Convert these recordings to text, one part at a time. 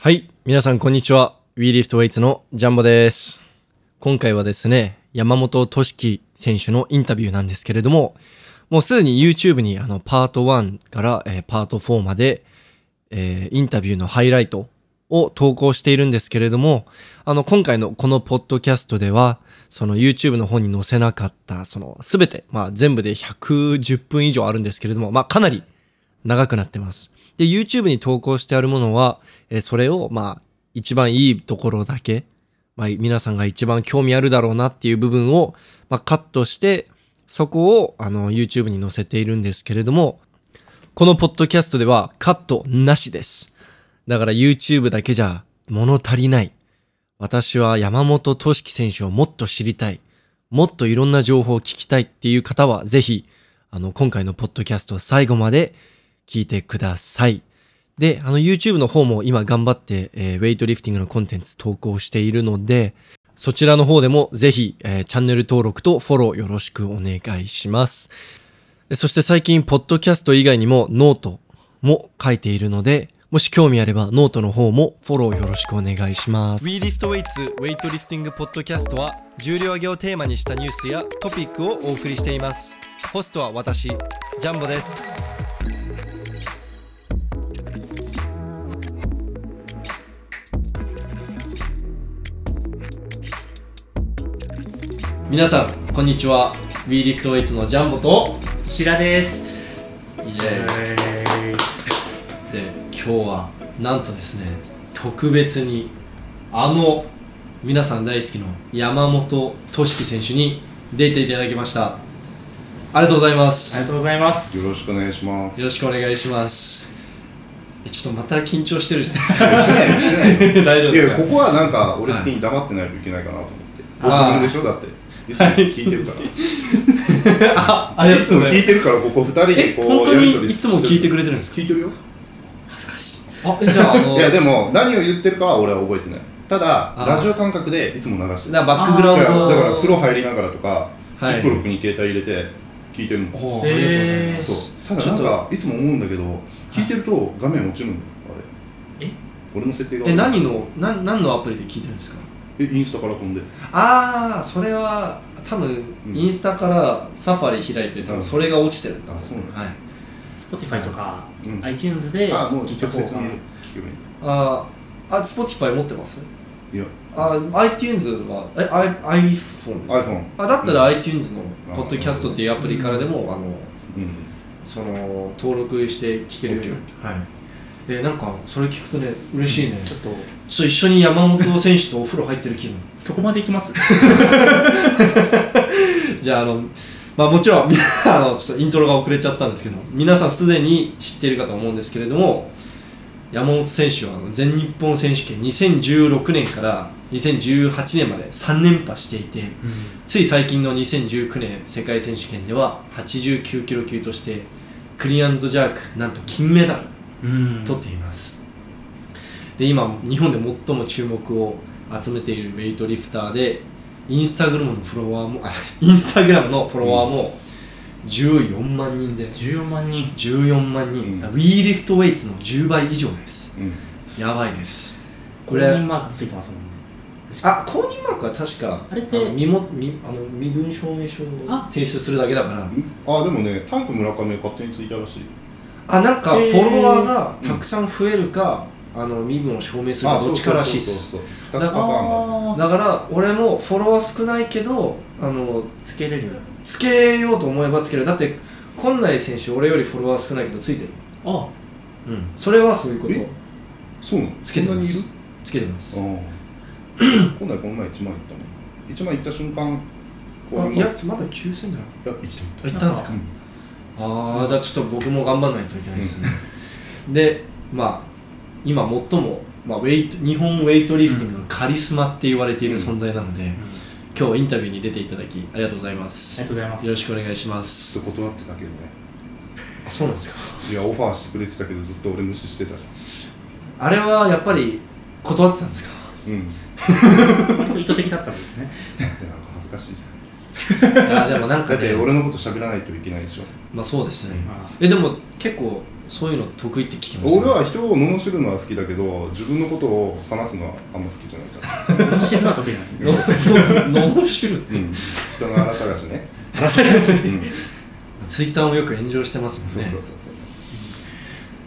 はい。皆さん、こんにちは。WeLiftWeights のジャンボです。今回はですね、山本俊樹選手のインタビューなんですけれども、もうすでに YouTube にあの、パート1から、えーパート4まで、えーインタビューのハイライトを投稿しているんですけれども、あの、今回のこのポッドキャストでは、その YouTube の方に載せなかった、その、すべて、まあ全部で110分以上あるんですけれども、まあかなり長くなってます。で、YouTube に投稿してあるものは、えーそれを、まあ、一番いいところだけ、まあ、皆さんが一番興味あるだろうなっていう部分を、まあ、カットして、そこを、あの、YouTube に載せているんですけれども、このポッドキャストではカットなしです。だから YouTube だけじゃ物足りない。私は山本俊樹選手をもっと知りたい。もっといろんな情報を聞きたいっていう方は、ぜひ、あの、今回のポッドキャストを最後まで聞いてください。で、あの YouTube の方も今頑張って、えーウェイトリフティングのコンテンツ投稿しているので、そちらの方でもぜひ、えーチャンネル登録とフォローよろしくお願いします。そして最近、ポッドキャスト以外にもノートも書いているので、もし興味あればノートの方もフォローよろしくお願いします。WeLiftWeights ウェイトリフティングポッドキャストは重量挙げをテーマにしたニュースやトピックをお送りしています。ホストは私、ジャンボです。皆さん、こんにちは。WeLiftWeights のジャンボと、石田です。イエーイで今日はなんとですね特別にあの皆さん大好きの山本俊樹選手に出ていただきましたありがとうございまありがすとうございます。よろしくお願いします。よろしくお願いしますえちょっとまた緊張してるじゃないですかしてないよ、してないよ。大丈夫ですか？いや、ここはなんか、俺的に黙ってないといけないかなと思って。あー僕でしょ？だって。いつも聞いてるから。あありがいつとうございますも聞いてるから、ここ二人えでこう、本当やりとりにいつも聞いてくれてるんですか？聞いてるよ。恥ずかしい。あえじゃああのいや、でも、何を言ってるかは俺は覚えてない。ただ、あーラジオ感覚でいつも流してる。だからバックグラウンだから、ドだから風呂入りながらとか、はいジップロックに携帯入れて聞いてるの。おーありがとうございまそうす。ただなんか、いつも思うんだけど、聞いてると画面落ちるのよ、あれ。え？俺の設定が。え何の何何のアプリで聞いてるんですか？え、インスタから飛んで。ああそれは多分うん。インスタからサファリ開いて多分それが落ちてる。んだあそうなんだ。はい。Spotify とか、うん。iTunes であ、もう聞い直接見た方がる。あーあ Spotify 持ってます？いや、あ iTunes はえ I- iPhone ですか？iPhone あだったらうん。iTunes のポッドキャストっていうアプリからでもあのうん。その登録して聞けるようはい。えなんかそれ聞くとね嬉しいね、ちょっち一緒に山本選手とお風呂入ってる気分 そこまでいきます？じゃあ、あの、まあもちろん、み あの、ちょっとイントロが遅れちゃったんですけど、皆さんすでに知っているかと思うんですけれども、山本選手は全日本選手権2016年から2018年まで3連覇していて、つい最近の2019年世界選手権では89キロ級として、クリアンドジャーク、なんと金メダルうん。取っています。で、今、日本で最も注目を集めているウェイトリフターで、インスタグラムのフォロワーも、あインスタグラムのフォロワーも14万人で、14万人。14万人、うん WeLiftWeights の10倍以上です。うん。やばいです。こ公れ、認マークついてますもんね。あ、公認マークは確か、あれっての身も身あの身分証明書をあ提出するだけだから、あ、でもね、タンク村上は勝手についたらしい。あ、なんかフォロワーがたくさん増えるか、あの身分を証明するかどっちからしいっす。だから俺もフォロワー少ないけどあのつけれる。つけようと思えばつける。だって今内選手俺よりフォロワー少ないけどついてる。あ、うん。それはそういうこと。そうなの？つけてます。つけてます。ああ。今度はこの前1万いったの。1万いった瞬間、こうあいやまだ9000じゃない？いったんですか？ああじゃあちょっと僕も頑張らないといけないですね、でまあ今最も、まあ、ウェイト日本ウェイトリフティングのカリスマって言われている存在なので、うん。今日インタビューに出ていただきありがとうございまあすりがとうございます。よろしくお願いしますちょっと断ってたけどね。あそうなんですか？いや、オファーしてくれてたけど、ずっと俺無視してたじあれはやっぱり断ってたんですか？ゃん。うん。割と意図的だったんですね。だってなんか恥ずかしいじゃん。いやでもなんかねだって俺のこと喋らないといけないでしょ。まあそうですねまあえでも結構そういうの得意って聞きました、俺は人を罵るのは好きだけど自分のことを話すのはあんま好きじゃないから、面白いのは得意なののしるってうん、人の荒探しね、話せないですね。うん、ツイッターもよく炎上してますもんね。そうそうそうそう。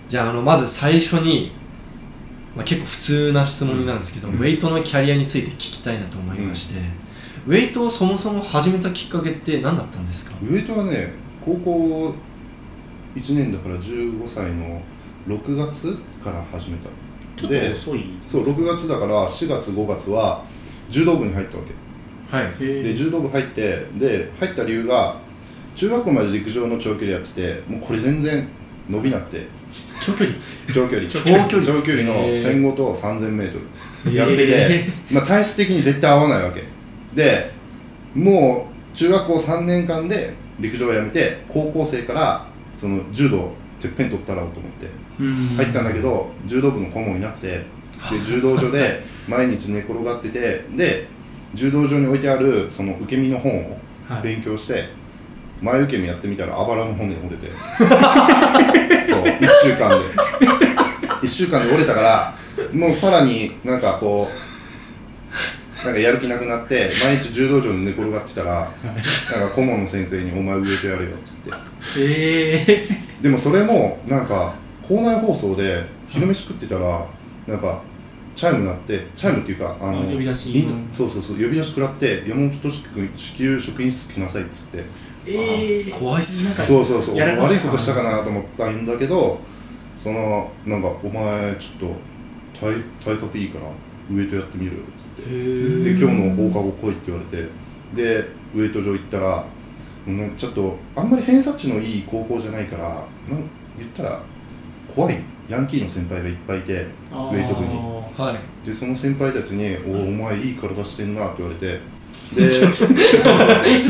じゃああのまず最初に、まあ、結構普通な質問になるんですけど、うん。ウェイトのキャリアについて聞きたいなと思いまして、ウェイトをそもそも始めたきっかけって何だったんですか？ウエイトはね高校1年だから15歳の6月から始めたちょっでと遅い。そう6月だから4月5月は柔道部に入ったわけ。はい。で柔道部入ってで入った理由が中学校まで陸上の長距離やっててもうこれ全然伸びなくて。長距離？長距離。長距離。長距離のへー。1500と 3000m やってて、へまあ、体質的に絶対合わないわけ。でもう中学校3年間で陸上をやめて高校生からその柔道てっぺん取ったらと思ってうん。入ったんだけど柔道部の顧問いなくてで 柔道場で毎日寝転がっててで柔道場に置いてあるその受け身の本をはい。勉強して前受け身やってみたらあばらの骨折れて。そう1週間で。1週間で折れたからもうさらになんかこうなんかやる気なくなって毎日柔道場に寝転がってたらなんか顧問の先生に「お前上とやれよ」っつって。ええでもそれもなんか校内放送で昼飯食ってたらなんかチャイム鳴ってチャイムっていうかあのあ呼び出し。そうそうそう呼び出し食らって山本俊樹君至急職員室来なさいっつって。ええ怖いっすね。そうそうそう。悪いことしたかなと思ったんだけどそのなんか「お前ちょっと体体格いいからウエイトやってみろよ」っつって。で今日の放課後来いって言われて。でウエイト場行ったらうんちょっとあんまり偏差値のいい高校じゃないからなん言ったら怖い。ヤンキーの先輩がいっぱいいてウェイト部に。はい。でその先輩たちに「おおお前いい体してんな」って言われて。で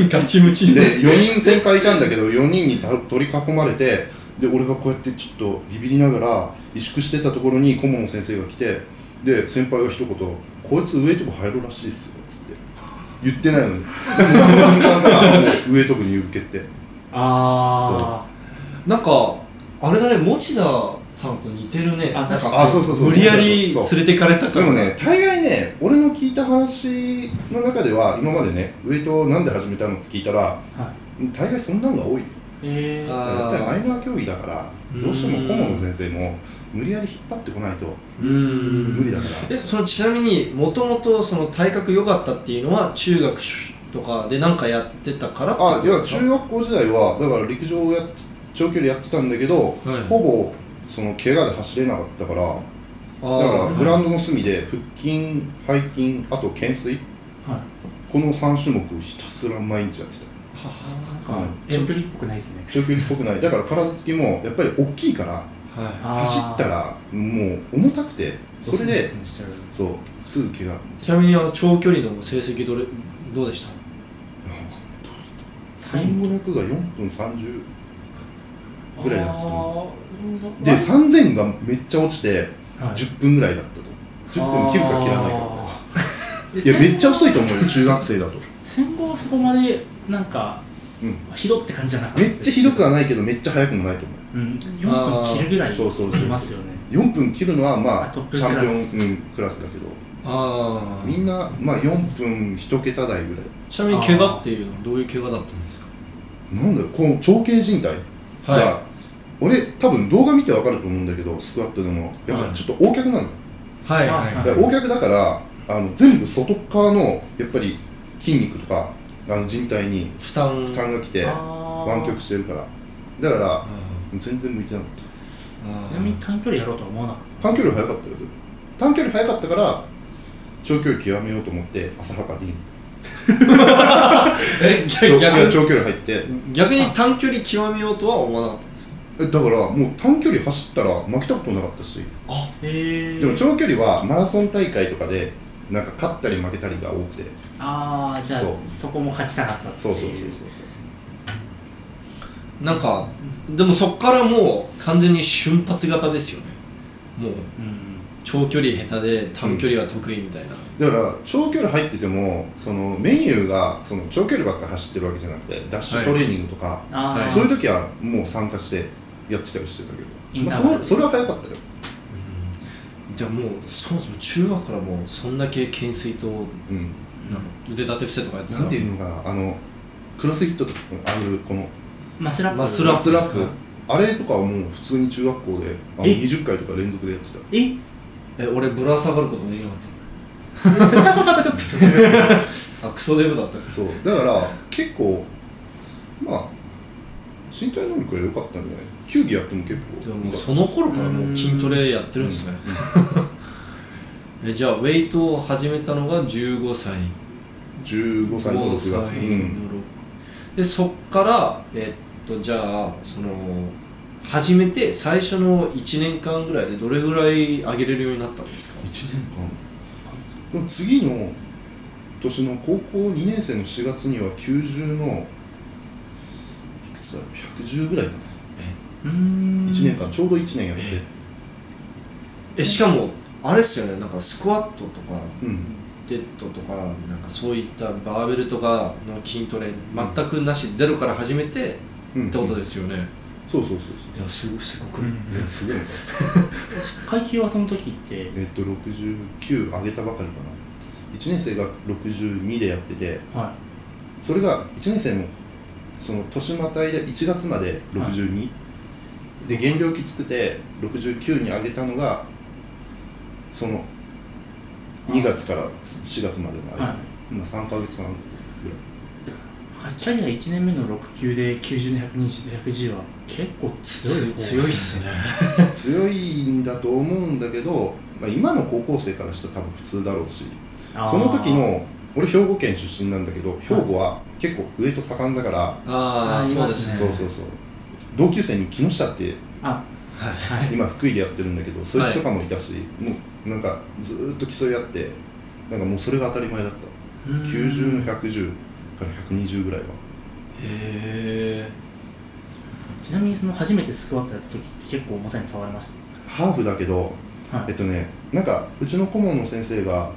ガチムチで4人先輩いたんだけど4人にた取り囲まれてで俺がこうやってちょっとビビりながら萎縮してたところに顧問の先生が来てで先輩が一言「こいつウエイト部入るらしいっすよ」っつって言ってないのに。でもその瞬間からもうウエイト部に受けてあなんかあれだね持田さんと似てるね。あ確かに。かあそうそうそう。無理やりそう。連れてかれたからでもね大概ね俺の聞いた話の中では今までねウエイトなんで始めたのって聞いたらあはい。大概そんなのが多い。ええあやっぱりマイナー競技だからうん。どうしても顧問の先生も無理やり引っ張ってこないとうーん。無理だから。えそのちなみにもともとその体格良かったっていうのは中学とかで何かやってたからってこあいやとですか？中学校時代はだから陸上をやっ長距離やってたんだけど、はい。ほぼその怪我で走れなかったからだあからーグラウンドの隅で腹筋背筋あと懸垂はい。この3種目ひたすら毎日やってた。なんかうん長距離っぽくないですね。長距離っぽくない。だから体つきもやっぱり大きいから走ったらもう重たくてそれでそうすぐ怪我。ちなみにあの長距離の成績どれどうでした？1500が4分30ぐらいだったと思あーで3000がめっちゃ落ちてはい。10分ぐらいだったと。10分切るか切らないか。いやめっちゃ遅いとい思うよ中学生だと、戦後はそこまでなんかうん、ひどって感じじゃなかっためっちゃひどくはないけどめっちゃ速くもないと思ううん。4分切るぐらいそうそうそう。いますよね。4分切るのはまあチャンピオクラス。ン、うん、クラスだけど。ああみんなまあ4分1桁台ぐらい。ちなみに怪我っていうのはどういう怪我だったんですか？なんだろうこの長径靭帯が、は俺多分動画見てわかると思うんだけどスクワットでも。やっぱちょっと横脚なの、はいはいあで横脚だからあの全部外側のやっぱり筋肉とかあの人体に負担。負担がきて湾曲してるから。だからあ全然向いてなかっーあー。ちなみに短距離やろうとは思わなかった。短距離は速かったよでも短距離速かったから長距離極めようと思って浅はかに。え長逆逆？に長距離入って。逆に短距離極めようとは思わなかったんですか？えだからもう短距離走ったら負けたことなかったし。あへえでも長距離はマラソン大会とかでなんか勝ったり負けたりが多くて。ああじゃあそう。そこも勝ちたかったっていそうそうそうそうなんかでもそっからもう完全に瞬発型ですよね。もううん。長距離下手で短距離は得意みたいな、だから長距離入っててもそのメニューがその長距離ばっかり走ってるわけじゃなくてダッシュトレーニングとか、はい。そういう時はもう参加してやってたりしてたけど。まあ、それそれは早かったよ。じゃあもうそもそも中学からもうそんだけ懸垂とうん。なんか腕立て伏せとかやってたなんていうのかな。あのクロスフィットとかあるこのマスラップ。マスラップラスラップ。あれとかはもう普通に中学校であのえ？20回とか連続でやってた。え？え俺ぶら下がることもできなかっそれそれはまた。ちょっと特殊ですけどたあクソデブだった。そう。だから結構まあ身体能力が良かったんじゃない？球技やっても結構。でももうその頃からもう筋トレやってるんですね。えじゃあウェイトを始めたのが15歳。15歳の6月。15歳ん6でそっからえっとじゃあその始めて最初の1年間ぐらいでどれぐらい上げれるようになったんですか？1年間。でも次の年の高校2年生の4月には90のいくつだろう？110ぐらいかな。うーん1年間ちょうど1年やって。えしかもあれっすよね。なんかスクワットとかうん。デッドとかなんかそういったバーベルとかの筋トレ全くなしゼロから始めてうんってことですよね、そうそうそういやすごすごく、うんそうねすごいね階級はその時って？えっと69上げたばかりかな。1年生が62でやっててはそれが1年生のその年またいで1月まで62、で減量きつくて69に上げたのがその2月から4月までの間、はまあ3か月半。ぐいキャリア1年目の6級で90の120 110は結構強い方強いっすね。強いんだと思うんだけど、まあ、今の高校生からしたら多分普通だろうしその時の俺兵庫県出身なんだけど兵庫は結構ウエイト盛んだから、ああそうですね。そうそうそう。同級生に木下ってあはい。はい今福井でやってるんだけどそいつとかもいたし、もうなんかずーっと競い合ってなんかもうそれが当たり前だった。90の110から120ぐらいは。へえちなみにその初めてスクワットやった時って結構重たいの触りましハーフだけどたはい。えっとねなんかうちの顧問の先生が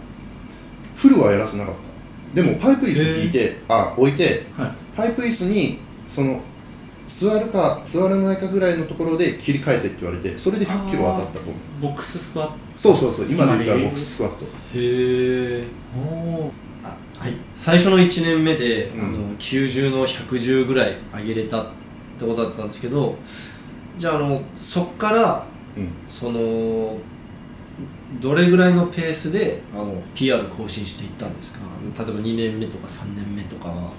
フルはやらせなかった。でもパイプ椅子引いてあ置いてはい。パイプ椅子にその座るか座らないかぐらいのところで切り返せって言われてそれで100キロ当たったと思う。ボックススクワット。そうそうそう。今で言ったらボックススクワット。へえおおあはい。最初の1年目で、うん。あの90の110ぐらい上げれたってことだったんですけどじゃああのそっからうん。そのどれぐらいのペースであの PR 更新していったんですか？例えば2年目とか3年目とか。は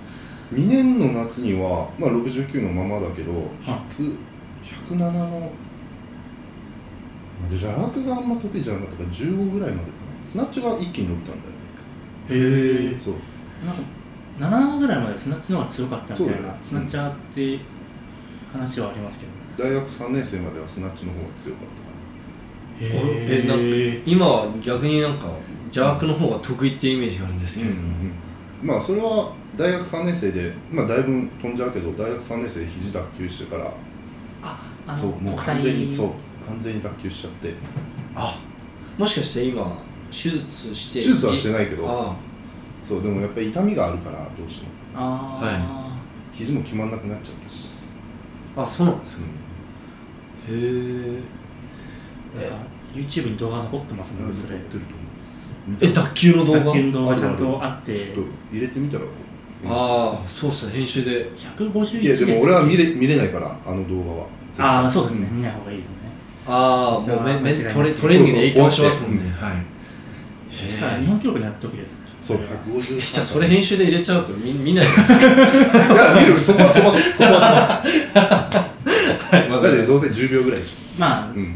2年の夏には、まあ、69のままだけどあ100 107の邪悪があんま得意じゃなかったから15ぐらいまでかな。スナッチが一気に伸びたんだよねへえそう。なんか7ぐらいまでスナッチの方が強かったみたいなスナッチャーって話はありますけど。大学3年生まではスナッチの方が強かったかえなへ今は逆になんか邪悪の方が得意っていうイメージがあるんですけど。も、まあそれは大学3年生でまあだいぶ飛んじゃうけど大学3年生で肘脱臼してからああのそうもう国完全に体そう完全に脱臼しちゃって。あもしかして今手術して手術はしてないけどあそうでもやっぱり痛みがあるからどうしても。ああ、肘も決まんなくなっちゃったし。あそうなんですうん。へえ。なんか YouTube に動画残ってますもんねそれ。やってると思う。え脱臼の動画？卓球の動画。ちゃんとあって。ちょっと入れてみたらああそうっすね編集で。151いやでも俺は見れれ見れないからあの動画は。ああそうですね、ん見ない方がいいですね。ああもうめめ間違いない。トレトレーニングで影響しますもんね。そうはい確か日本記録になった時ですそう。れは150えじゃあそれ編集で入れちゃうと見見ないじゃないですか？いや見るそこは飛ばすそこははい。飛ばすだってどうせ10秒ぐらいでしまあょうん。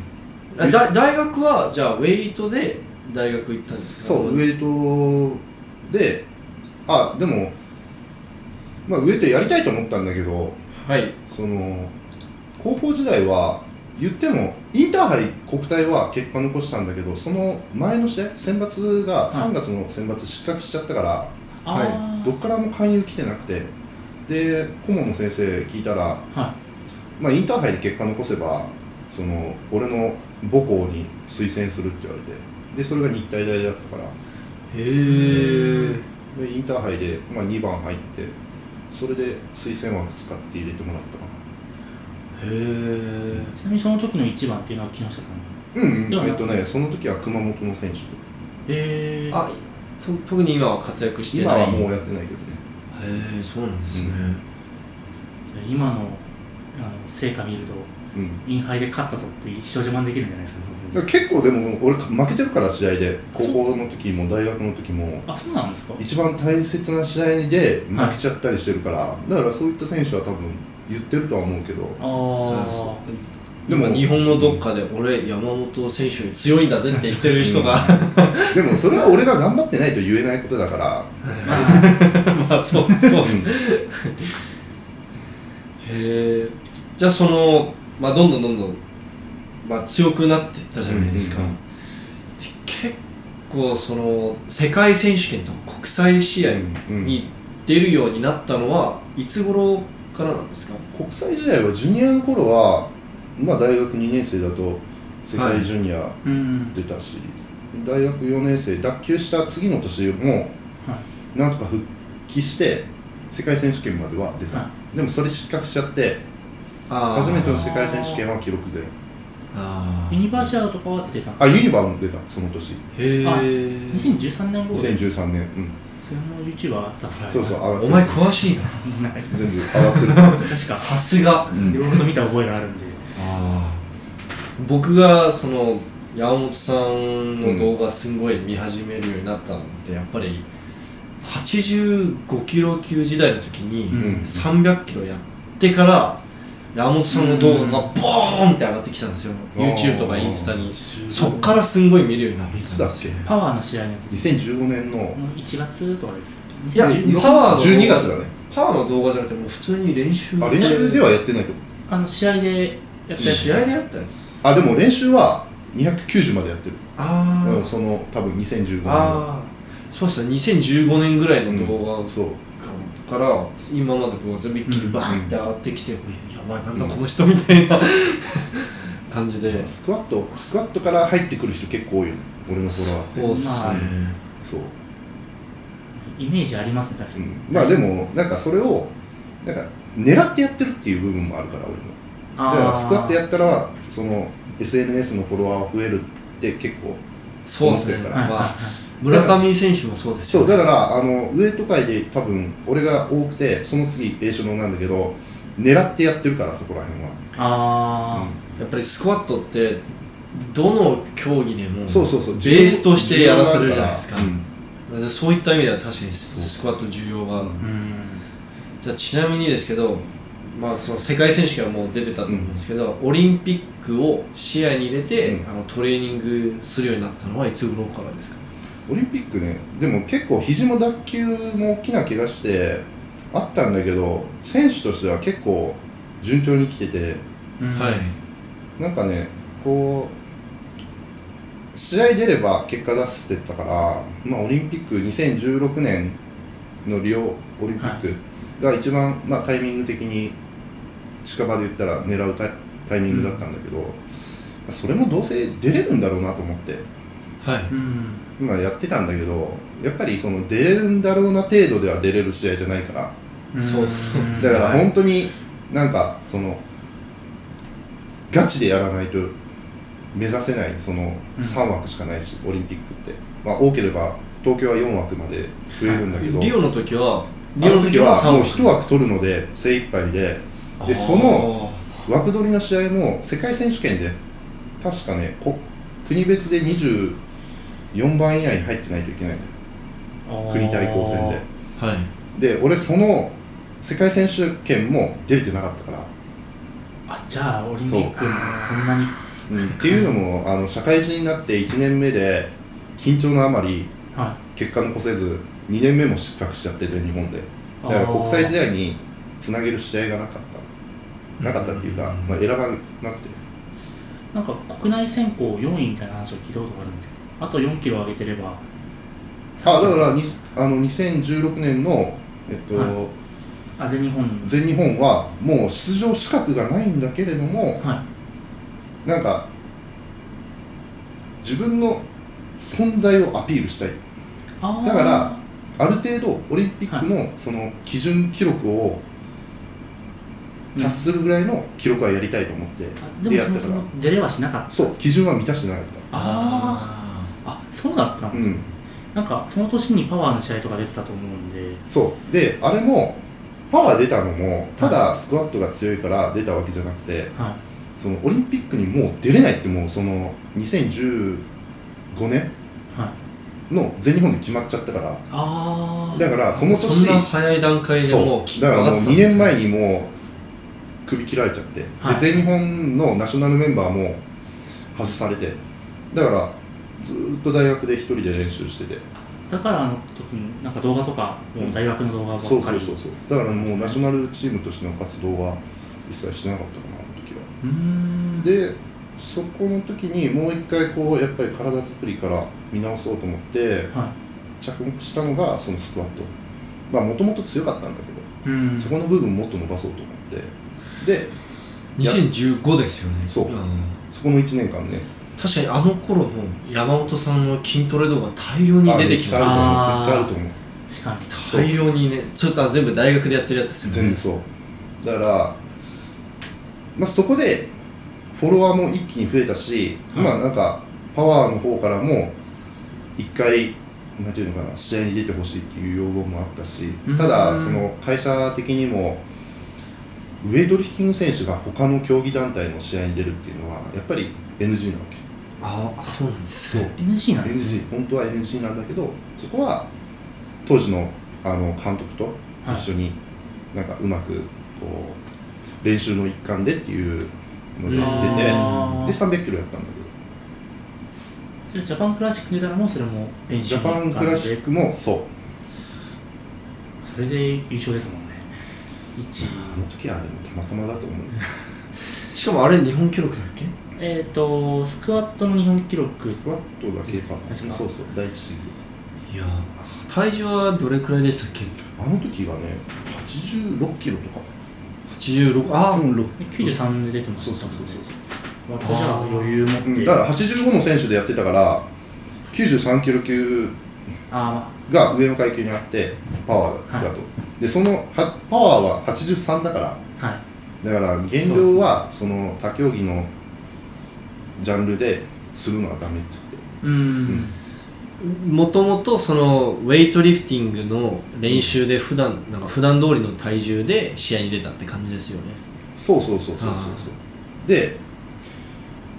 あだ大学はじゃあウェイトで大学行ったんですか？そうウエイトであでもまあウエイトやりたいと思ったんだけどはい。その高校時代は言ってもインターハイ国体は結果残したんだけどその前の試合選抜が3月の選抜失格しちゃったから、あー。どっからも勧誘来てなくてで顧問の先生聞いたら、はまあ、インターハイで結果残せばその俺の母校に推薦するって言われてでそれが日体大だったから。へえでインターハイで、まあ、2番入ってそれで推薦枠使って入れてもらったかなへちなみにその時の一番っていうのは木下さんうん、うんではなく？えっとねその時は熊本の選手えー、あと特に今は活躍してない？今はもうやってないけどね。へえそうなんですね、今のあの成果見るとうん。インハイで勝ったぞって一生自慢できるんじゃないですかねだから結構でも俺負けてるから試合で高校の時も大学の時も。あそうなんですか？一番大切な試合で負けちゃったりしてるから、だからそういった選手は多分言ってるとは思うけど。ああでも日本のどっかで俺山本選手より強いんだぜって言ってる人が。でもそれは俺が頑張ってないと言えないことだから。まあそうそうです。へえじゃあそのまあどんどんどんどんまあ強くなっていったじゃないですか、うんうんで結構その世界選手権とか国際試合うん。に出るようになったのはいつ頃からなんですか、国際試合はジュニアの頃はまあ大学2年生だと世界ジュニアうん。出たし、大学4年生脱臼した次の年もはい。なんとか復帰して世界選手権までは出た、はでもそれ失格しちゃって初めての世界選手権は記録ゼロ。あユニバーシアードとかは出てたんあユニバーも出たその年。へあえ2013年頃2013年うんそれも YouTuber 上がってたそうそう上がってる。お前詳しいな。全部上がってる。確か。さすが。うん両方見た覚えがあるんで。僕がその山本さんの動画すごい見始めるようになったのってやっぱり85キロ級時代の時にうん。300キロやってから山本さんの動画がボーンって上がってきたんですよ、うん YouTube とかインスタに。15そっからすんごい見るようになっていつだっけパワーの試合のやつです2015年の。の1月とかですいや2015パワーの12月だね。パワーの動画じゃなくてもう普通に練習。あ練習ではやってないと。あの試合でやったやつ試合でやったやつ。あでも練習は290までやってる、あー。うん、その多分2015年。のああそうっすね2015年ぐらいの動画をそう。から今まで動画全部一気にバーンって上がってきて、やばいなんだうんこの人みたいな。感じで、スクワットスクワットから入ってくる人結構多いよね。俺のフォロワーって。そうっすね、そう、イメージありますね確かに、うん、まあでもなんかそれをなんか狙ってやってるっていう部分もあるから俺も。だからスクワットやったらその SNS のフォロワーが増えるって結構そうですね思ってるから。まあはいはいはい。村上選手もそうですよそうだからあのウエイト界で多分俺が多くてその次栄翔のなんだけど狙ってやってるからそこら辺は、あやっぱりスクワットってどの競技でもそうそうそう。ベースとしてやらせるじゃないですか。うん。そういった意味では確かにスクワット重要が、うんあうん。じゃあちなみにですけど、まあ、その世界選手権はもう出てたと思うんですけど、オリンピックを視野に入れて、うん。あのトレーニングするようになったのはいつ頃からですか？オリンピックねでも結構肘も脱臼も大きな怪我してあったんだけど選手としては結構順調に来ててうん。はい。なんかねこう試合出れば結果出してったから、まあ、オリンピック2016年のリオオリンピックが一番、まあ、タイミング的に近場で言ったら狙うタイタイミングだったんだけど、それもどうせ出れるんだろうなと思って、はい。うん。まあ、やってたんだけどやっぱりその出れるんだろうな程度では出れる試合じゃないから。そうそうですだからはい。本当になんかそのガチでやらないと目指せないそのうん。3枠しかないし、オリンピックって、まあ、多ければ東京は4枠まで増えるんだけど、リオの時はリオの時はもう1枠枠取るので精一杯で。でその枠取りの試合も世界選手権で確かねこ国別で24番以内に入ってないといけないんだよ国対抗戦で。はい。で俺その世界選手権も出れてなかったから、あじゃあオリンピックもそんなに。っていうのもあの社会人になって1年目で緊張のあまりは結果残せず2年目も失格しちゃって全日本で。だから国際試合につなげる試合がなかった。なかったっていうか、まあ、選ばなくて。なんか国内選考4位みたいな話を聞いたことがあるんですけどあと4キロ上げてれば。あだからにあの2016年の、えっとはあ全日本。全日本はもう出場資格がないんだけれどもはなんか自分の存在をアピールしたい。だからある程度オリンピックのその基準記録を、はい達するぐらいの記録はやりたいと思って、あでもそもそやったから。も出れはしなかった。そう基準は満たしてなかっあーあそうだったんた、ですね、うん、なんかその年にパワーの試合とか出てたと思うんで。そう。であれもパワー出たのもただスクワットが強いから出たわけじゃなくてはい。そのオリンピックにもう出れないってもうその2015年はい。の全日本で決まっちゃったから。ああだからそのそ年んな早い段階でもうそう。だからもう2年前ににもう首切られちゃって、はい。で全日本のナショナルメンバーも外されて。だからずーっと大学で一人で練習してて。だからあの時になんか動画とかもう大学の動画ばっかり、そうそうそうそう。だからもうナショナルチームとしての活動は一切してなかったかなあの時は。でそこの時にもう一回こうやっぱり体作りから見直そうと思っては着目したのがそのスクワット。まあもともと強かったんだけど、そこの部分もっと伸ばそうと思って。で2015ですよね。そう。ん。そこの1年間ね確かにあの頃の山本さんの筋トレ動画大量に出てきますあめっちゃあると思う確かに大量にねちょっと全部大学でやってるやつですよね。全然そう。だから、まあ、そこでフォロワーも一気に増えたし、はい。まあなんかパワーの方からも一回なんていうのかな試合に出てほしいっていう要望もあったしただうんその会社的にもウェイトリフティング選手が他の競技団体の試合に出るっていうのはやっぱり NG なわけああそうなんですそう。ね NG なんですね。NG 本当は NG なんだけどそこは当時のあの監督と一緒になんかうまくこう練習の一環でっていうので出てであー。300キロやったんだけじゃあジャパンクラシックに出たのもそれも練習どジャパンクラシックもそう。それで優勝ですもんね。1あの時はでもたまたまだと思う。しかもあれ日本記録だっけ？えっ、とスクワットの日本記録。スクワットだけかな。確か。そうそう第一シーいや体重はどれくらいでしたっけ？グあの時がね86キロとか。86ああうんろ93で出てますそうそうそうそう割とじゃあ余裕持って。うんだから85の選手でやってたから93キロ級あが上の階級にあってパワーだと、でそのはパワーは83だから。あはい。だから減量はその他競技のジャンルでするのはダメって言って。うん。もともとそのウェイトリフティングの練習で普段なんか普段通りの体重で試合に出たって感じですよね。そうそうそうそうそうそう。で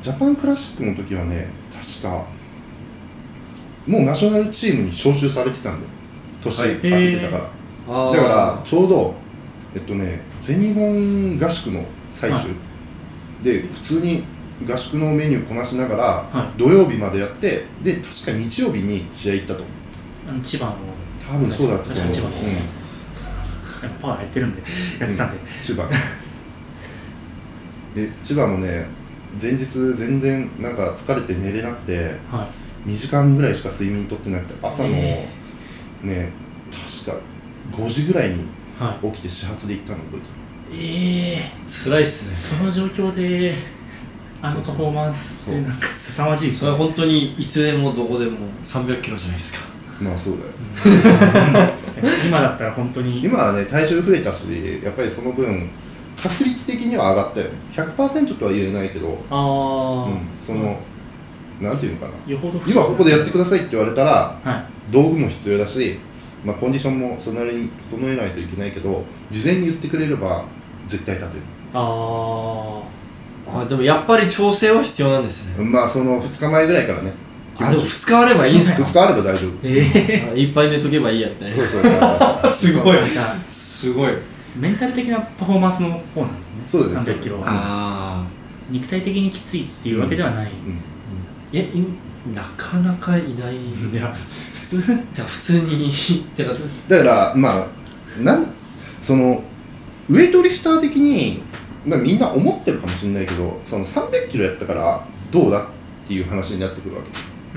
ジャパンクラシックの時はね確かもうナショナルチームに招集されてたんだよ。年はい。明けてたから、あだからちょうどえっとね全日本合宿の最中、はい。で普通に合宿のメニューこなしながら、は土曜日までやってで確か日曜日に試合行ったと。あの千葉の。多分そうだったと思う、確か千葉パワーやってるんでやってたんで、千葉。で千葉もね前日全然なんか疲れて寝れなくてはい。2時間ぐらいしか睡眠とってなくて朝のえね確か5時ぐらいにはい。起きて始発で行ったの覚えてる。ええ辛いっすね。その状況であのパフォーマンスってなんか凄まじい。ですそれは本当にいつでもどこでも300キロじゃないですか。まあそうだよ。今だったら本当に。今はね体重増えたしやっぱりその分確率的には上がったよね。100%とは言えないけど、ああ、うん、その、なんていうのかな。よほど今ここでやってくださいって言われたらはい。道具も必要だし、まあ、コンディションもそれなりに整えないといけないけど事前に言ってくれれば絶対立てる。ああでもやっぱり調整は必要なんですね。まあその2日前ぐらいからね。あでも2日あればいいんですか？2日あれば大丈夫。ええあいっぱい寝とけばいいやみたいな。そうそうそうすごい。じゃあすごい。メンタル的なパフォーマンスの方なんですね。そうですね。300キロ。はああ肉体的にきついっていうわけではない、うん。いやいなかなかいない。いや普通。だ普通に。てかだからまあなんそのウェイトリフター的に、まあ、みんな思ってるかもしれないけどその300キロやったからどうだっていう話になってくるわけ。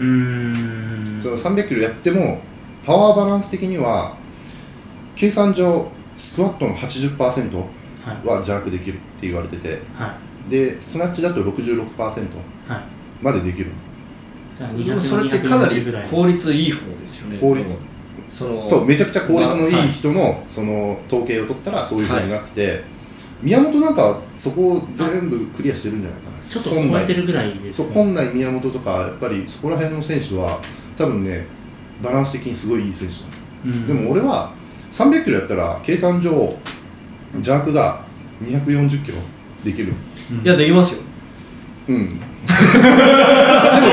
うーん。その300キロやってもパワーバランス的には計算上スクワットの80%はい。は邪悪できるって言われててはい。でスナッチだと66%はい。までできる。さあ200それってかなり240ぐらい。効率いい方ですよね。効率。そのそうめちゃくちゃ効率のいまあはい。い人のその統計を取ったらそういうふうになってて、宮本なんかそこを全部クリアしてるんじゃないかな。ちょっと超えてるぐらいですそう本来宮本とかやっぱりそこら辺の選手は多分ねバランス的にすごいいい選手だ、うん。でも俺は300キロやったら計算上邪悪が240キロできる。うん。いやできますよ。うん。でも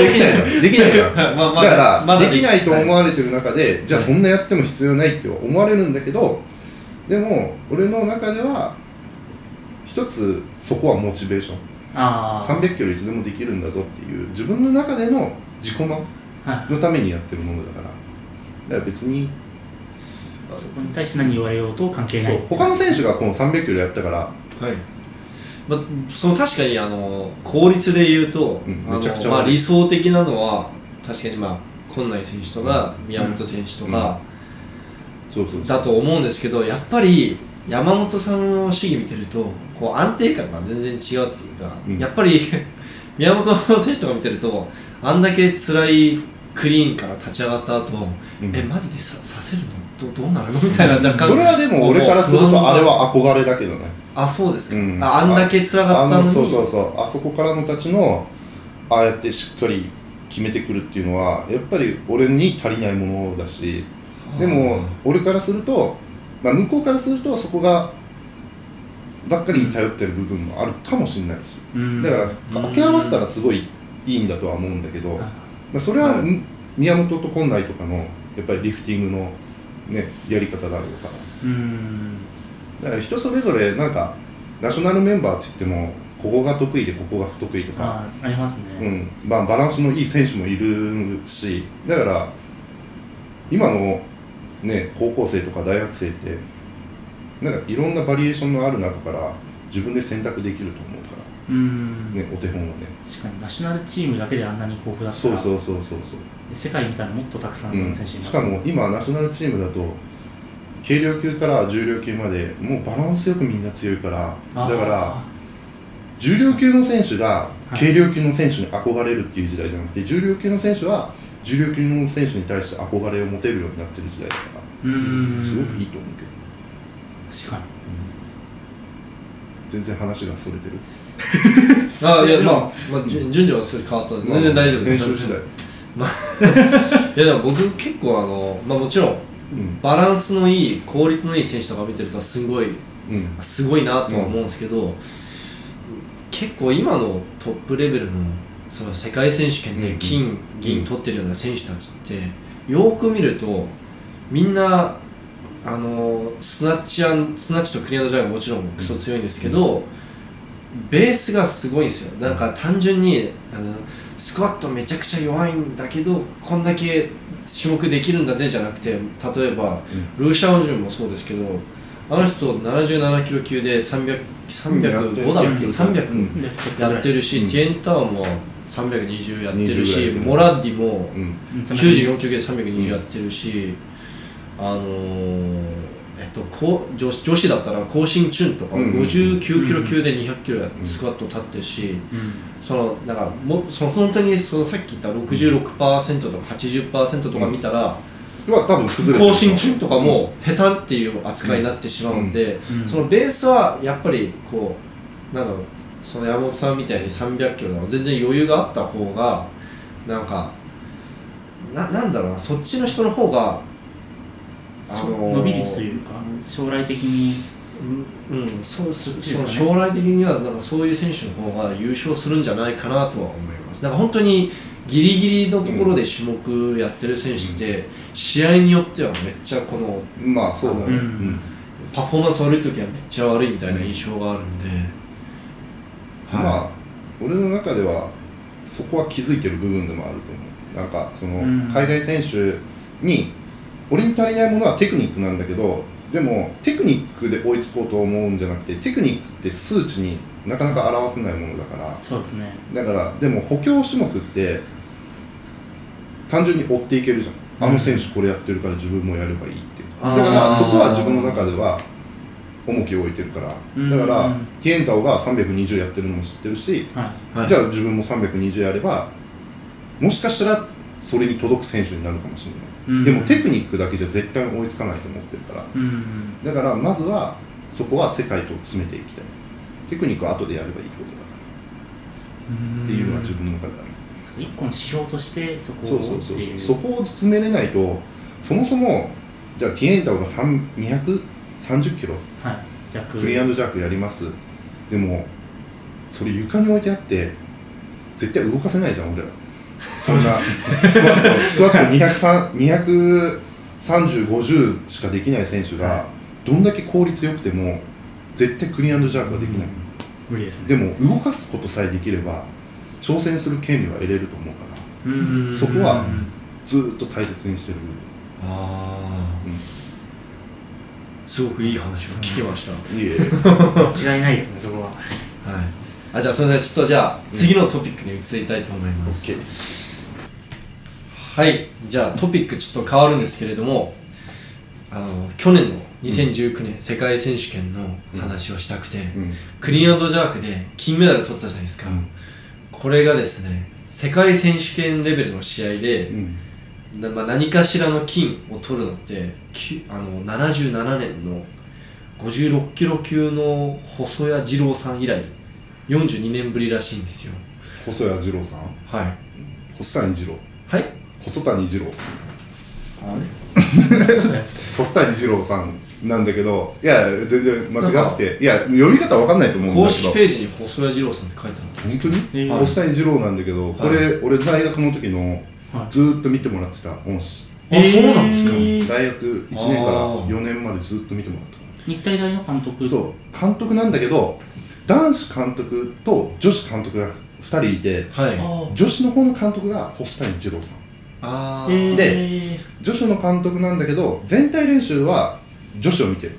できないじゃん。できないじゃん。まあまだから、まだできないと思われてる中で、じゃあそんなやっても必要ないって思われるんだけどでも俺の中では一つそこはモチベーション。ああ300キロいつでもできるんだぞっていう自分の中での自己満はい。のためにやってるものだから。だから別にそこに対して何言われようと関係なそう。い他の選手がこの300キロやったから。はい。まあ、その確かにあの効率で言うと、うんあのめちゃくちゃまあ、理想的なのは確かにまあ今内選手とか宮本選手とかそうそうそう。だと思うんですけどやっぱり山本さんの試技見てるとこう安定感が全然違うっていうか、うん。やっぱり 宮本選手とか見てるとあんだけ辛いクリーンから立ち上がった後、うん。えマジでささせるの？どどうなるの？みたいな若干。それはでも俺からするとあれは憧れだけどね。あそうですか、うん。ああんだけ辛かったのに。あそうそうそう。あそこからのたちのああやってしっかり決めてくるっていうのはやっぱり俺に足りないものだし。でも俺からすると、まあ、向こうからするとそこがばっかりに頼ってる部分もあるかもしれないしうん。だから掛け合わせたらすごいいいんだとは思うんだけど、まあ、それはは宮本と近内とかのやっぱりリフティングの、ね、やり方があるから。うん。だから人それぞれなんかナショナルメンバーって言ってもここが得意でここが不得意とか、あありますね、うん。まあ、バランスのいい選手もいるし。だから今の、ね、高校生とか大学生ってなんかいろんなバリエーションのある中から自分で選択できると思うかうん。ら、ね、お手本はね。確かにナショナルチームだけであんなに豊富だったら。そうそうそうそうそう、世界見たらもっとたくさんうん、の選手います、しかも今ナショナルチームだと軽量級から重量級までもうバランスよくみんな強いから。だから重量級の選手がはい。軽量級の選手に憧れるっていう時代じゃなくて重量級の選手は重量級の選手に対して憧れを持てるようになってる時代だかうん。らすごくいいと思うけど確かに。全然話がそれてる。あいやまあ、まあ、順順序は少し変わったんで全然大丈夫です。練習次第。いやでも僕結構あの、まあ、もちろんうん。バランスのいい効率のいい選手とか見てるとすごいうん。すごいなとは思うんですけど、結構今のトップレベルのその世界選手権で金、銀取ってるような選手たちってよーく見るとみんなあのスナッチアンスナッチとクリアンドジャーがもちろんクソ強いんですけど、ベースがすごいんですよ。なんか単純にあのスクワットめちゃくちゃ弱いんだけどこんだけ種目できるんだぜじゃなくて例えば、ルーシャオジュンもそうですけどあの人77キロ級で300 305だっけ、うん。300やってるし、うん。ティエンターンも320やってる20し、ぐらいやってるモラッディもうん。94キロ級で320やってるし、あのーえっと、こう女子女子だったら高進チュンとかうん。59キロ級で200キロやうん。スクワット立ってるし、うん。そのなんかもその本当にそのさっき言った66%とか80%とか見たら、は多分崩れ更新中とかも下手っていう扱いになってしまうんで、うん。そのベースはやっぱりこうなんだろうその山本さんみたいに300キロとか全然余裕があった方がなんかななんだろうなそっちの人の方があのー伸び率というか将来的に。うん、うん、そうそね。その将来的にはなんかそういう選手の方が優勝するんじゃないかなとは思います。なんか本当にギリギリのところで種目やってる選手って、試合によってはめっちゃこのまあそうだね、うんうん。パフォーマンス悪い時はめっちゃ悪いみたいな印象があるんで、まあ俺の中ではそこは気づいてる部分でもあると思う。なんかそのうん。海外選手に俺に足りないものはテクニックなんだけどでもテクニックで追いつこうと思うんじゃなくてテクニックって数値になかなか表せないものだから。そうですね。だからでも補強種目って単純に追っていけるじゃん。あの選手これやってるから自分もやればいいっていう。だからそこは自分の中では重きを置いてるから。うん。だからティエンタオが320やってるのも知ってるしはい。はい。じゃあ自分も320やればもしかしたらそれに届く選手になるかもしれない、うん。でもテクニックだけじゃ絶対追いつかないと思ってるから。うんだからまずはそこは世界と詰めていきたい。テクニックは後でやればいいことだから。っていうのは自分の中である。一個の指標としてそこをそうそうそうそう。そこを詰めれないとそもそもじゃあティエンタオが3 230キロ？はい。弱。クリーンジャークやります。でもそれ床に置いてあって絶対動かせないじゃん俺ら。そんなスクワットスクワット230、50しかできない選手がどんだけ効率よくても絶対クリーンジャークはできない、無理ですね。でも動かすことさえできれば挑戦する権利は得れると思うからうんそこはうん。ずーっと大切にしてる。ああ、うんすごくいい話を聞きました。いえ。間違いないですねそこははい。あじゃあそれではちょっとじゃあ次のトピックに移りたいと思います、はい。じゃあトピックちょっと変わるんですけれどもあの去年の2019年世界選手権の話をしたくて、うん。クリーンジャークで金メダル取ったじゃないですか、うん。これがですね世界選手権レベルの試合で、うんなまあ、何かしらの金を取るのってきあの77年の56キロ級の細谷二郎さん以来42年ぶりらしいんですよ。細谷二郎さん？はい。細谷二郎。はい？細谷二郎。あれ？細谷二郎さんなんだけどいや全然間違ってていや読み方わかんないと思うんだけど。公式ページに細谷二郎さんって書いてあったんです本当に、えー細谷二郎なんだけどこれ、俺大学の時のはいずーっと見てもらってた恩師あそうなんですか。えー。大学1年からあー4年までずっと見てもらった日体大の監督。そう。監督なんだけど男子監督と女子監督が2人いてはい。あ女子の方の監督が細谷二郎さん。あー。ー。えー女子の監督なんだけど全体練習は女子を見てる。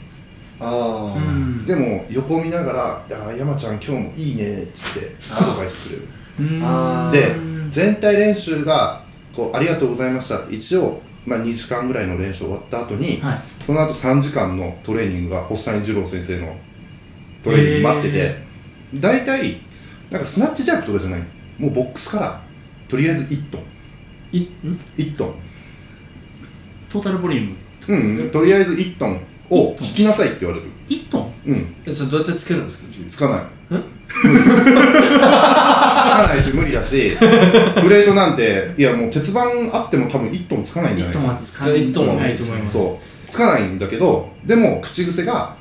あうーん。でも横を見ながら「いやー山ちゃん今日もいいね」って言ってアドバイスくれる。でうん。全体練習がこう「ありがとうございました」って一応、まあ、2時間ぐらいの練習終わった後に、はい。その後3時間のトレーニングが細谷二郎先生のトレーニング待っててへ大体なんかスナッチジャークとかじゃない。もうボックスからとりあえず1トン。いん？1トン。トータルボリューム？うん、うん、とりあえず1トンを引きなさいって言われる。1トン？うん。えそれどうやってつけるんですか重つかない つかないし無理だしプレートなんていやもう鉄板あっても多分1トンつかないんじゃない1トンかは使え一トンは無ないと思います。そう。つかないんだけどでも口癖が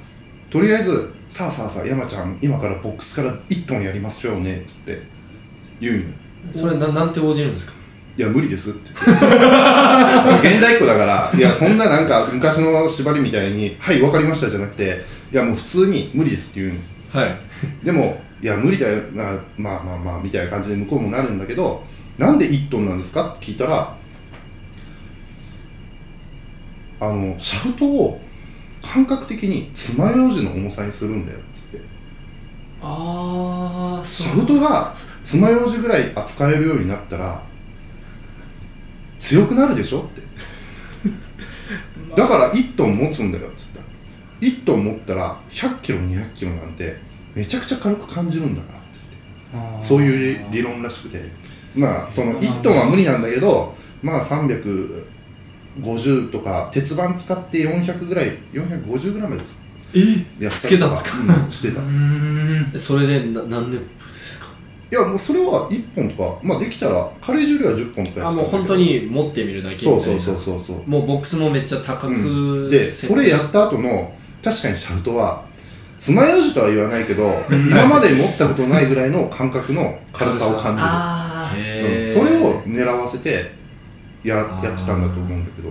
とりあえずさあさあさあ山ちゃん今からボックスから1トンやりましょうねっつって言うの。それななんて応じるんですか？いや無理ですって。言って現代っ子だからいやそんななんか昔の縛りみたいに「はい分かりました」じゃなくていやもう普通に無理ですって言うのはい。でもいや無理だよなまあまあまあみたいな感じで向こうもなるんだけどなんで1トンなんですか？って聞いたらあのシャフトを感覚的に爪楊枝の重さにするんだよっつって。ああシャフトが爪楊枝ぐらい扱えるようになったら強くなるでしょ？って。だから1トン持つんだよっつったら1トン持ったら100キロ200キロなんてめちゃくちゃ軽く感じるんだからって。言ってそういう理理論らしくて。まあその1トンは無理なんだけどまあ350とか鉄板使って400ぐらい450ぐらいまでつえ？やつけたんですか？うんしてた。それでな何年ですか？いやもうそれは1本とかまあできたら軽い重量は10本とかやあってたんだけど。もう本当に持ってみるだけみたいな。そうそうそうそうそう。もうボックスもめっちゃ高く、うん。でそれやった後の確かにシャフトは爪楊枝とは言わないけどうん。今まで持ったことないぐらいの感覚の軽さを感じる。それを狙わせてややってたんだと思うんだけど。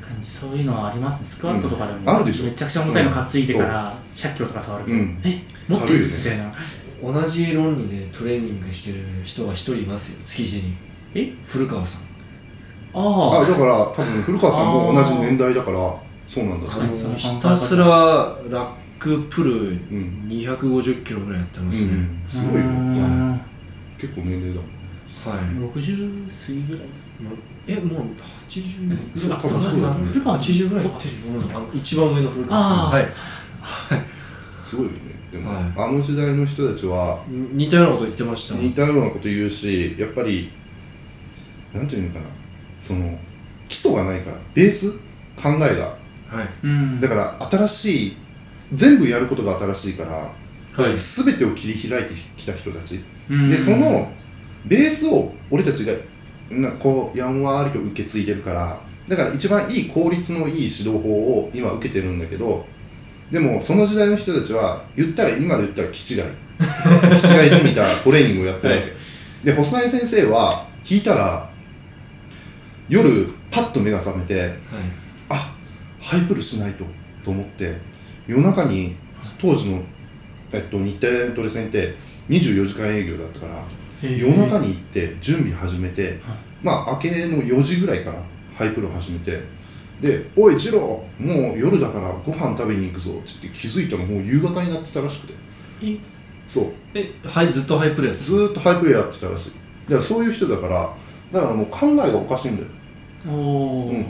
確かにそういうのはありますね。スクワットとかでも、うん。あるでしょ。めちゃくちゃ重たいの担いでから100キロとか触ると、うん。えもっと軽いよね。みたいな。同じ論理でトレーニングしてる人が一人いますよ。築地に。え？古川さん。あああだから多分古川さんも同じ年代だからそうなんだ。ひたすらラックプルうん。250キロぐらいやってますね、うん。すごいよ。うーん。結構年齢だもん。はい。60過ぎぐらい？えもう80そう多分そうだと思う。古川さん80ぐらい。いってるよあの一番上の古川さん。はい。すごいよね。でも、はい。あの時代の人たちは似たようなこと言ってました。似たようなこと言うしやっぱりなんていうのかな。その基礎がないからベース？考えが。はいうん。だから新しい全部やることが新しいから、はい。全てを切り開いてきた人たち。うん。でそのベースを俺たちがなこうやんわりと受け継いでるからだから一番いい効率のいい指導法を今受けてるんだけどでもその時代の人たちは言ったら今で言ったら気違い。気違いじみたトレーニングをやってるわけ、はで細谷先生は聞いたら夜パッと目が覚めてあハイプルしないとと思って夜中に当時の、えっと、日体大トレセンって24時間営業だったから夜中に行って準備始めて、まあ明けの4時ぐらいからハイプロ始めてで「おい二郎もう夜だからご飯食べに行くぞ」って言って気づいたらもう夕方になってたらしくて。え？そう。えはいずっとハイプレーやってずーっとハイプレやってたらしい。だからそういう人だからだからもう考えがおかしいんだよ。おー。うん。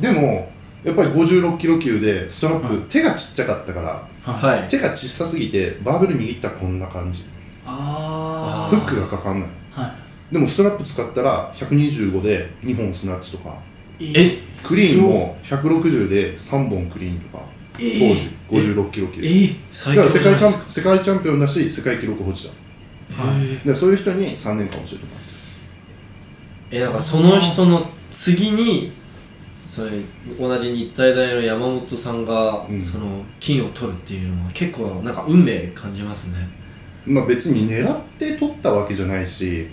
でもやっぱり56キロ級でストラップ、はい。手がちっちゃかったからはい。手が小さすぎてバーベル握ったらこんな感じ。あフックがかかんない。あはでもストラップ使ったら125で2本スナッチとか。いえ？クリーンも160で3本クリーンとか。当えー。時56キロ級。えだ最か。ら世界チャンン世界チャンピオンだし世界記録保持者。はい。でそういう人に3年間教えてもらってえだからその人の次にそれ同じ日体大の山本さんが、うん。その金を取るっていうのは結構なんか運命感じますね。まあ別に狙って取ったわけじゃないし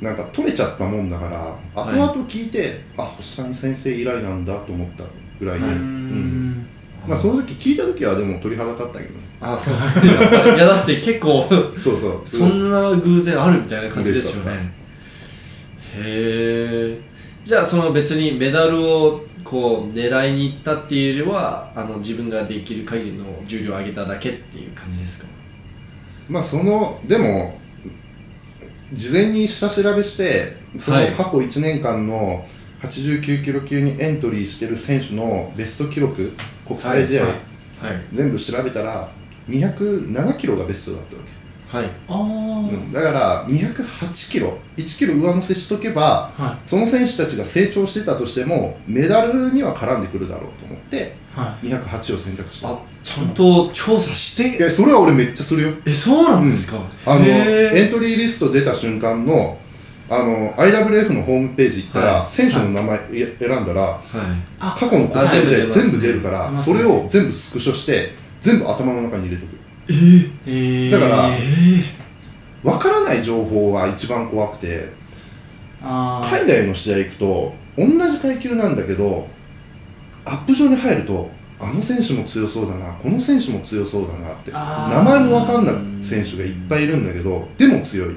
なんか取れちゃったもんだから後々聞いて、あ星谷先生以来なんだと思ったぐらいで、うーうん。んまあその時聞いた時はでも鳥肌立ったけどね。あそう。ですねやっぱりいやだって結構そうそう。そんな偶然あるみたいな感じですよね。へえじゃあその別にメダルをこう狙いに行ったっていうよりはあの自分ができる限りの重量を上げただけっていう感じですか？まあそのでも事前に下調べしてそのはい過去1年間の89キロ級にエントリーしてる選手のベスト記録国際試合、はい。はい。全部調べたら207キロがベストだったわけ、はい。ああうん。だから208キロ1キロ上乗せしとけばはその選手たちが成長してたとしてもメダルには絡んでくるだろうと思ってい。は208を選択した。あちゃんと調査して？いやそれは俺めっちゃするよ。えそうなんですか、あのへー。エントリーリスト出た瞬間のあの IWF のホームページ行ったら、はい。選手の名前や選んだらはい。あ過去の国際試合あ全部出るから、それを全部スクショして全部頭の中に入れとくえだからえわからない情報は一番怖くて海外の試合行くと同じ階級なんだけどアップ上に入るとあの選手も強そうだなこの選手も強そうだなって名前もわかんない選手がいっぱいいるんだけどでも強い。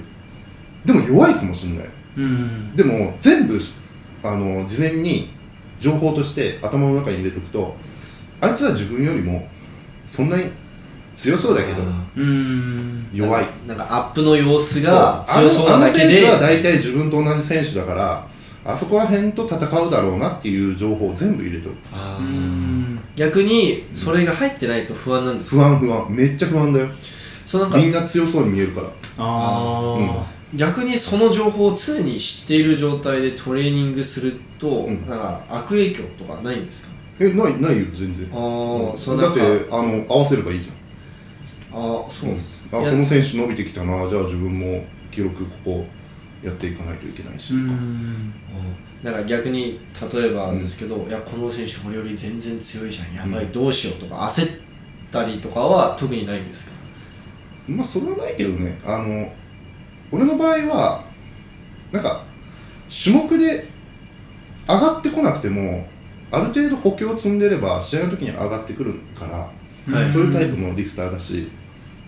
でも弱いかもしれない。うん。でも全部あの事前に情報として頭の中に入れておくとあいつは自分よりもそんなに強そうだけど。あう弱い。なんかアップの様子が強そうなあのあのだけで選手は大体自分と同じ選手だからあそこら辺と戦うだろうなっていう情報を全部入れておく。逆にそれが入ってないと不安なんです不安不安。めっちゃ不安だよ。そうなんかみんな強そうに見えるから。あ逆にその情報を常に知っている状態でトレーニングすると、うん。なんか悪影響とかないんですか？えないないよ全然。ああ、うん。だってあの合わせればいいじゃんああそう、あいやこの選手伸びてきたな。じゃあ自分も記録ここやっていかないといけないし、うんうんなんか逆に例えばですけど、いやこの選手俺より全然強いじゃん。やばい、うん。どうしようとか焦ったりとかは特にないんですか？まあそれはないけどね。あの俺の場合はなんか種目で上がってこなくてもある程度補強を積んでれば試合の時に上がってくるから、はいそういうタイプのリフターだし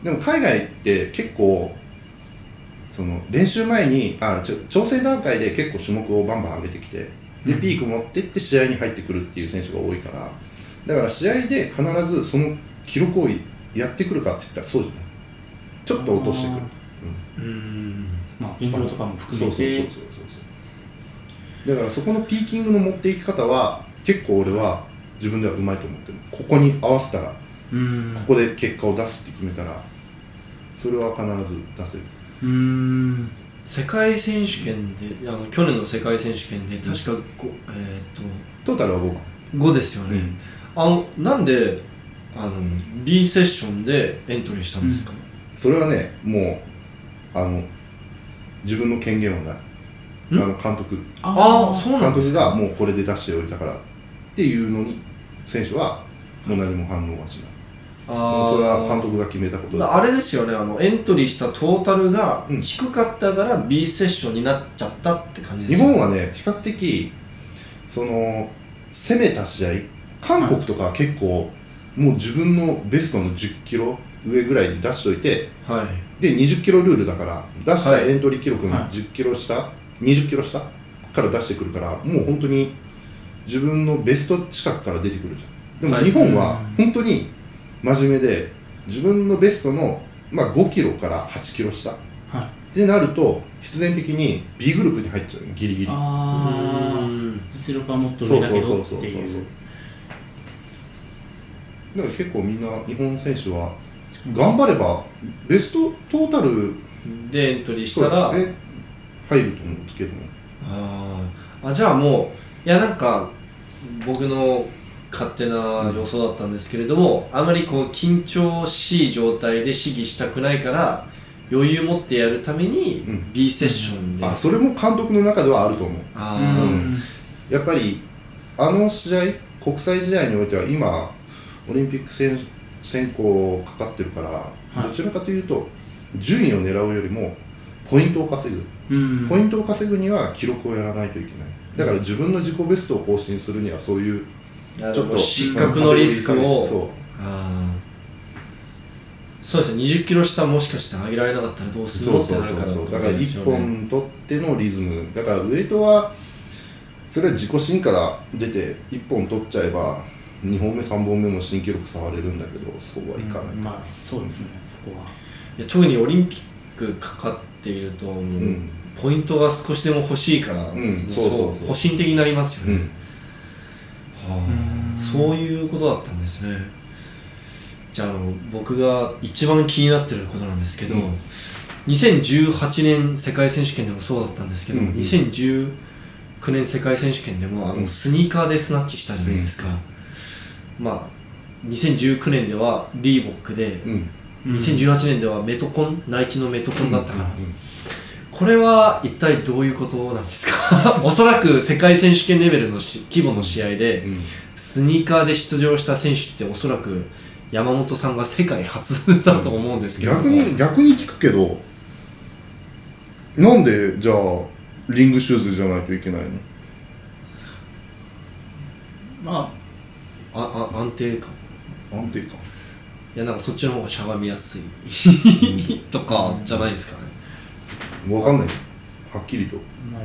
でも海外って結構その練習前にあちょ調整段階で結構種目をバンバン上げてきてでうん。ピーク持ってって試合に入ってくるっていう選手が多いからだから試合で必ずその記録をやってくるかって言ったらそうじゃない。ちょっと落としてくる。うん。まあ現状とかも含めて。そうそうそうそうだからそこのピーキングの持っていき方は結構俺は自分ではうまいと思ってる。ここに合わせたらうん。ここで結果を出すって決めたらそれは必ず出せる。うん。世界選手権であの去年の世界選手権で確かご、えーっトータルは5番。と5ですよね、あのなんでああの B セッションでエントリーしたんですか、それはねもうあの自分の権限はない。あんの監督。ああそうなん監督ですか？がもうこれで出しておいたからっていうのに選手はもう何も反応はしないあそれは監ー督が決めたことだ。あれですよねあのエントリーしたトータルがうん。低かったから B セッションになっちゃったって感じで日すよ本はね比較的その攻めた試合韓国とかは結構もう自分のベストの1 0キロ上ぐらいに出しといてはい。で2 0キロルールだから出したはい。エントリー記録のはい。1 0キロ下、2 0キロ下から出してくるからもう本当に自分のベスト近くから出てくるじゃん。でもはい。日本はうん。本当に真面目で自分のベストの、まあ、5キロから8キロ下っはい。てなると必然的に B グループに入っちゃうのギリギリ。うあ実力はもっと上だけどそうそうそうそうっていう。だから結構みんな日本選手は頑張ればベストトータルでエントリーしたらそうえ入ると思うんですけどねあー。あじゃあもういやなんか僕の勝手な予想だったんですけれども、あまりこう緊張しい状態で試技したくないから余裕持ってやるためにうん。B セッションで、あそれも監督の中ではあると思う。あうーん。やっぱりあの試合国際試合においては今オリンピック選選考かかってるから、い。どちらかというと順位を狙うよりもポイントを稼ぐ、うん。ポイントを稼ぐには記録をやらないといけない。だから自分の自己ベストを更新するにはそういうちょっと。失格のリスクを。そあー。そうですね。20キロ下もしかして上げられなかったらどううするそうそうのってなるからそうそうだから1ですよね。本取ってのリズム。だからウエイトはそれは自己新から出て1本取っちゃえば2本目3本目も新記録触れるんだけどそうはいかない、うん。まあそうですね。そこは。いや特にオリンピックかかっていると、もううん。ポイントが少しでも欲しいから、うん。そうそうそう。保身的になりますよね、うんそういうことだったんですね。じゃああの僕が一番気になってることなんですけど、うん。2018年世界選手権でもそうだったんですけど、うんうん。2019年世界選手権でもあのうん。スニーカーでスナッチしたじゃないですか、まあ2019年ではリーボックで、うん。2018年ではメトコンナイキのメトコンだったから、うんこれは一体どういうことなんですか？おそらく世界選手権レベルのし規模の試合でうん。スニーカーで出場した選手っておそらく山本さんが世界初だと思うんですけど。逆に逆に聞くけどなんでじゃあリングシューズじゃないといけないの？まあ。あ安定感。安定感。いやなんかそっちの方がしゃがみやすい。とかじゃないですかね分かんない。はっきりと。あまあ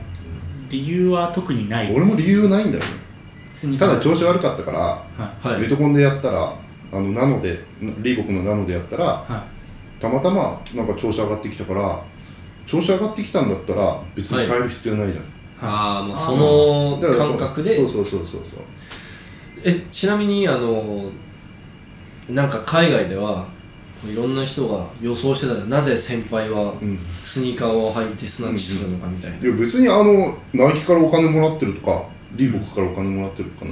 理由は特にない。俺も理由ないんだよね。ただ調子悪かったからはい。はい。メトコンでやったらあのナノでリーボックのナノでやったらはたまたまなんか調子上がってきたから調子上がってきたんだったら別に変える必要ないじゃん、い。ああもうその感覚で。そう。そうそうそうそう。えちなみにあのなんか海外ではいろんな人が予想してたよなぜ先輩はうん。スニーカーを履いてスナッチするのかみたいな、いや別にあのナイキからお金もらってるとかリーボックからお金もらってるとか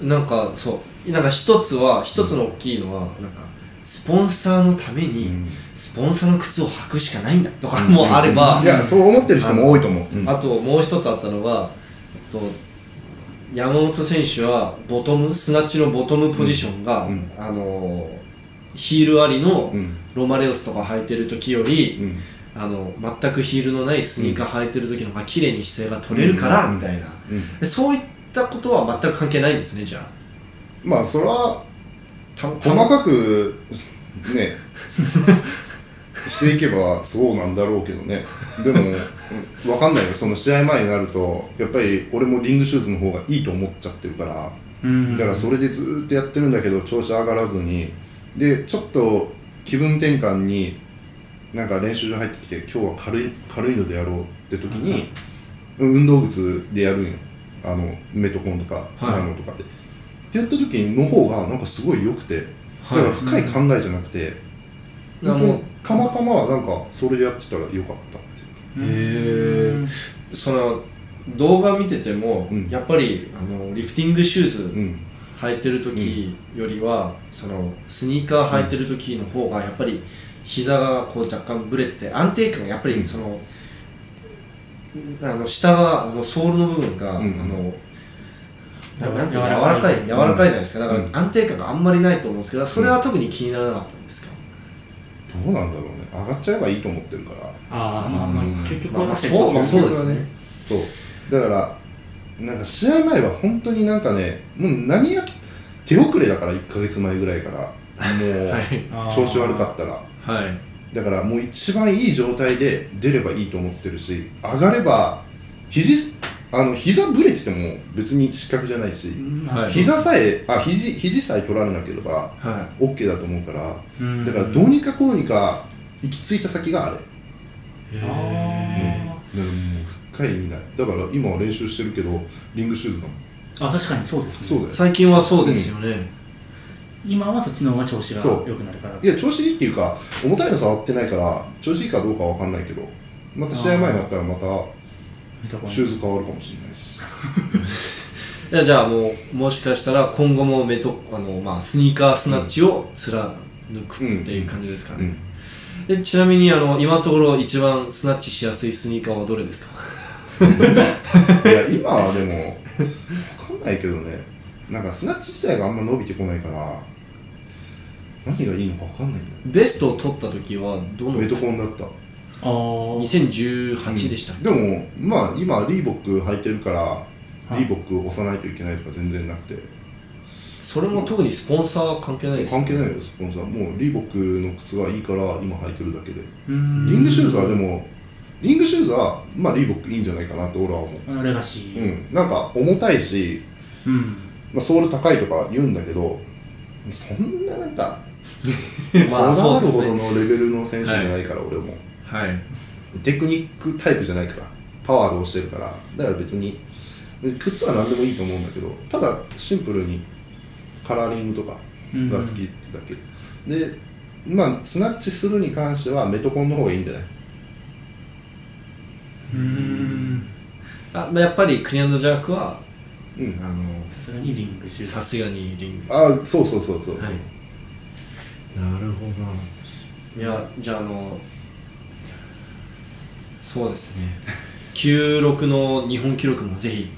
ななんかそう。なんか一つは一つの大きいのはなんかスポンサーのためにスポンサーの靴を履くしかないんだとかもあれば、いやそう思ってる人も多いと思う、うんあともう一つあったのがえっと山本選手はボトムスナッチのボトムポジションが、あのヒールありのうん。ロマレオスとか履いてる時より、うん。あの全くヒールのないスニーカー履いてる時の方が綺麗に姿勢が取れるから、うん。みたいな。そういったことは全く関係ないんですねじゃあ。まあそれはた細かくね していけばそうなんだろうけどね。でもうんわかんないよ。その試合前になるとやっぱり俺もリングシューズの方がいいと思っちゃってるから。うん。だからそれでずーっとやってるんだけど調子上がらずにでちょっと気分転換になんか練習場入ってきて今日は軽い軽いのでやろうって時に、運動靴でやるんよ。あのメトコンとかはい。ナノとかで。ってやった時の方がなんかすごい良くて。だからはい深い考えじゃなくて、うたまたまなんかそれでやってたらよかったっていう。うんへその動画見てても、うん。やっぱりあのリフティングシューズうん履いてる時よりは、そのスニーカー履いてる時の方がやっぱり膝がこう若干ぶれてて安定感がやっぱりその、あの下があのソールの部分が、うんあのななんていう柔らかい柔らかい。じゃないですか。だからうん。安定感があんまりないと思うんですけどそれは特に気にならなかったんですか、どうなんだろうね。上がっちゃえばいいと思ってるから。ああまあまあうん。結局まあそうそうですね。そう。だからなんか試合前は本当になんかねもう何や手遅れだから1か月前ぐらいから。もうはい。調子悪かったら。はい。だからもう一番いい状態で出ればいいと思ってるし上がれば肘あの膝ぶれてても別に失格じゃないしまあはい。膝さえあ肘肘さえ取られなければは OK だと思うからうん。だからどうにかこうにか行き着いた先があれ。いあだからもう深い意味ない。だから今は練習してるけどリングシューズだもん。ーあ確かにそうですね。そうだよ。最近はそうですよね、今はそっちの方が調子が良くなるから。いや調子いいっていうか重たいの触ってないから調子いいかどうかわかんないけどまた試合前になったらまたシューズ変わるかもしれないし。いやじゃあもうもしかしたら今後もメトあの、まあ、スニーカースナッチを貫くっていう感じですかね、うん。でちなみにあの今のところ一番スナッチしやすいスニーカーはどれですか？いや今はでもわかんないけどね。なんかスナッチ自体があんま伸びてこないから何がいいのかわかんないんだよベストを取った時はどのメトコンだった。ああ2018でした。でもまあ今リーボック履いてるからい。リーボック押さないといけないとか全然なくて。それも特にスポンサー関係ないです関係ないよスポンサー。もうリーボックの靴がいいから今履いてるだけで。リンリングシューズはでもリングシューズはまあリーボックいいんじゃないかなと俺は思う。あのレガシー。うんなんか重たいし、うん。まあ、ソール高いとか言うんだけどそんななんか まあこだわるほそうですねどのレベルの選手じゃないから、俺も。はい。テクニックタイプじゃないからパワーで押してるから。だから別に靴は何でもいいと思うんだけどただシンプルにカラーリングとかが好きってだけ、でまあスナッチするに関してはメトコンの方がいいんじゃない？うん。あまあやっぱりクリアンドジャークはうんあのさすがにリングシューズ。さすがにリング。あそうそうそうそう、はい。なるほど。いやじゃああのそうですね。96の日本記録もぜひ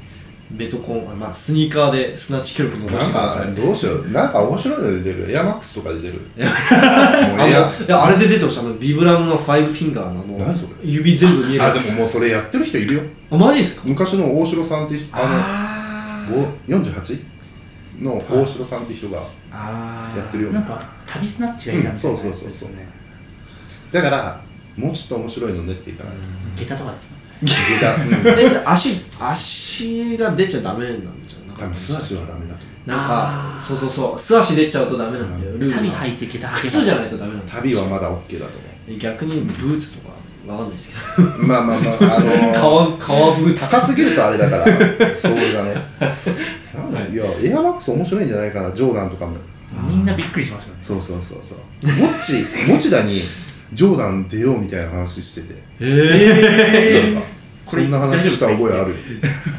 ベトコンあまあスニーカーでスナッチ記録伸ばしてください。なんかどうしよう。なんか面白いので出る。エアマックスとかで出る。もうエああれで出てほしい。あのビブラムのファイブフィンガーのあの何それ。指全部見えるあでやつももうそれやってる人いるよ。あマジですか？昔の大城さんってああのお 48? の大城さんって人があやってるよ、な。んか旅スナッチがいいなうんそうそうそうそう。だからもうちょっと面白いのねっていかない下駄とかですねギター、うん、え足足が出ちゃダメなんじゃなかった多分素足はダメだとなんかそうそうそう。素足出ちゃうとダメなんだよ。ルール履いて靴じゃないとダメなんだよ。旅はまだ OK だと思逆にブーツとかわかんないですけど。うまあまあまああのー 革革ブーツ。高すぎるとあれだからソールがね。なんだいやエアマックス面白いんじゃないかな。ジョーダンとかも。みんなびっくりしますよね。そうそうそうそう。モッチ持田にジョーダン出ようみたいな話してて。ええなんか そんな話した覚えある。よ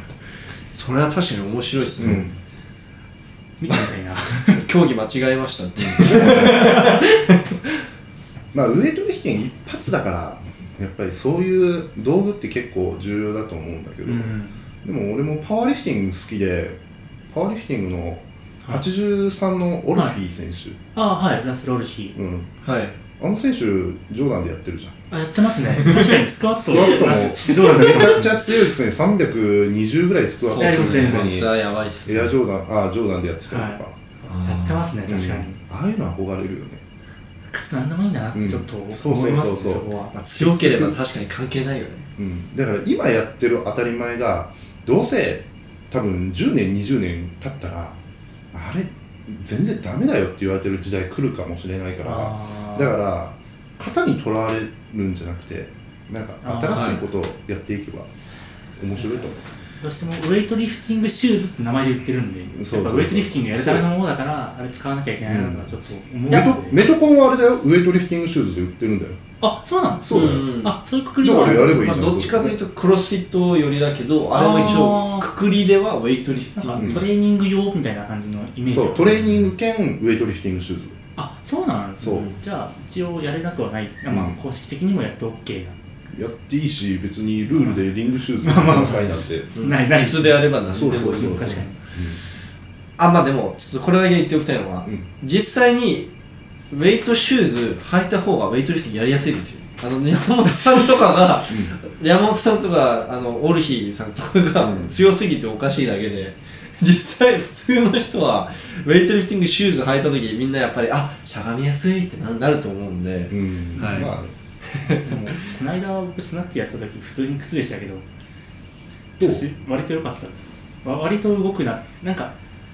それは確かに面白いですね、うん。見てみたいな。競技間違えましたって。まあウエイトリフティング一発だからやっぱりそういう道具って結構重要だと思うんだけど、うん。でも俺もパワーリフティング好きでパワーリフティングの83のオルフィー選手、ああはい。ラスロールヒ。ーうん、はいあの選手ジョーダンでやってるじゃん。あやってますね。確かにスクワットスクワットも。ラスジョーダンでめちゃくちゃ強いくせに320ぐらいスクワットやりするやばいっすエアジョーダンあジョーダンでやってたりとか、やってますね確かに、うん。ああいうの憧れるよね。靴なんでもいいんだなってちょっとうん思いますね、そうそうそうそう。そこは。まあ、強ければ確かに関係ないよね。うん、だから今やってる当たり前がどうせ多分10年20年経ったらあれ全然ダメだよって言われてる時代来るかもしれないからだから型にとらわれるんじゃなくてなんか新しいことをやっていけば面白いと思うどうしてもウェイトリフティングシューズって名前で売ってるんでそうそうそう。やっぱウェイトリフティングやるためのものだからあれ使わなきゃいけないなとかちょっと思う。メトコンはあれだよ。ウェイトリフティングシューズで売ってるんだよ。あそうなんですそうだよ。ん。あそういうくくりがあるだからやればいいまあ、じゃんどっちかというとクロスフィット寄りだけどあれも一応くくりではウェイトリフティング。なんかトレーニング用みたいな感じのイメージ。そうトレーニング兼ウェイトリフティングシューズ。あそうなんですね。そう。じゃあ一応やれなくはない、あまあうん。公式的にもやって OK なやっていいし別にルールでリングシューズのさいなんて。うんないない。普通でやれば何でもいい。そうそうそう。確かに。あまあでもちょっとこれだけ言っておきたいのは、うん。実際にウェイトシューズ履いた方がウェイトリフティングやりやすいですよ。あの山本さんとかが山本さんとかあのオルヒーさんとかがうん。強すぎておかしいだけで実際普通の人はウェイトリフティングシューズ履いた時みんなやっぱりあしゃがみやすいってななると思うんで、うんうん。はい。まあこの間僕スナッチやった時普通に靴でしたけど調子割と良かったです。わ割と動くな。なんか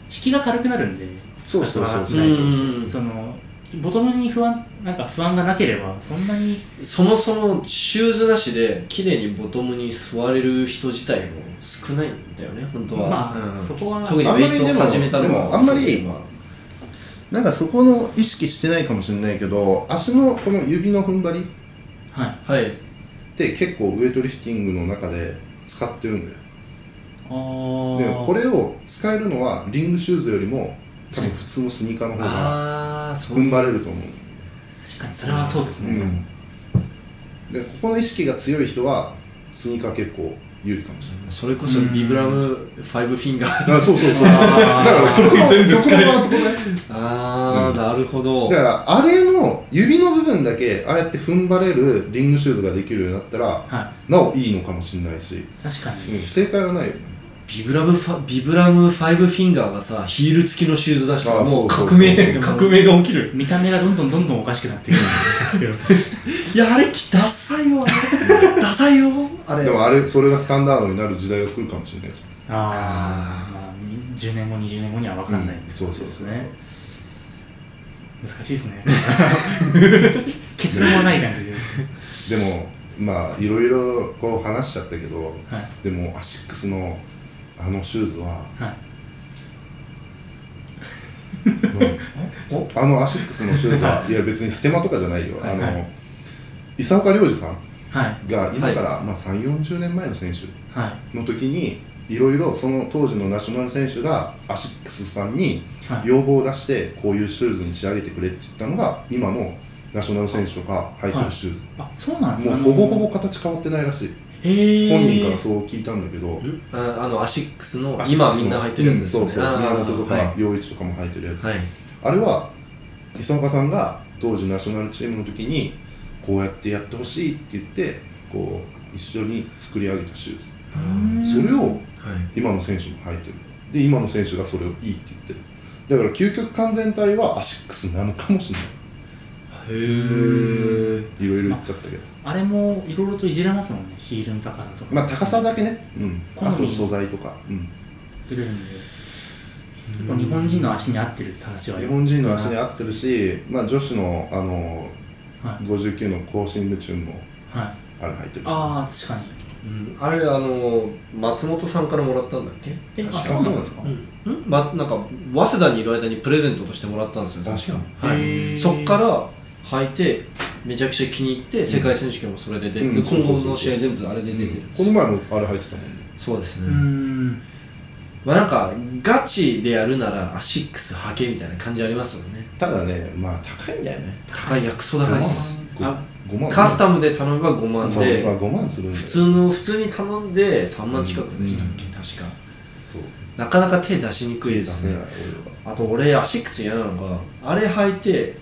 引きが軽くなるんでそうそうそうそう。うん。そのボトムに不安なんか不安がなければそんなにそもそもシューズなしで綺麗にボトムに座れる人自体も少ないんだよね本当は、まあうん。そこは特にウェイトを始めたのもあんまりなんかそこの意識してないかもしれないけど足のこの指の踏ん張りっはい。はい。て結構ウェイトリフティングの中で使ってるんだよ。でこれを使えるのはリングシューズよりも多分普通のスニーカーの方が踏ん張れると思う。確かにそれはそうですね、うん。でここの意識が強い人はスニーカー結構有利かもしれない。それこそビブラムファイブフィンガー。あそうそうそう。だからこれ全部使える。ああ、うん。なるほど。だからあれの指の部分だけああやって踏ん張れるリングシューズができるようになったらはなおいいのかもしれないし、い確かに、うん、正解はないよね。ビブラムファビブラムファイブフィンガーがさヒール付きのシューズ出したもうそうそうそう。革命革命が起きる。見た目がどんどんどんどんおかしくなっていくような気がしますけど。いやあれダサいよあれダサいよ。あれ。でもあれそれがスタンダードになる時代が来るかもしれないですよああまあ10年後20年後には分かんない、うん。そうそうそうそう。ね難しいですね。結論はない感じで。でもまあいろいろこう話しちゃったけどはい。でもアシックスのあのシューズは、はい。うんおあのアシックスのシューズはい。や別にステマとかじゃないよ、あの、はい。はい砂岡良治さんはいが今から、まあ、3 4 0年前の選手はい。の時にいろいろその当時のナショナル選手がアシックスさんにはい。要望を出してこういうシューズに仕上げてくれって言ったのが今のナショナル選手とか履いてるシューズ、あそうなんです。もうねほぼほぼ形変わってないらしい、えー、本人からそう聞いたんだけど、ああのアシックスの今みんな履いてるやつですよね、うんそうそう。宮本とかは陽一とかも履いてるやつ、い、はい、あれは砂岡さんが当時ナショナルチームの時にこうやってやってほしいって言ってこう一緒に作り上げたシューズ。うん。それをはい。今の選手も履いてる。で今の選手がそれをいいって言ってる。だから究極完全体はアシックスなのかもしれない。へえいろいろ言っちゃったけど。あれもいろいろといじれますもんね。ヒールの高さとか。まあ高さだけね、うん、あと素材とか、うん、作れるんで。日本人の足に合ってるって話は日本人の足に合ってるし、まあ、女子のあのはい。59のコーシングチューンもはい。あれ履いてるし。ああ確かに。うん。あれあの松本さんからもらったんだっけ？えあ確か。そうなんですか？うん、ん。ま、なんか早稲田にいる間にプレゼントとしてもらったんですよ確か。に。はい、そっから履いてめちゃくちゃ気に入って世界選手権もそれで出て、うん。で今後の試合全部あれで出てるんですよ。この前もあれ履いてたもんね。そうですね、うーんまあなんかガチでやるならアシックス履けみたいな感じありますよね。ただねまあ高いんだよね。高いやクソ高いですあ5万カスタムで頼めば5万でまあ5万する普通の普通に頼んで3万近くでしたっけ、うん。確か。そう。なかなか手出しにくいですね。手出せない俺はあと俺アシックス嫌なのがあれ履いて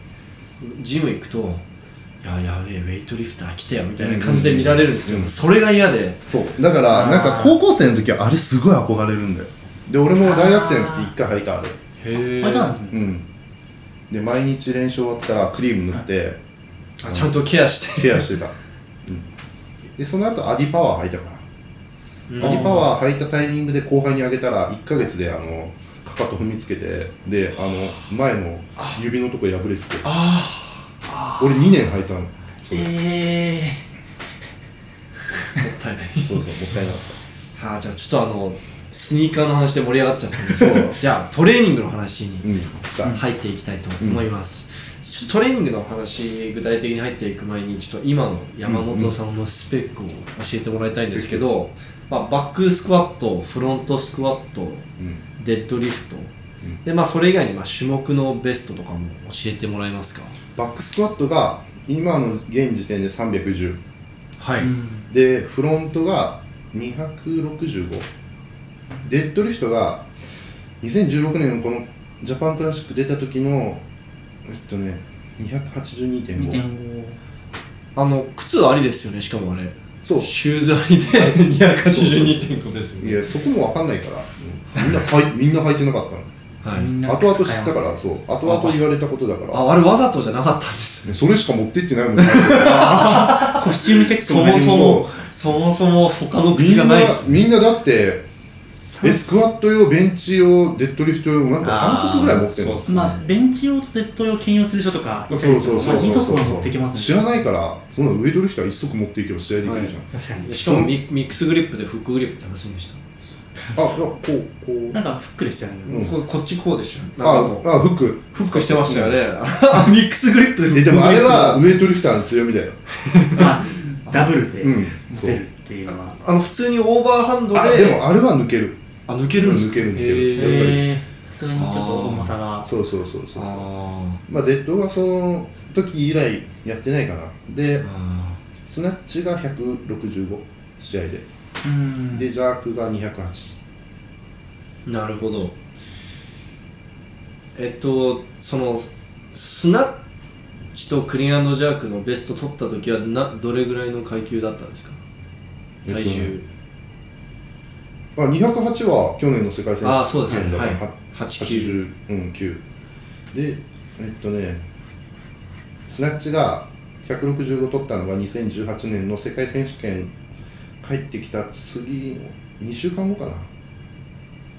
ジム行くといややべえウェイトリフター来たよみたいな感じで見られるんですよ、うんそれが嫌で。そう。だからなんか高校生の時はあれすごい憧れるんだよで俺も大学生の時一回履いたあれへあれなんですね。うん。で毎日練習終わったらクリーム塗って。あちゃんとケアして。ケアしてた、うん、でその後アディパワー履いたからうん。アディパワー履いたタイミングで後輩にあげたら1ヶ月であのかかと踏みつけてであの前の指のとこ破れてて。あ俺2年履いたの。それ、えあ もったいない。そうそうもったいなかっはあじゃあちょっとあのスニーカーの話で盛り上がっちゃったんで。すけどじゃあトレーニングの話に入っていきたいと思います、ちょっとトレーニングの話具体的に入っていく前にちょっと今の山本さんのスペックを教えてもらいたいんですけど、まあ、バックスクワットフロントスクワットうん。デッドリフト。ん。でまあそれ以外にまあ種目のベストとかも教えてもらえますか？バックスクワットが今の現時点で310はうん。でフロントが265デッドリフトが2016年のこのジャパンクラシック出た時のえっとね282.5 2.5あの靴ありですよねしかもあれ。そう。シューズありで282.5ですよね。いやそこも分かんないから、みんなはいみんな履いてなかったの。はい。後々知ったからそう。後々言われたことだから。ああれわざとじゃなかったんですね。それしか持ってってないもんね。コスチュームチェックそもそも。そもそも他の靴がないですみんなだってえスクワット用ベンチ用デッドリフト用なんか3足ぐらい持ってるすね。まあベンチ用とデッド用兼用する人とかそうそうそうまあ2そう足も持ってきますね。知らないからそんなウエイトリフトは1足持っていけば試合できるじゃん、確かに。しかもミミックスグリップでフックグリップって話でした、あこうこう。なんかフックでしたよね、うん。ここっちこうでしたよなんかもう。ああフックフックしてましたよね、ミックスグリップでフックグリップえでもあれはウエイトリフターの強みだよ。まあダブルで持てるっていうのは、あの普通にオーバーハンドであでもあれは抜けるあ抜けるんですか？抜ける抜ける。さすがにちょっと重さが。そうそうそうそうまあデッドがその時以来やってないかな。でスナッチが165試合で。うん。でジャークが208ーなるほど。えっとそのスナッチとクリーンジャークのベスト取った時はなどれぐらいの階級だったんですか？体重、あ208は去年の世界選手権あそうですね。だからはい。89 89でえっとねスナッチが165取ったのが2018年の世界選手権。帰ってきた次の2週間後かな。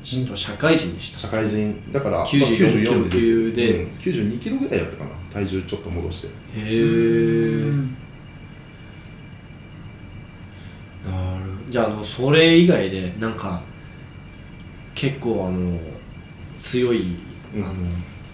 ちょっと社会人でした。社会人。だから94キロまあ級で。うん。92キロぐらいやったかな。体重ちょっと戻して。へうえん。なるじゃああのそれ以外でなんか結構あの強い、うん。あの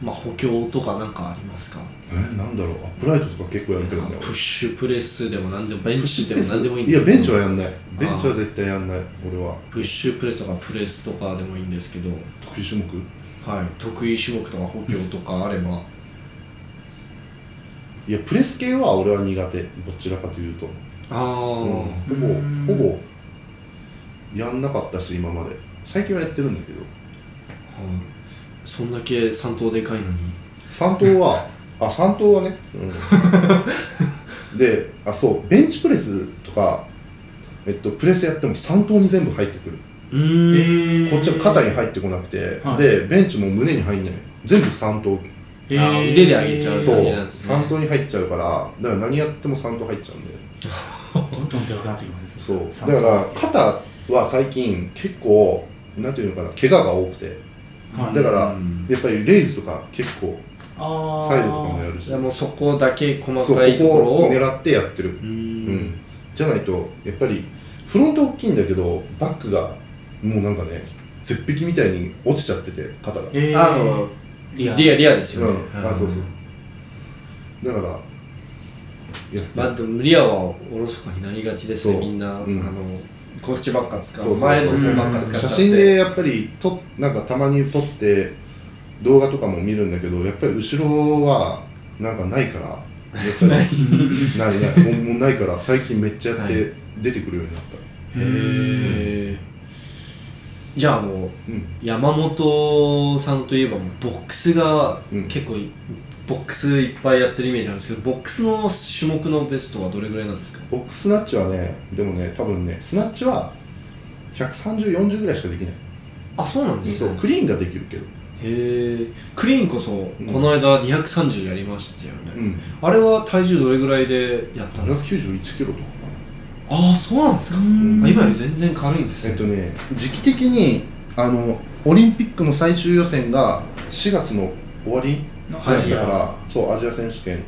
まあ補強とかなんかありますか？えなんだろう。アップライトとか結構やるけどね。プッシュプレスでも何でもベンチでも何でもいいんいやですけど。ベンチはやんない。ベンチは絶対やんない。俺は。プッシュプレスとかプレスとかでもいいんですけど、得意種目？はい、得意種目とか補強とかあれば。いやプレス系は俺は苦手。どちらかというと。ああ、うん。ほぼうん。ほぼやんなかったし今まで。最近はやってるんだけど。そんだけ3頭でかいのに。3頭はあ3頭はね、うん、であそう。ベンチプレスとか、えっと、プレスやっても3頭に全部入ってくる。うーん。こっちは肩に入ってこなくて、はい。でベンチも胸に入んない。全部3頭えあー。腕で上げちゃうそう感じなんですね。3頭に入っちゃうからだから何やっても3頭入っちゃうんで どんどんでかくなってきますね。そう。だから肩は最近結構なんていうのかな怪我が多くて。はい。だからうん。やっぱりレイズとか結構サイドとかもやる。しもうそこだけ細かいところを。を狙ってやってる。うん。ん。じゃないとやっぱりフロント大きいんだけどバックがもうなんかね絶壁みたいに落ちちゃってて肩が、えー。あのリア。リアリアですよね、うん。あそうそう。だからやってまあでもリアはおろそかになりがちですねみんな、うん。あのこっちばっか使う。前の方ばっか使っ写真でやっぱりとなんかたまに撮って動画とかも見るんだけどやっぱり後ろはなんかないから。やっぱりない。ない。もうもうないから最近めっちゃやっはい。て出てくるようになった、へえじゃああのうん。山本さんといえばもうボックスがうん。結構い、ボックスいっぱいやってるイメージなんですけどボックスの種目のベストはどれぐらいなんですか？ボックスナッチはねでもね多分ねスナッチは13040ぐらいしかできない、あそうなんですね。そうクリーンができるけど、へえクリーンこそん。この間230やりましたよね、うん、あれは体重どれぐらいでやったんですか？291キロとかかああそうなんですか、今より全然軽いんですね、なえっとね時期的にあのオリンピックの最終予選が4月の終わりアジア。だからそうアジア選手権。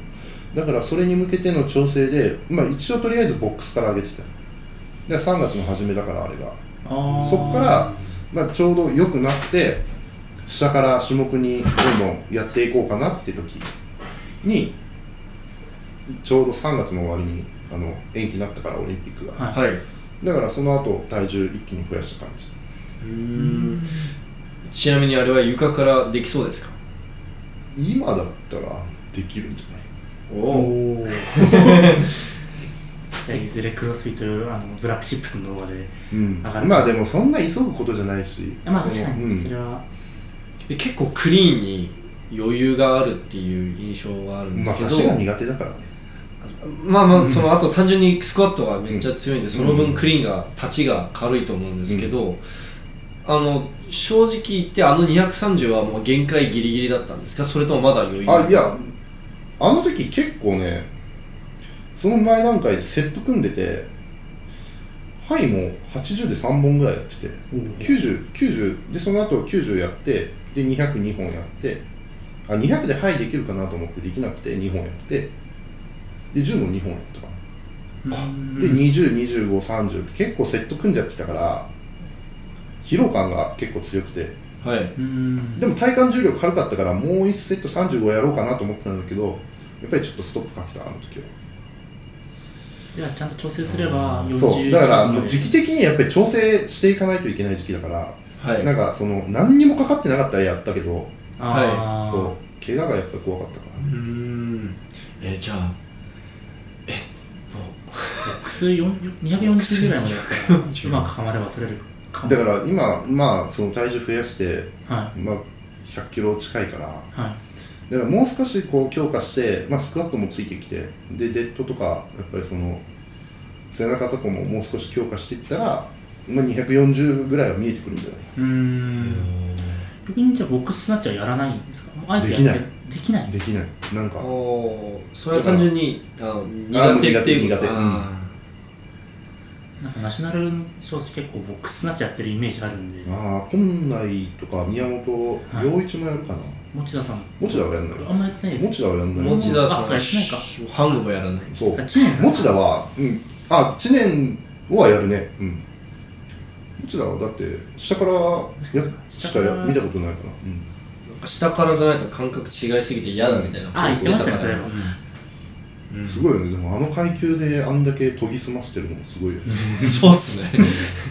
だからそれに向けての調整で、まあ、一応とりあえずボックスから上げてた。で3月の初めだからあれが。そこから、まあ、ちょうど良くなって下から種目にどんどんやっていこうかなって時にちょうど3月の終わりにあの延期になったからオリンピックが、はい。はい。だからその後体重一気に増やした感じ。うん。ちなみにあれは床からできそうですか？今だったらできるんじゃない？おおおじゃあいずれクロスフィットあのブラックシップスの動画でうん。上がる。まあでもそんな急ぐことじゃないし。まあ確かに。そのうん。それは、結構クリーンに余裕があるっていう印象があるんでまあすけど、足が苦手だからね。まあまあそのあと単純にスクワットがめっちゃ強いんで、そのうん分クリーンが立ちが軽いと思うんですけど、あの正直言ってあの230はもう限界ギリギリだったんですか？それともまだ余裕？あいやあの時結構ねその前段階でセット組んでてはいもう80で3本ぐらいやってて 90, 90でその後90やってで2002本やってあ200ではいできるかなと思ってできなくて2本やってで10も2本やったかな。うん。で202530って結構セット組んじゃってたから疲労感が結構強くて。はい。うん。でも体感重量軽かったからもう1セット35やろうかなと思ってたんだけどやっぱりちょっとストップかけたあの時は。ではちゃんと調整すれば40そう。だから時期的にやっぱり調整していかないといけない時期だから、はい。なんかその何にもかかってなかったらやったけどあーそう。怪我がやっぱり怖かったから。うーん。えじゃあえもボックス4 240ぐらいまで。やったらうまくはまれば取れるだから今まあその体重増やして、はい。まあ、100キロ近いから。はい。だからもう少しこう強化して、まあ、スクワットもついてきてでデッドとかやっぱりその背中とかももう少し強化していったら、まあ、240ぐらいは見えてくるんじゃない？うーん。逆にじゃあボックススナッチはやらないんですか？できない。できない。できない。なんか。それは単純に苦手っていう苦手苦手。あなんかナショナル少子結構ボックススナッチやってるイメージがあるんで。ああ本来とか宮本はい陽一もやるかな、持田さん。持田はやんないあんまやってないです。持田はやんない。ー持田さんはあやってないかハングもやらないそう持田はうん。あ知念はやるね。うん。持田はだって下からやしかや見たことないかな、うん。下からじゃないと感覚違いすぎて嫌だみたいな。あ言ってましたねそれはうん。すごいよね。でもあの階級であんだけ研ぎ澄ましてるのもすごいよね。そうっすね。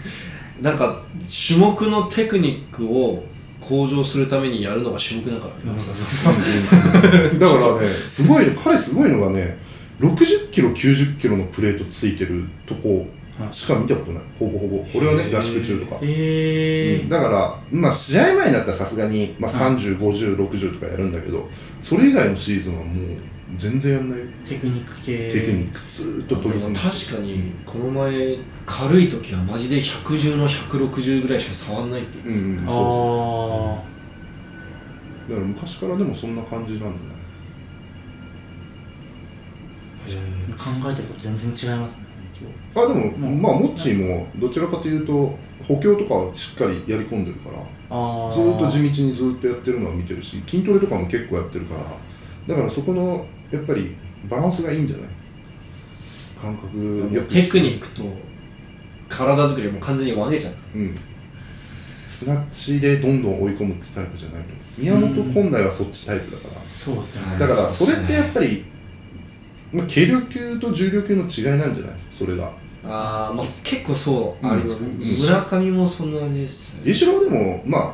なんか種目のテクニックを向上するためにやるのが種目だからねだからねすごいの彼すごいのがね60キロ90キロのプレートついてるとこはい。しか見たことない。ほぼほぼ。俺はね合宿中とか。えー。うん。だから、まあ、試合前になったらさすがに、まあ、はい30、50、60とかやるんだけどそれ以外のシーズンはもう全然やんない。よテクニック系。テクニックずーっと確かにこの前軽い時はマジで110の160ぐらいしか触んないって言ってた、うんうん、そうあそうそう。だから昔からでもそんな感じなんだね。あ考えてること全然違いますね。あでも、う。んまあモッチーもどちらかというと補強とかはしっかりやり込んでるからずーっと地道にずーっとやってるのは見てるし筋トレとかも結構やってるからだからそこのやっぱりバランスがいいんじゃない？感覚よくテクニックと体作りをもう完全に分けちゃって。うん。スナッチでどんどん追い込むってタイプじゃないと。宮本本来はそっちタイプだから。そうですよね。だからそれってやっぱり、まあ、軽量級と重量級の違いなんじゃない？それが。ああまあ結構そうあります、うん。村上もそんなですね。イシローでもまあ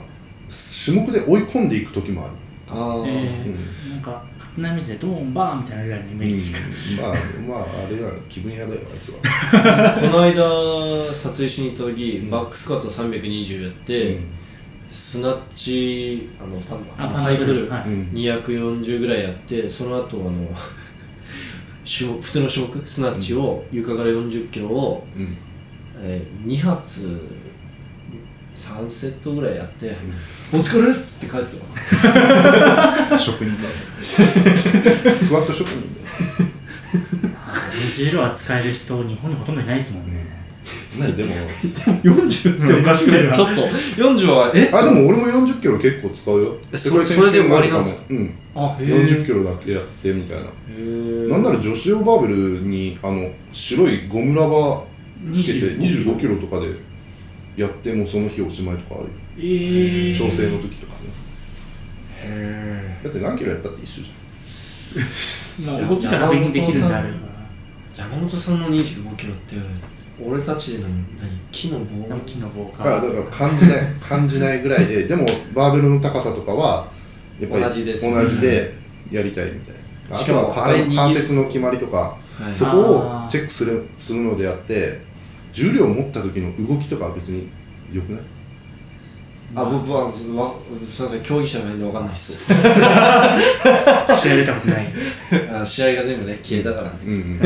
種目で追い込んでいく時もある。ああ、えうん。ーなんか勝手なイメージでドーンバーンみたいなぐらいのイメージしか、うん、まあまああれは気分屋だよあいつは、この間撮影しに行った時、バックスクワット320やって、スナッチあのパンあハイプルはい。うん240ぐらいやってその後あの 普通の種目スナッチを床から40キロを、うん。えー2発3セットぐらいやって「お疲れっす」って帰ってた職人だスクワット職人だよ20は使える人日本にほとんどいないですもんね。ねでも。40っておかしくない？ちょっと40はえ？あでも俺も40キロ結構使うよ。えそ世界選手それで終わり権なんですかうん。あへ40キロだけやってみたいな。なんなら女子用バーベルにあの白いゴムラバーつけて25 25キロとかでやってもうその日おしまいとかあるよ。ええ調整の時とかね。へだって何キロやったって一緒じ まあ動きが確認できるんであれば。山本さんの2 5キロって俺たちの何？木の棒？なんか木の棒か。だから感じない 感じないぐらいででもバーベルの高さとかはやっぱり同じです同じでやりたいみたいな、あしかもとは関節の決まりとかはい。そこをチェックするするのであって重量を持った時の動きとかは別によくない？あ僕はわすみません競技者なんで分かんないっす。試合出たことない。あ試合が全部ね消えたからね。うんうん。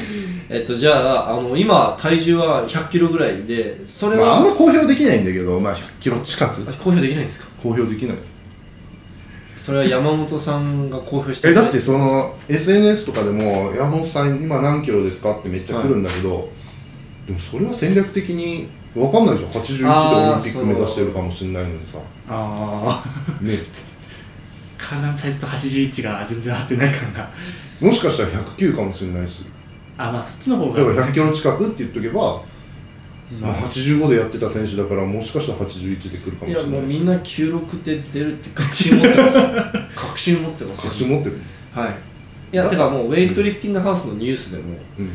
えっとじゃああの今体重は100キロぐらいでそれまあ、あんは、ま公表できないんだけど、まあ、100キロ近く？あ公表できないんですか？公表できない。それは山本さんが公表してえだってその SNS とかでも山本さん今何キロですかってめっちゃ来るんだけど、でもそれは戦略的に分かんないじゃん。81でオリンピック目指してるかもしれないのにさ。ああね。体のサイズと81が全然合ってない感が。もしかしたら109かもしれないし。あまあそっちの方が。だから100キロ近くって言っとけば、まあ、まあ85でやってた選手だからもしかしたら81で来るかもいやしれないし。もうみんな96で出るって確信持ってますよ。確信持ってますよ。確信持ってる。はい。いやてかもうウェイトリフティングハウスのニュースでも、うん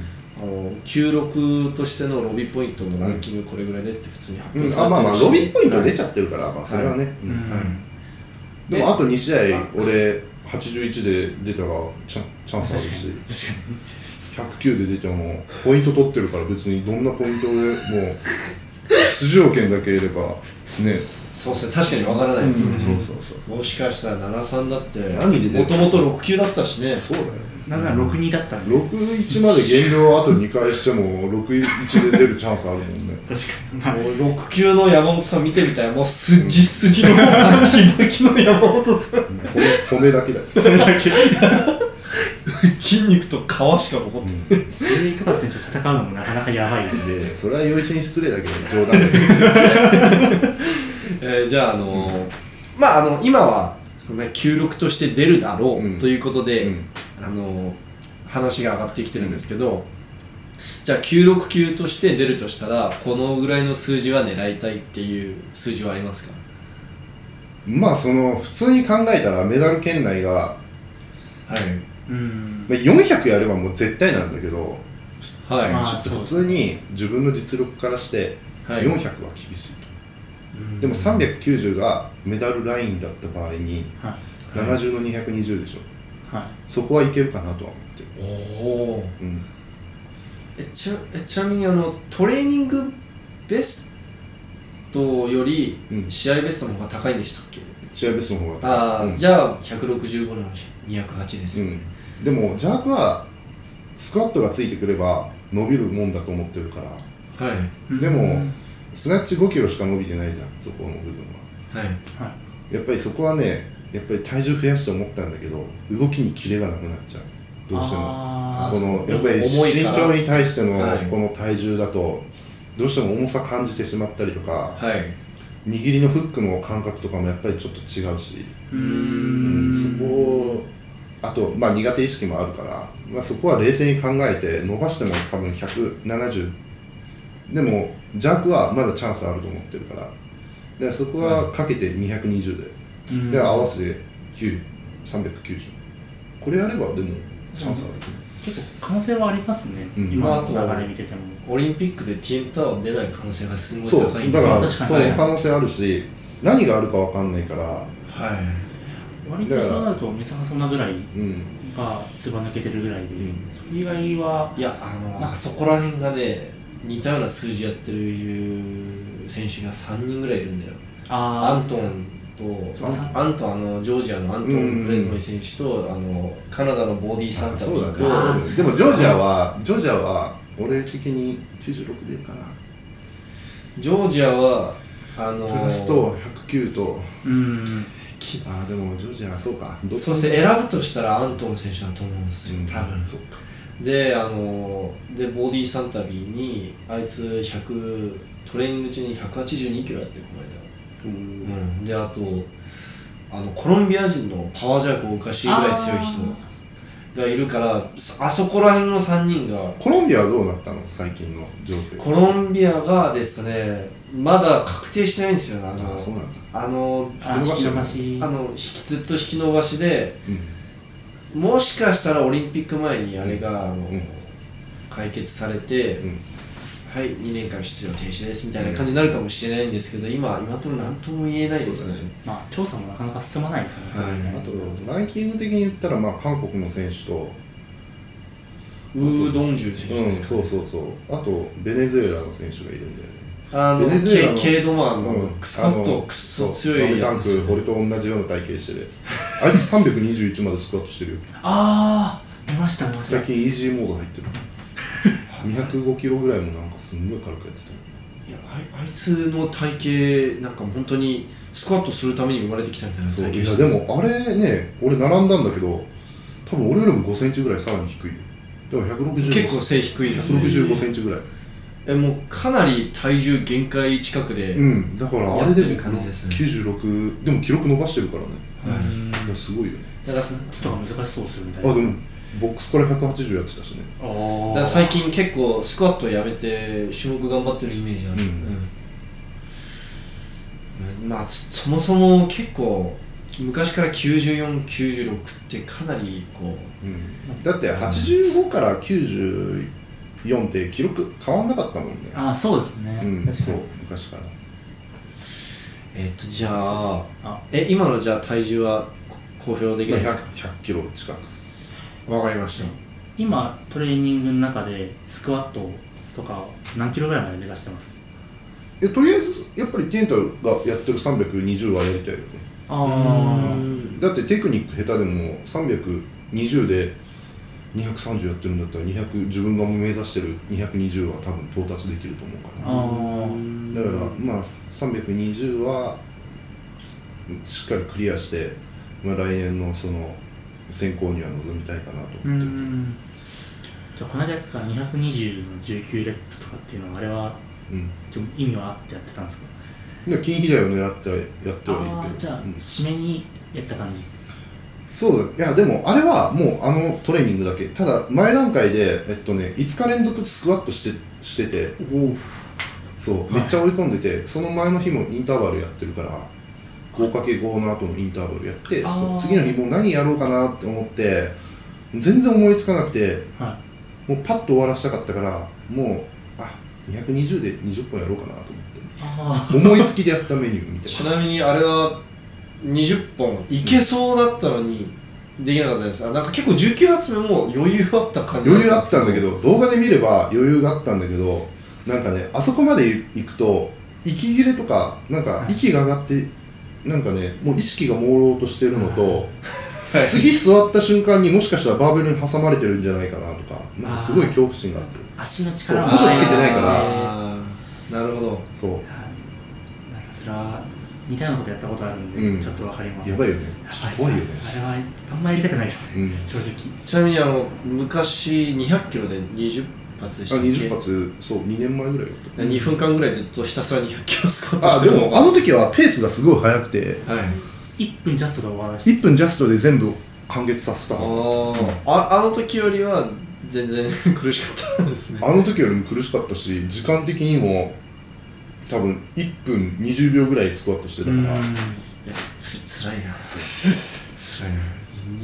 96としてのロビーポイントのランキングこれぐらいですって普通に発うん、表されてあまあまあるしロビーポイント出ちゃってるから、まあそれはね、うんうん。はい。でもあと2試合俺81で出たらチャンチャンスあるし。確か109で出てもポイント取ってるから別にどんなポイントでもう出場権だけいればね。そうですね。確かにわからないですね、そうそうそうもしかしたら73だってもともと6級だったしね。そうだよになんなら62だったんで61まで減量あと2回しても61で出るチャンスあるもんね。確かに。まあもう6級の山本さん見てみたい。もう筋筋のバキバキの山本さん。骨骨だけだ。よ、それだけ。筋肉と皮しか残ってない。それで高瀬選手と戦うのもなかなかやばいですね。でそれは陽一に失礼だけど冗談だけどえーじゃああのーまああの今はそのね96として出るだろう、うん。ということで、うんあのー話が上がってきてるんですけど、じゃあ96級として出るとしたらこのぐらいの数字は狙いたいっていう数字はありますか？まあその普通に考えたらメダル圏内がはい。うん。まあ400やればもう絶対なんだけど、はい、まあちょっと普通に自分の実力からしてはい。400は厳しいと、でも390がメダルラインだった場合にはい。70の220でしょ。はいそこはいけるかなとは思ってる、おおうん、えちなえちなみにあのトレーニングベストよりうん。試合ベストの方が高いんでしたっけ、試合ベストの方がああ、うん。じゃあ165の208ですよね、うん、でも邪悪はスクワットがついてくれば伸びるもんだと思ってるから。はい。でもうん。スナッチ5キロしか伸びてないじゃんそこの部分は。はい。やっぱりそこはねやっぱり体重増やして思ったんだけど動きにキレがなくなっちゃう。どうしても。あこのやっぱり身長に対してのはい。この体重だとどうしても重さ感じてしまったりとかはい。握りのフックの感覚とかもやっぱりちょっと違うし、ーううんんそこをあと、まあ、苦手意識もあるから、まあ、そこは冷静に考えて伸ばしても多分170でも弱はまだチャンスあると思ってるから。でそこはかけて220で、うん。で合わせて9 390これやればでもチャンスある、結構可能性はありますね、うん。今の流れ見てても。オリンピックで TN タワー出ない可能性がすごいそう高いんでだから確そかにの可能性あるし何があるかわかんないから、はい。割とそうなると三坂そんなぐらいうん、がつば抜けてるぐらいで、ん。それ以外はいやあのあそこら辺がね似たような数字やってる選手が3人ぐらいいるんだよ。あアントンとあアントンあのジョージアのアントうんン・プレズモイ選手とあのカナダのボディ・サンタとね。でもジョージアはジョージアは俺的に96でいいかな。ジョージアはあのプラスと109と。うん。あーでもジョージアそうか。そうですね。選ぶとしたらアントン選手だと思うんですよ。うん。多分。そうか。であのでボディ・サンタビーにあいつ100トレーニング中に182キロやってるこの間うん、であとあのコロンビア人のパワージャークをおかしいぐらい強い人。がいるからあそこら辺の3人がコロンビアはどうなったの？最近の情勢。コロンビアがですねまだ確定してないんですよね。あのあのあ引き伸ばし。あの引きずっと引き伸ばしでうん。もしかしたらオリンピック前にあれが、あのん。解決されて、うんはい2年間出場停止ですみたいな感じになるかもしれないんですけど今今のところ何とも言えないですね。まあ調査もなかなか進まないですよね、はい。あとランキング的に言ったら、まあ、韓国の選手と、ウードンジュ選手うん、ですか、そうそうそう。あとベネズエラの選手がいるんだよね。あのベネズエラのケケイドマンのうん。クスカットクソ強いやつですよタンク俺と同じような体型してるやつ。あいつ321までスクワットしてるよ。ああ見ました見ました。最近イージーモード入ってる205キロぐらいもなんかすんごい軽くやってたいやあいあいつの体型なんか本当にスクワットするために生まれてきたみたいな体型してやでもあれね俺並んだんだけど多分俺よりも5センチぐらいさらに低い。よだから165結構背低いですね165センチぐらい。えもうかなり体重限界近くで、うん。だからあれでやってる感じですね。96でも記録伸ばしてるからね。はい。うんいやすごいよね。だからちょっと難しそうですよみたいな。あでもボックスから180やってたしね。あだーから最近結構スクワットやめて種目頑張ってるイメージある、うん。うん。まあそそもそも結構昔から9496ってかなりこうん。だって85から94って記録変わんなかったもんね。あーそうですね、うん。そう確かに。昔からうえっとじゃああえ今のじゃあ体重はこ公表できないですか 100, 100キロ近くわかりました。今トレーニングの中でスクワットとか何キロぐらいまで目指してます？えとりあえずやっぱりテンタがやってる320はやりたいよね。あだってテクニック下手でも320で230やってるんだったら200自分が目指してる220は多分到達できると思うかあらー。だからまあ320はしっかりクリアして、まあ、来年のその選考には臨みたいかなとう思ってじゃあこの間やってた220の19レップとかっていうのはあれはうん意味はあってやってたんですか？で金肥大を狙ってやってはいるけどじゃあ、うん締めにやった感じ。そうだ。いやでもあれはもうあのトレーニングだけ。ただ前段階でえっとね5日連続スクワットしてしててそういめっちゃ追い込んでて、その前の日もインターバルやってるから 5×5 の後のインターバルやって次の日もう何やろうかなって思って全然思いつかなくてはもうパッと終わらせたかったからもうあ220で20本やろうかなと思って思いつきでやったメニューみたいなちなみにあれは20本いけそうだったのにできなかったですあなんか結構19発目も余裕あった感じ余裕あったんだけどど動画で見れば余裕があったんだけどなんかねあそこまで行くと息切れとかなんか息が上がってなんかねもう意識が朦朧としてるのと、次座った瞬間にもしかしたらバーベルに挟まれてるんじゃないかなとかなんかすごい恐怖心があって。足の力そう補助つけてないから。なるほど。そう。なんかそれは似たようなことやったことあるんで、うん。ちょっとわかります。やばいよね。やばいっす。怖いよね。あれはあんまやりたくないですね、うん。正直。ちなみにあの昔200キロで20発でしあたっけ？20発そう2年前ぐらいだった。2分間ぐらいずっとひたすら200キロスクワットあしてるでもあの時はペースがすごい速くて。はい。1分ジャストで終わらせて1分ジャストで全部完結させた。あのー。ああの時よりは全然苦しかったんですね。あの時よりも苦しかったし時間的にも多分1分20秒ぐらいスクワットしてたから。いやつつつらいな。つらいな。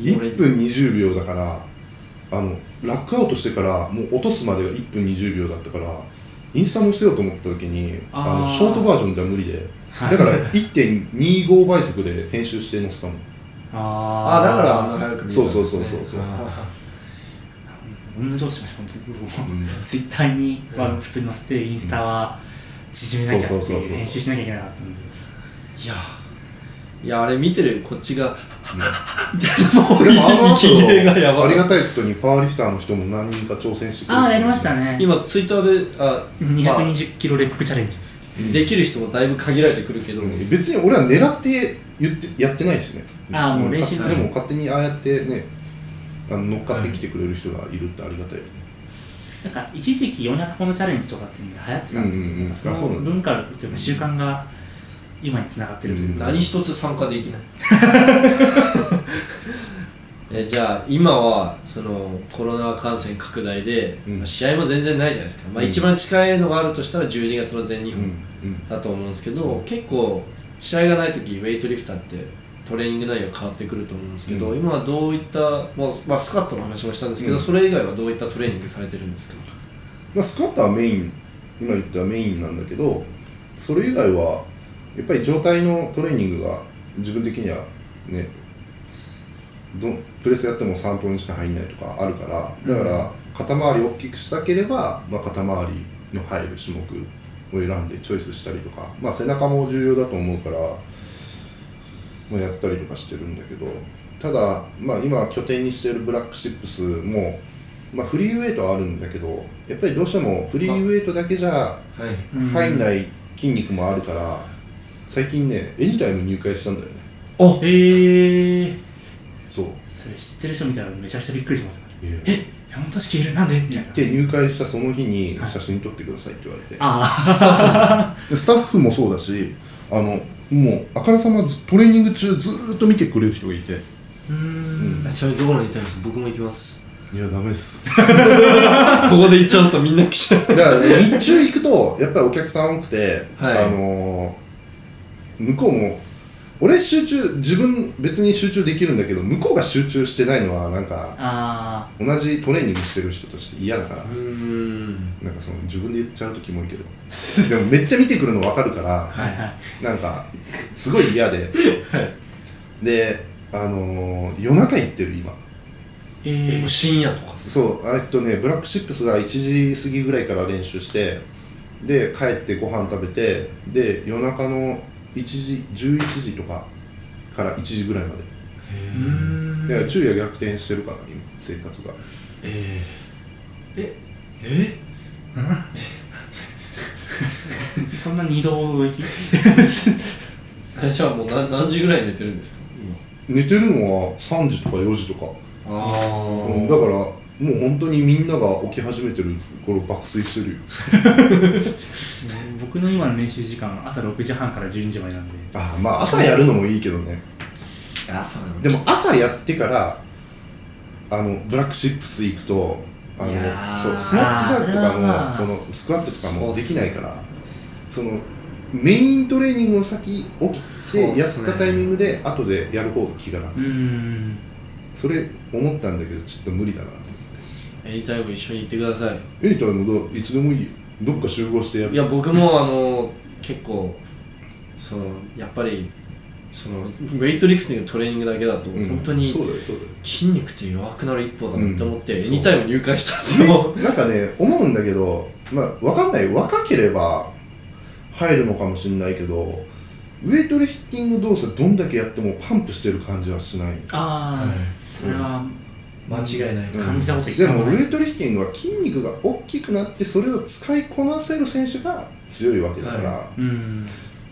1分20秒だからあのラックアウトしてからもう落とすまでが1分20秒だったからインスタもせようと思った時にあのショートバージョンじゃ無理で。はい。だから1.25倍速で編集して載せたもんああだからあんな早く見えたんです、ね、そうそうそうそうそう。あ同じことしました本当に。うん。ツイッターには普通に載せてインスタは縮めなきゃってそうそうそうそう。編集しなきゃいけなかったんで。ーいやいやあれ見てるこっちがうん。でもあの切れがやばいありがたいことにパワーリフターの人も何人か挑戦してくれてああやりましたね。今ツイッターであ、まあ220キロレップチャレンジです。できる人もだいぶ限られてくるけど、うん。別に俺は狙って言ってやってないしね。あーもう練習でも勝手にああやってねあの乗っかってきてくれる人がいるってありがたいよね。なんか一時期400本のチャレンジとかっていうのが流行ってたんで、うんうんうん。そのあそうなんだ。文化というか習慣が今につながってるというか、何一つ参加できない。えじゃあ今はそのコロナ感染拡大で、うん。まあ試合も全然ないじゃないですか、まあ、うん。一番近いのがあるとしたら12月の全日本、うん。うんだと思うんですけど、結構試合がない時ウェイトリフターってトレーニング内容変わってくると思うんですけど、うん。今はどういった、まあまあ、スカットの話もしたんですけど、うん。それ以外はどういったトレーニングされてるんですか？まあ、スクワットはメイン。今言ったメインなんだけどそれ以外はやっぱり状態のトレーニングが自分的にはねどプレスやっても3トンしか入んないとかあるからだから肩周りを大きくしたければ、まあ、肩周りの入る種目を選んでチョイスしたりとか、まあ、背中も重要だと思うから、まあ、やったりとかしてるんだけどただ、まあ、今拠点にしてるブラックシップスも、まあ、フリーウェイトはあるんだけどやっぱりどうしてもフリーウェイトだけじゃ入んない筋肉もあるから最近ねエニタイム入会したんだよね。おえー、そう。それ知ってる人見たらめちゃくちゃびっくりしますよね。え山本式いるなんで？みたいな。で入会したその日にはい写真撮ってくださいって言われて、あでスタッフもそうだしあのもうあからさまずトレーニング中ずーっと見てくれる人がいて。あうーん。あちなみにどこの痛いです。僕も行きます。いやダメです。ここで行っちゃうとみんな来ちゃう。だから日中行くとやっぱりお客さん多くて、はい。あのー向こうも俺集中自分別に集中できるんだけど向こうが集中してないのはなんかあ同じトレーニングしてる人として嫌だから、うーん。なんかその自分で言っちゃうとキモいけど。でもめっちゃ見てくるの分かるからあはいはい。なんかすごい嫌で。であのー夜中行ってる今。えー。深夜とか？そう。えっとねブラックシップスが1時過ぎぐらいから練習してで帰ってご飯食べてで夜中の1時11時とかから1時ぐらいまで。だから昼夜逆転してるから今生活が。えー、ええ？そんな二度行きえ じゃあもう何何時ぐらい寝てるんですか寝てるのは3時とか4時とか、今あうん、だからもう本当にみんなが起き始めてる頃爆睡してるよ。僕の今の練習時間朝6時半から12時までなんで。ああまあ朝やるのもいいけどね。あそうなのでも朝やってからあのブラックシップス行くとあのそうスナッチジャークとかのそのスクワットとかもできないからそのメイントレーニングを先起きてやったタイミングで後でやる方が気が楽。それ思ったんだけどちょっと無理だなエニタイム一緒に行ってください。エイターのどいつでもいいよ。どっか集合してやる。いや僕もあの結構そのやっぱりそのウェイトリフティングのトレーニングだけだとうん。本当にそうだよそうだよ。筋肉って弱くなる一歩だなって思って、うんエニタイム入会したんですよねなんかね思うんだけどまあわかんない。若ければ入るのかもしれないけどウェイトリフティング動作どんだけやってもパンプしてる感じはしない。ああ、はいそれは間違いないうん。感じたこと一で回もないです。もウェイトリフティングは筋肉が大きくなってそれを使いこなせる選手が強いわけだから、うん。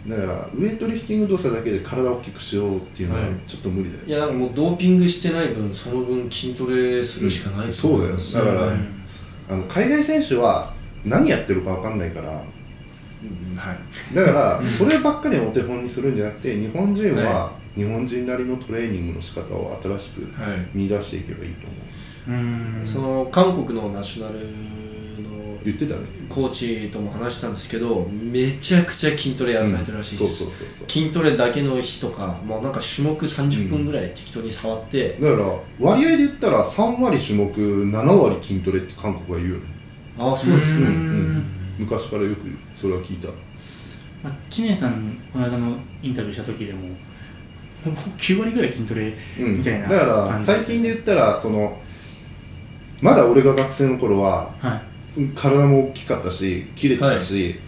だからウェイトリフティング動作だけで体を大きくしようっていうのははい。ちょっと無理だよ、いやなんかもうドーピングしてない分その分筋トレするしかないそうだよだからうん。あの海外選手は何やってるかわかんないから。うん。はい。だからうん。そればっかりお手本にするんじゃなくて日本人はは日本人なりのトレーニングの仕方を新しくはい。見出していけばいいと思う。うん。その韓国のナショナルの言ってたね。コーチとも話したんですけどめちゃくちゃ筋トレやらされてるらしいです、そうそうそうそう。筋トレだけの日とか、まあ、なんか種目30分ぐらい適当に触って、だから割合で言ったら3割種目7割筋トレって韓国は言うよね。ああそうですね。うん。うん。昔からよくそれは聞いた。まあ、知念さんこの間のインタビューした時でも9割ぐらい筋トレうんみたいなだから最近で言ったらそのまだ俺が学生の頃ははい。体も大きかったし切れてたし、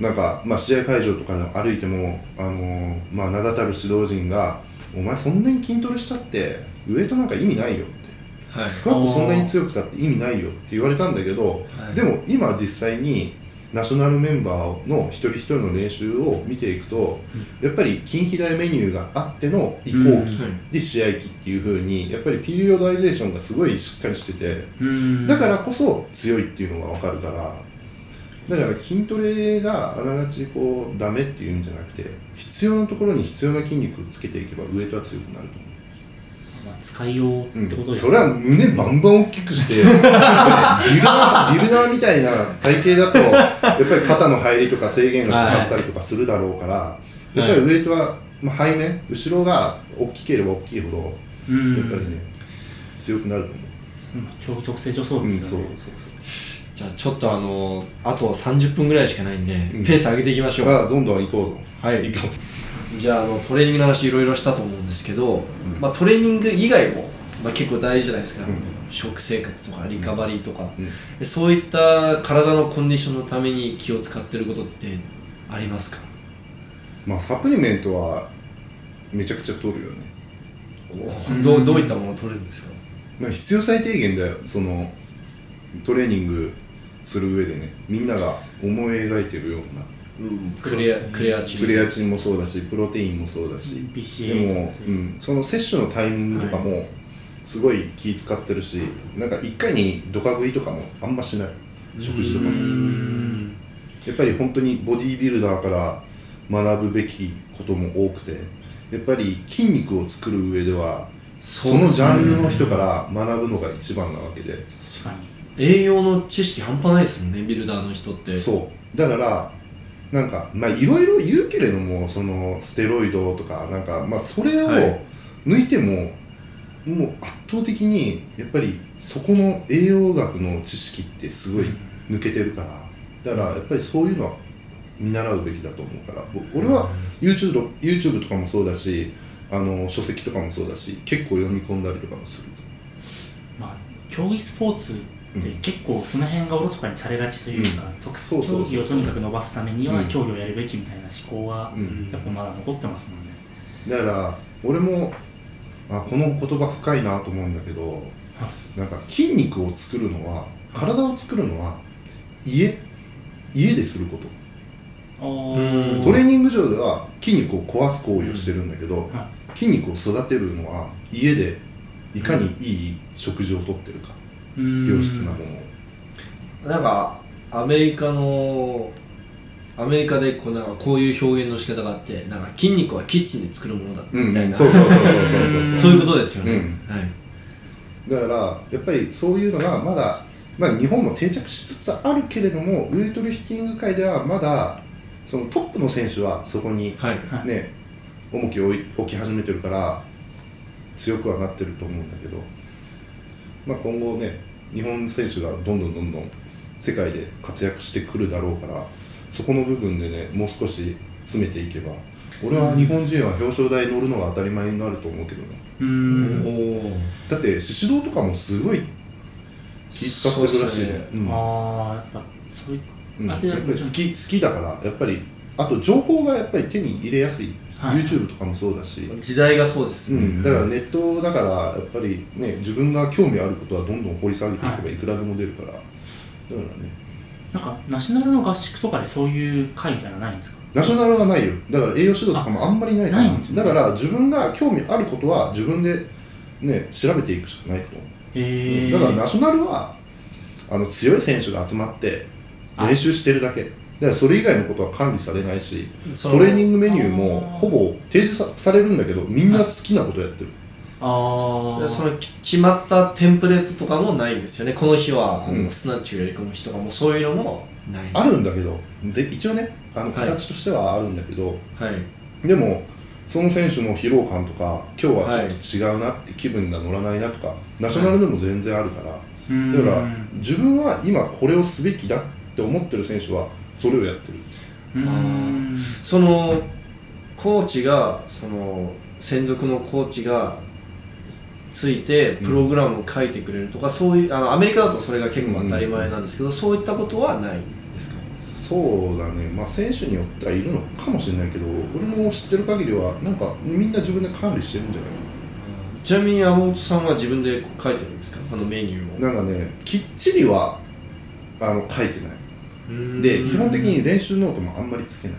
なんか、まあ、試合会場とかで歩いても、あのーまあ、名だたる指導陣が「お前そんなに筋トレしたってウエイトなんか意味ないよ」って、はい。スクワットそんなに強くたって意味ないよって言われたんだけど、はい。でも今実際にナショナルメンバーの一人一人の練習を見ていくと、やっぱり筋肥大メニューがあっての移行期うん。で試合期っていう風にやっぱりピリオドアイゼーションがすごいしっかりしててうん。だからこそ強いっていうのが分かるからだから筋トレがあながちこうダメっていうんじゃなくて必要なところに必要な筋肉をつけていけばウエイトは強くなると思まあ、使いようってことですそれは胸バンバン大きくして、ビルダービルダーみたいな体型だと、やっぱり肩の入りとか制限がかかったりとかするだろうから、やっぱりウエイトは、まあ、背面、後ろが大きければ大きいほど、うん。やっぱりね、強くなると思まあ競技特性上そうう。うん、そうですよね、そうそう。じゃあちょっとあのあと30分ぐらいしかないんで、うん。ペース上げていきましょう。まあ、どんどん行こうぞ。はい。行こじゃああのトレーニングの話いろいろしたと思うんですけど、うん。まあ、トレーニング以外も、まあ、結構大事じゃないですか、うん。食生活とかリカバリーとか、う。うん。でそういった体のコンディションのために気を使ってることってありますか？まあ、サプリメントはめちゃくちゃ取るよね。うんどうどういったものを取るんですか？まあ、必要最低限だよ、そのトレーニングする上でね、みんなが思い描いてるような。クレアクレアチン。クレアチンもそうだしプロテインもそうだし、BCA でも、うん、その摂取のタイミングとかもすごい気使ってるし、なんか一回にドカ食いとかもあんましない。食事とかうもん。やっぱり本当にボディービルダーから学ぶべきことも多くてやっぱり筋肉を作る上ではそのジャンルの人から学ぶのが一番なわけで。確かに。栄養の知識半端ないですもんねビルダーの人って。そう。だからなんかまあいろいろ言うけれどもそのステロイドとかなんかまあそれをはい。抜いても、もう圧倒的にやっぱりそこの栄養学の知識ってすごい抜けてるからだからやっぱりそういうのは見習うべきだと思うからぼ俺は YouTube, YouTube とかもそうだしあの書籍とかもそうだし結構読み込んだりとかもする。まあ競技スポーツって結構その辺がおろそかにされがちというか、うん。特そうそうそう殊競技をとにかく伸ばすためにはうん。競技をやるべきみたいな思考はうん。やっぱまだ残ってますもんね、だから俺もあこの言葉深いなと思うんだけどなんか筋肉を作るのは体を作るのは家家ですること。トレーニング場では筋肉を壊す行為をしてるんだけど、は筋肉を育てるのは家でいかにいい食事をとってるか、良質なもの。をなんかアメリカのアメリカでこうなんかこういう表現の仕方があってなんか筋肉はキッチンで作るものだみたいな、そうそうそうそうそう。そういうことですよね、うん。はい。だからやっぱりそういうのがまだ、まあ、日本も定着しつつあるけれどもウエイトリフティング界ではまだそのトップの選手はそこにね重きを置き始めてるから強くはなってると思うんだけど、まあ、今後ね日本選手がどんどんどんどん世界で活躍してくるだろうからそこの部分でねもう少し詰めていけば俺は日本人は表彰台乗るのが当たり前になると思うけどね。うおん。おだって宍戸とかもすごい気使ってるらしいね。うん。ああやっぱそういううん。やっぱり好き好きだからやっぱりあと情報がやっぱり手に入れやすい、はい。YouTube とかもそうだし、時代がそうですね、うん、だからネットだからやっぱりね自分が興味あることはどんどん掘り下げていけばいくらでも出るから、だからね。なんかナショナルの合宿とかでそういう会みたいなのないんですか？ナショナルはないよ。だから栄養指導とかもあんまりないないんですね。だから自分が興味あることは自分でね調べていくしかないと思う。へえだからナショナルはあの強い選手が集まって練習してるだけだからそれ以外のことは管理されないしトレーニングメニューもほぼ提示さされるんだけどみんな好きなことやってる。ああそのき決まったテンプレートとかもないんですよね。この日はあの、うん。スナッチをやり込む日とかもそういうのもない。あるんだけどぜ一応ねあのはい。形としてはあるんだけど、はい。でもその選手の疲労感とか今日はちょっと違うなって気分が乗らないなとか、ナショナルでも全然あるから、うん。だから自分は今これをすべきだって思ってる選手はそれをやってる。うん。そのコーチがその専属のコーチがついてプログラムを書いてくれるとか、そういうあのアメリカだとそれが結構当たり前なんですけど、そういったことはないんですか？そうだね。まあ選手によってはいるのかもしれないけど俺も知ってる限りはなんかみんな自分で管理してるんじゃないちなみに山本さんは自分で書いてるんですか？あのメニューを。なんかねきっちりはあの書いてないで基本的に練習ノートもあんまりつけない。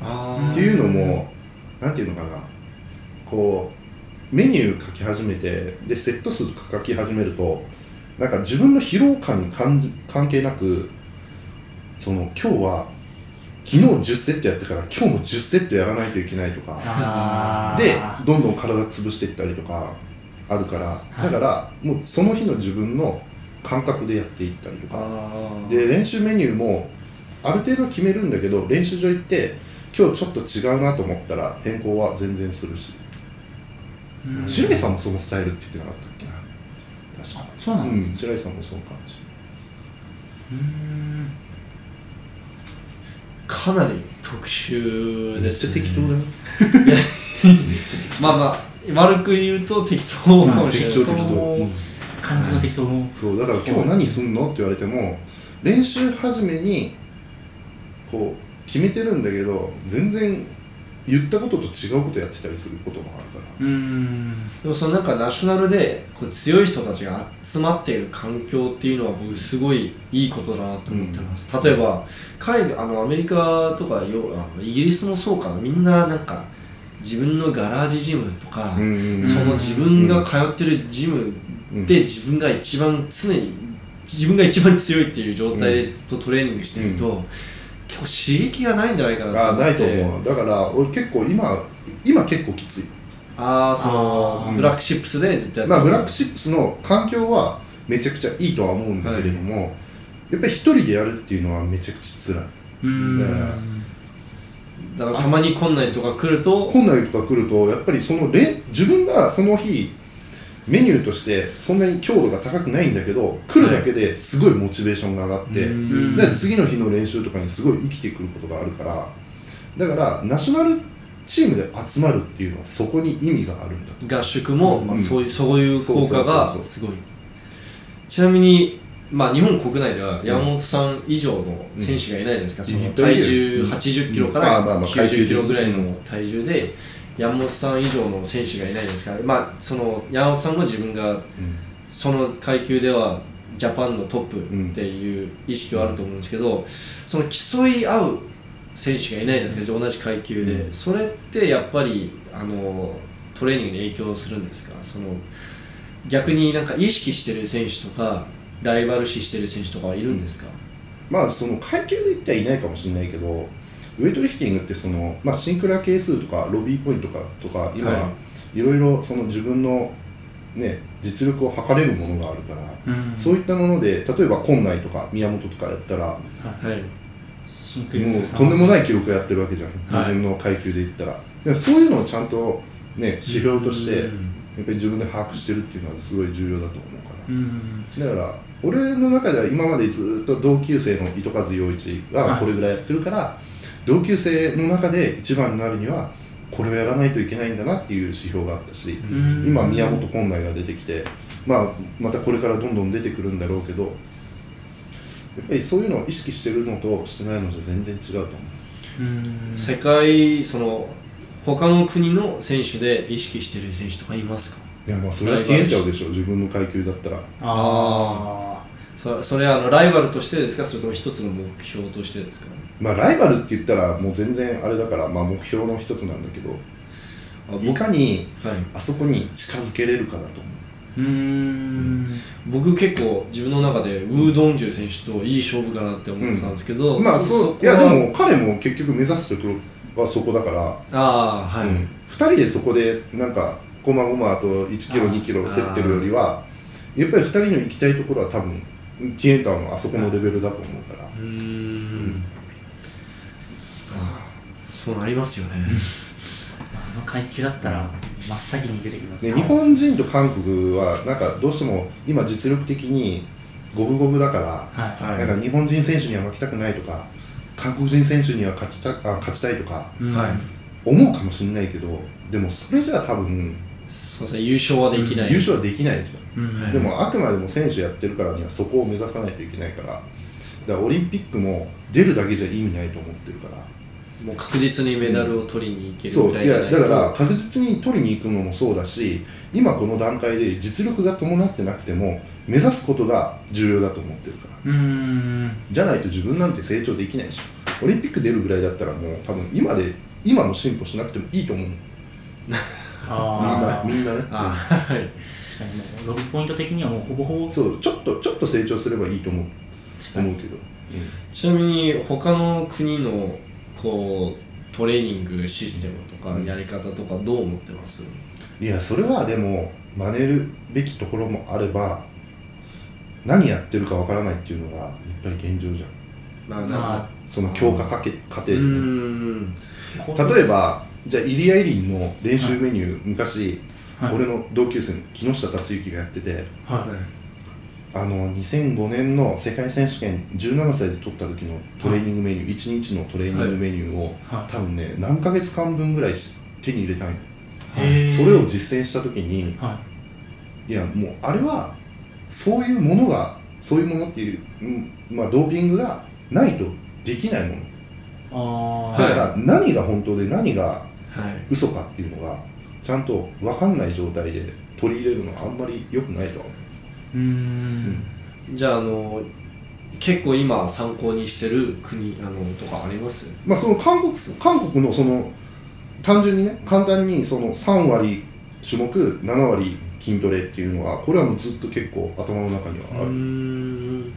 あっていうのもなんていうのかな。こうメニュー書き始めてでセット数書き始めるとなんか自分の疲労感に関係なくその今日は昨日10セットやってから今日も10セットやらないといけないとか。でどんどん体潰していったりとかあるから。いだからもうその日の自分の感覚でやっていったりとか。あで練習メニューもある程度決めるんだけど練習場行って今日ちょっと違うなと思ったら変更は全然するし。うん。白井さんもそのスタイルって言ってなかったっけ？な確か。そうなんですうん、白井さんもその感じうん。かなり特殊めっですちゃ適当だよ。まあまあ悪く言うと適当かもしれない適当適当、うん感じの適当もそうだから今日何すんのって言われても練習始めにこう決めてるんだけど全然言ったことと違うことやってたりすることもあるから。うん。でもそのなんかナショナルでこう強い人たちが集まっている環境っていうのは僕すごいいいことだなと思ってます、例えば海外あのアメリカとかよあのイギリスもそうかな。みんななんか自分のガラージジムとか、うん。その自分が通ってるジムで自分が一番常に自分が一番強いっていう状態でずっとトレーニングしてると、結構刺激がないんじゃないかなとないと思う。だから俺結構今今結構きつい。ああそのブラックシップスでずっとやってまあブラックシップスの環境はめちゃくちゃいいとは思うんだけれども、やっぱり一人でやるっていうのはめちゃくちゃ辛い。うん。だからだからたまに困難とか来るとこんなりとか来るとやっぱりそのれ自分がその日メニューとしてそんなに強度が高くないんだけど来るだけですごいモチベーションが上がって、うん。で次の日の練習とかにすごい生きてくることがあるからだからナショナルチームで集まるっていうのはそこに意味があるんだと。合宿も、まあ、うんそういうそういう効果がすごい。ちなみに、まあ、日本国内では山本さん以上の選手がいないですか、うん。その体重80キロからあまあまあ階級90でキロぐらいの体重で山本さん以上の選手がいないですから、まあ、その山本さんも自分がその階級ではジャパンのトップっていう意識はあると思うんですけど、その競い合う選手がいないじゃないですか同じ階級で、うん。それってやっぱりあのトレーニングに影響するんですか？その逆になんか意識してる選手とかライバル視してる選手とかはいるんですか、まあその階級で言ってはいないかもしれないけどウェイトリフティングってその、まあ、シンクラ係数とかロビーポイントとかとか今、、はい。ろいろその自分の、ね、実力を測れるものがあるから、うん。そういったもので例えば今内とか宮本とかやったらもはい。シンクレスうとんでもない記録やってるわけじゃん。自はい。分の階級で言ったら、でそういうのをちゃんと、ね、指標としてやっぱり自分で把握してるっていうのはすごい重要だと思うから。うん。だから俺の中では今までずっと同級生の糸数陽一がこれぐらいやってるから、同級生の中で一番になるにはこれをやらないといけないんだなっていう指標があったし、うん。今宮本本内が出てきて、まあ、またこれからどんどん出てくるんだろうけどやっぱりそういうのを意識してるのとしてないのじゃ全然違うと思う。うん。世界その他の国の選手で意識してる選手とかいますか？いやまあそれは消えちゃうでしょ自分の階級だったら。あそそれはあのライバルとしてですか？それとも一つの目標としてですか？まあライバルって言ったらもう全然あれだから、まあ、目標の一つなんだけどいかにはい。あそこに近づけれるかだと思う。ーうん。僕結構自分の中でウードンジュ選手といい勝負かなって思ってたんですけど、まあそそういやでも彼も結局目指すところはそこだから、ああはい、うん、2人でそこでなんかこまごまと1キロあ2キロ競ってるよりはやっぱり2人の行きたいところは多分ティエンターのあそこのレベルだと思うから、うーん。ああそうなりますよね。あの階級だったら真っ先に出てくるで日本人と韓国はなんかどうしても今実力的に五分五分だから、はい。はいなんか日本人選手には負けたくないとか韓国人選手には勝ちたあ勝ちたいとかうん。はい。思うかもしれないけどでもそれじゃ多分そうですね優勝はできない、優勝はできないじゃん。でもあくまでも選手やってるからにはそこを目指さないといけないから。だからオリンピックも出るだけじゃ意味ないと思ってるから。もう確実にメダルを取りに行けるぐらいじゃないと。やだから確実に取りに行くのもそうだし今この段階で実力が伴ってなくても目指すことが重要だと思ってるから。うん。じゃないと自分なんて成長できないでしょ。オリンピック出るぐらいだったらもう多分今で今の進歩しなくてもいいと思う みんなああみんなね。あはい。確かにもうロビーポイント的にはもうほぼほぼ。そうちょっとちょっと成長すればいいと思う。思うけど、ちなみに他の国のこうトレーニングシステムとかうん。やり方とかどう思ってます、いやそれはでも真似るべきところもあれば何やってるかわからないっていうのがやっぱり現状じゃん。まあその強化かけ過程うでね、ん。例えばじゃあイリア・イリンの練習メニュー、昔、はい。俺の同級生の木下達之がやっててはあの2005年の世界選手権17歳で取った時のトレーニングメニュー、1日のトレーニングメニューを、い。は多分ね何ヶ月間分ぐらいし手に入れたんよそれを実践した時にはい。やもうあれはそういうものがそういうものっていう、うんまあ、ドーピングがないとできないもの。あだから何が本当で何がはい嘘かっていうのがちゃんと分かんない状態で取り入れるのはあんまり良くないとは思う。ーん。じゃああの結構今参考にしてる国あのとかあります？う、まあ、その韓国韓国のその単純にね簡単にその3割種目7割筋トレっていうのはこれはもうずっと結構頭の中にはある、ん。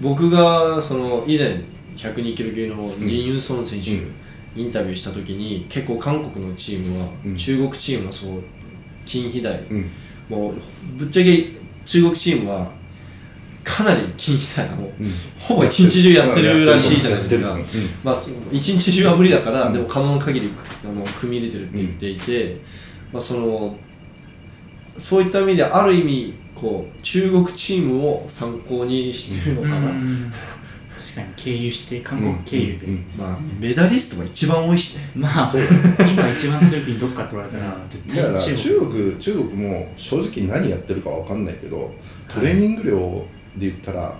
僕がその以前102キロ級のジン・ユンソン選手、うんインタビューした時に結構韓国のチームは、うん。中国チームはそう筋肥大。うん。もうぶっちゃけ中国チームはかなり筋肥大をうん。ほぼ一日中やってるらしいじゃないですか。やってるまあ、一日中は無理だから、うんでも可能な限りあの組み入れてるって言っていて、まあ、そのそういった意味である意味こう中国チームを参考にしてるのかな、うん確かに経由して韓国経由で、うんうんまあ、メダリストが一番多いしね。まあ今一番強い国どっか取られたら絶対中中国国中国も正直何やってるかわかんないけどトレーニング量で言ったら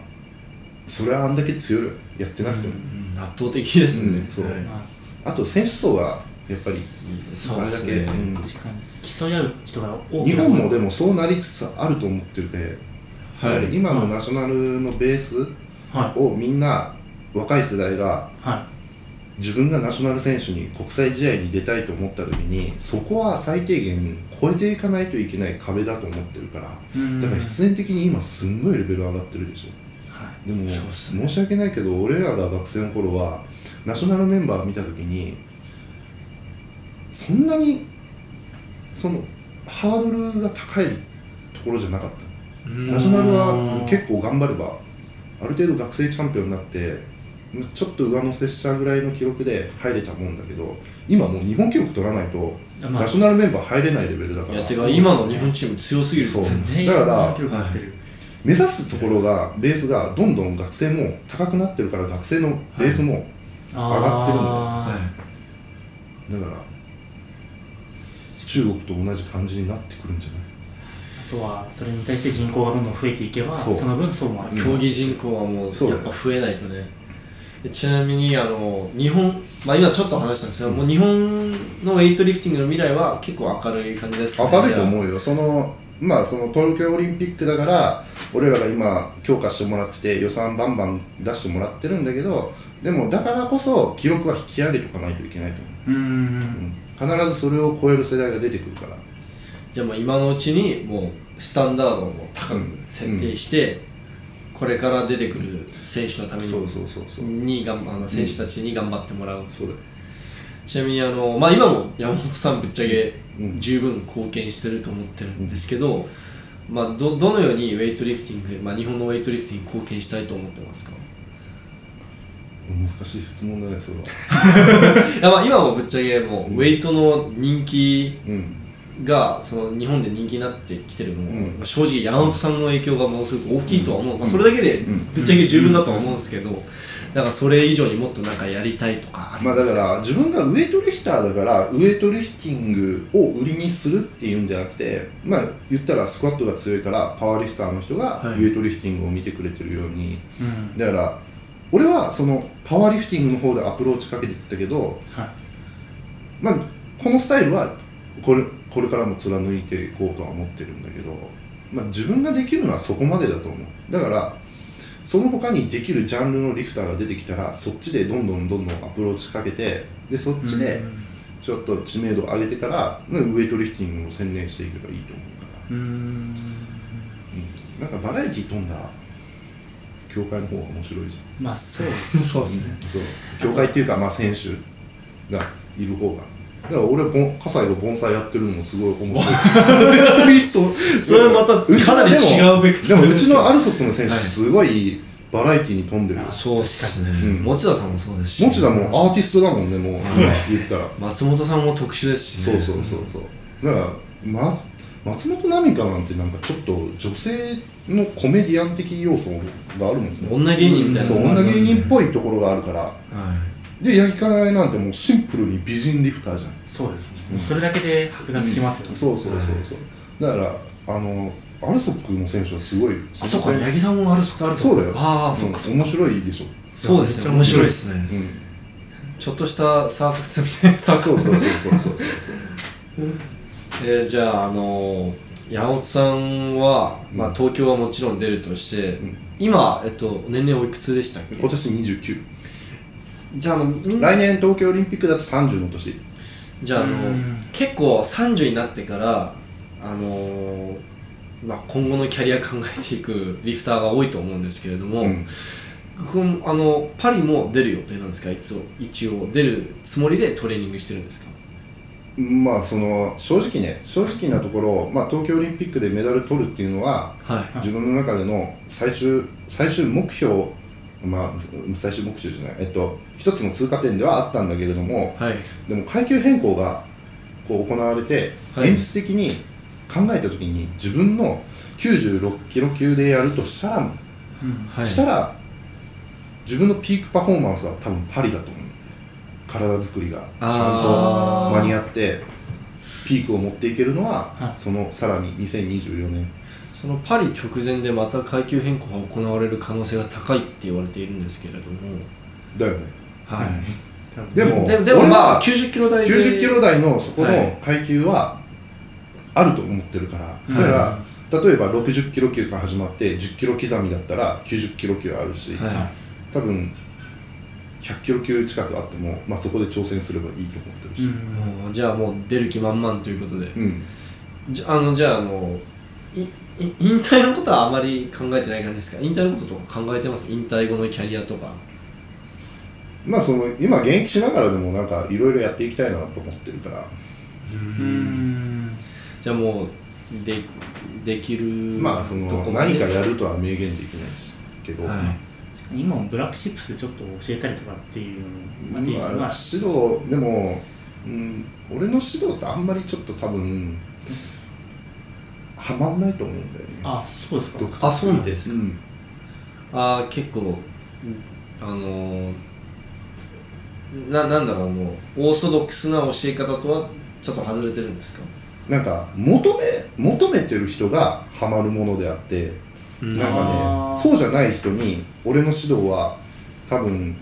それはあんだけ強いやってなくても、うん圧倒的ですね、うんそう。はい。まあと選手層がやっぱりそれだけ、うん。あ確かに。競い合う人が多く日本もでももそうなりつつあると思ってるで、はい。今のナショナルのベースはいをみんな若い世代がは自分がナショナル選手に国際試合に出たいと思った時にそこは最低限超えていかないといけない壁だと思ってるからだから必然的に今すんごいレベル上がってるでしょ。はい。でもね。申し訳ないけど俺らが学生の頃はナショナルメンバー見た時にそんなにそのハードルが高いところじゃなかった。ナショナルは結構頑張ればある程度学生チャンピオンになってちょっと上乗せしたぐらいの記録で入れたもんだけど今もう日本記録取らないとまあ。ナショナルメンバー入れないレベルだから。いやてか今の日本チーム強すぎる。そう。だから目指すところがベースがどんどん学生も高くなってるから学生のベースも上がってるんだよ。はだから中国と同じ感じになってくるんじゃない？はそれに対して人口がどんどん増えていけばその分層も競技人口はもうやっぱ増えないとね。でちなみにあの日本、まあ、今ちょっと話したんですけど、もう日本のウェイトリフティングの未来は結構明るい感じですかね。明るいと思うよ。そのまあその東京オリンピックだから俺らが今強化してもらってて予算バンバン出してもらってるんだけどでもだからこそ記録は引き上げておかないといけないと思う。ーう、うんん、必ずそれを超える世代が出てくるから。じゃあもう今のうちにもうスタンダードを高く設定して、これから出てくる選手のためにそうそうそうそう。にあの選手たちに頑張ってもらう、そうだ。よちなみにあの、まあ、今も山本さんぶっちゃけうん。十分貢献してると思ってるんですけど、まあ、どどのようにウェイトリフティング、まあ、日本のウェイトリフティングに貢献したいと思ってますか？難しい質問だねそれは。いやまあ今もぶっちゃけもうウェイトの人気うんがその日本で人気になってきてるのも、うん。まあ正直山本さんの影響がものすごく大きいとは思う、うん。まあ、それだけでうん。ぶっちゃけ十分だとは思うんですけど、なんかそれ以上にもっとなんかやりたいとかありまあだから自分がウェイトリフターだからウェイトリフティングを売りにするっていうんじゃなくてまあ言ったらスクワットが強いからパワーリフターの人がウはい。ェイトリフティングを見てくれてるように、うん。だから俺はそのパワーリフティングの方でアプローチかけていったけど、はい。まあ、このスタイルはこれこれからも貫いていこうとは思ってるんだけど、まあ、自分ができるのはそこまでだと思う。だからその他にできるジャンルのリフターが出てきたらそっちでどんどんどんどんアプローチかけてでそっちでちょっと知名度を上げてから、まあウェイトリフティングを専念していけばいいと思うから、うーん。うん、なんかバラエティ飛んだ協会の方が面白いじまあそうそうですね。ゃん、そう。協会っていうかまあ選手がいる方がだから俺ボン葛西が盆栽やってるのもすごい面白い。そ うそれはまたかなり違うべくでもうちのアるルソックの選手はいすごいバラエティに富んでる。よそうっすね、うん。持田さんもそうですし持田もアーティストだもんねもう。言ったら松本さんも特殊ですしね。そうそうそうそう。だから松松本奈美香なんてなんかちょっと女性のコメディアン的要素があるもんね。女芸人みたいなそう女芸人っぽいところがあるから。はいで八木かなえなんてもうシンプルに美人リフターじゃん。そうですね、もうそれだけで箔がつきますよね、そうそうそうそう。だからあのアルソックの選手はすごいあそっか。八木さんもあるそあるそうだよ。ああそっかそっか。面白いでしょ。そうですね。面白いですね。うん。ちょっとしたサーカスみたいなサーカス。そうそうそうそうそう。そ うえーじゃああのー山本さんは、まあ、うん東京はもちろん出るとして、ん。今、えっと、年齢おいくつでしたっけ？今年29じゃああのみんな来年東京オリンピックだと30の年。じゃああのうん。結構30になってからあのーまあ、今後のキャリア考えていくリフターが多いと思うんですけれども、うん。こんあのパリも出る予定なんですか？一応一応出るつもりでトレーニングしてるんですか？まあその正直ね正直なところ、まあ、東京オリンピックでメダル取るっていうのははい。自分の中での最終最終目標まあ最終目標じゃない。えっと一つの通過点ではあったんだけれどもはい。でも階級変更がこう行われてはい。現実的に考えた時に自分の96キロ級でやるとしたら、うん。はい。したら自分のピークパフォーマンスは多分パリだと思う体作りがちゃんと間に合ってピークを持っていけるのは、はい。そのさらに2024年そのパリ直前でまた階級変更が行われる可能性が高いって言われているんですけれども。だよね。はい。でもでもでもまあ90キロ台で90キロ台のそこはい。の階級はあると思ってるから、だから、例えば60キロ級から始まって10キロ刻みだったら90キロ級あるし、は多分100キロ級近くあっても、まあ、そこで挑戦すればいいと思ってるし、じゃあもう出る気満々ということで。うん。じゃあのじゃああのいい引退のことはあまり考えてない感じですか？引退のこととか考えてます？引退後のキャリアとか。まあその今現役しながらでもなんかいろいろやっていきたいなと思ってるから、うん。じゃあもうでできるまあその何かやるとは明言できないしけど、はい。今もブラックシップスでちょっと教えたりとかっていうのあ、まあ指導でも、うん、俺の指導ってあんまりちょっと多分はまんないと思うんだよね。あそうですか？あそうなんですか？うん。ああ結構うんあのーななんだろうあのオーソドックスな教え方とはちょっと外れてるんですか？なんか求め求めてる人がハマるものであってうん。なんかねそうじゃない人に俺の指導は多分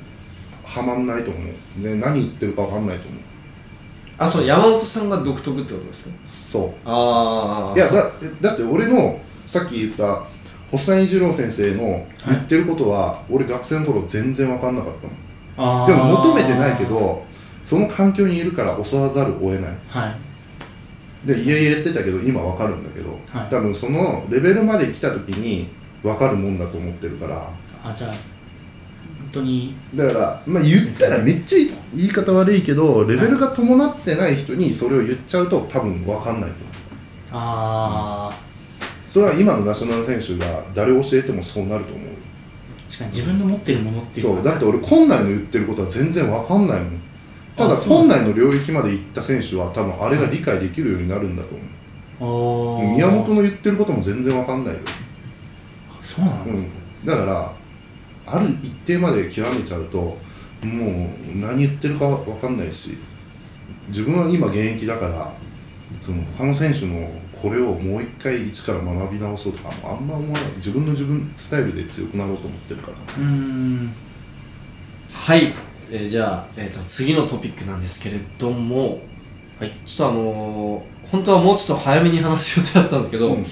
はまんないと思う、ね、何言ってるか分かんないと思うあそう山本さんが独特ってことですか？そああういやだだって俺のさっき言った細谷二郎先生の言ってることは、俺学生の頃全然分かんなかったもん。あー。でも求めてないけどその環境にいるから教わざるを得ない。はい。で家やってたけど今わかるんだけど、はい。多分そのレベルまで来た時に分かるもんだと思ってるから。あじゃあ本当に。だから、まあ、言ったらめっちゃ言い方悪いけどレベルが伴ってない人にそれを言っちゃうと多分分かんないと思う。ああ、それは今のナショナル選手が誰教えてもそうなると思う。確かに自分の持ってるものっていうそうだって俺今内の言ってることは全然分かんないもん。ただあそう今内の領域まで行った選手は多分あれが理解できるようになるんだと思う。宮本の言ってることも全然わかんないよ、そうなんですん、だからある一定まで極めちゃうともう何言ってるかわかんないし自分は今現役だからその他の選手のこれをもう一回一から学び直そうとかあんま思わない。自分の自分スタイルで強くなろうと思ってるから。うーん。はい、えーじゃあ、えー、と次のトピックなんですけれども、はい。ちょっとあのー本当はもうちょっと早めに話す予定だったんですけど、うん。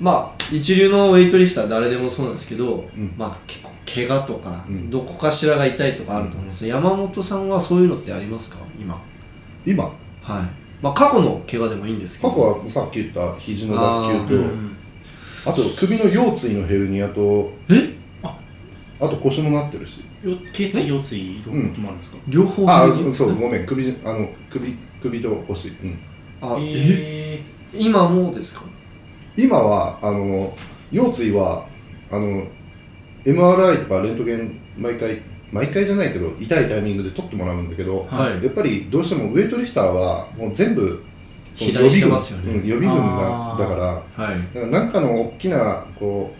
まあ一流のウェイトリフター誰でもそうなんですけど、うん。まあ結構怪我とか、うん。どこかしらが痛いとかあると思うんです。よ山本さんはそういうのってありますか？今。今？はい。まあ過去の怪我でもいいんですけど。過去はさっき言った肘の脱臼と。うん。あと首の腰椎のヘルニアと。え？あ。と腰もなってるし。よ頸椎腰椎両方ともあるんですか、両方。あ右そうごめん。首あの首首と腰、うん、あええ？今もですか？今はあの腰椎はあの MRI とかレントゲン毎回毎回じゃないけど痛いタイミングで取ってもらうんだけど、はい。やっぱりどうしてもウエイトリフターはもう全部予備軍うん予備軍あー。だだからはい。だからなんかの大きなこ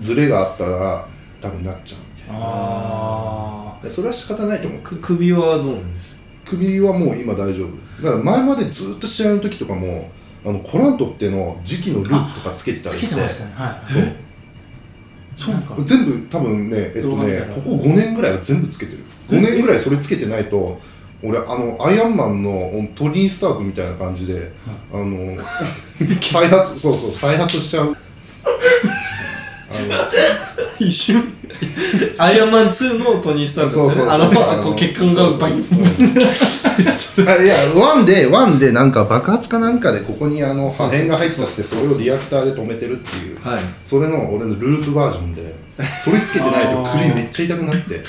うズレがあったら多分なっちゃうみたいあなでそれは仕方ないと思うく首はどうなんですか？首はもう今大丈夫。だから前までずっと試合の時とかもあのコラントっての時期のループとかつけてたありして。つけてましたね。はいそう全部多分ねえっとねここ5年ぐらいは全部つけてる。5年ぐらいそれつけてないと俺あのアイアンマンのトニー・スタークみたいな感じで、あの 再発そうそう再発しちゃう。あ一瞬アイアンマン2のトニー・スタークですよね。そうそうそう。あのう血管がバインのあいやワンでワンでなんか爆発かなんかでここにあの破片が入ったってそれをリアクターで止めてるっていう。はい。それの俺のループバージョンでそれつけてないと首めっちゃ痛くなって。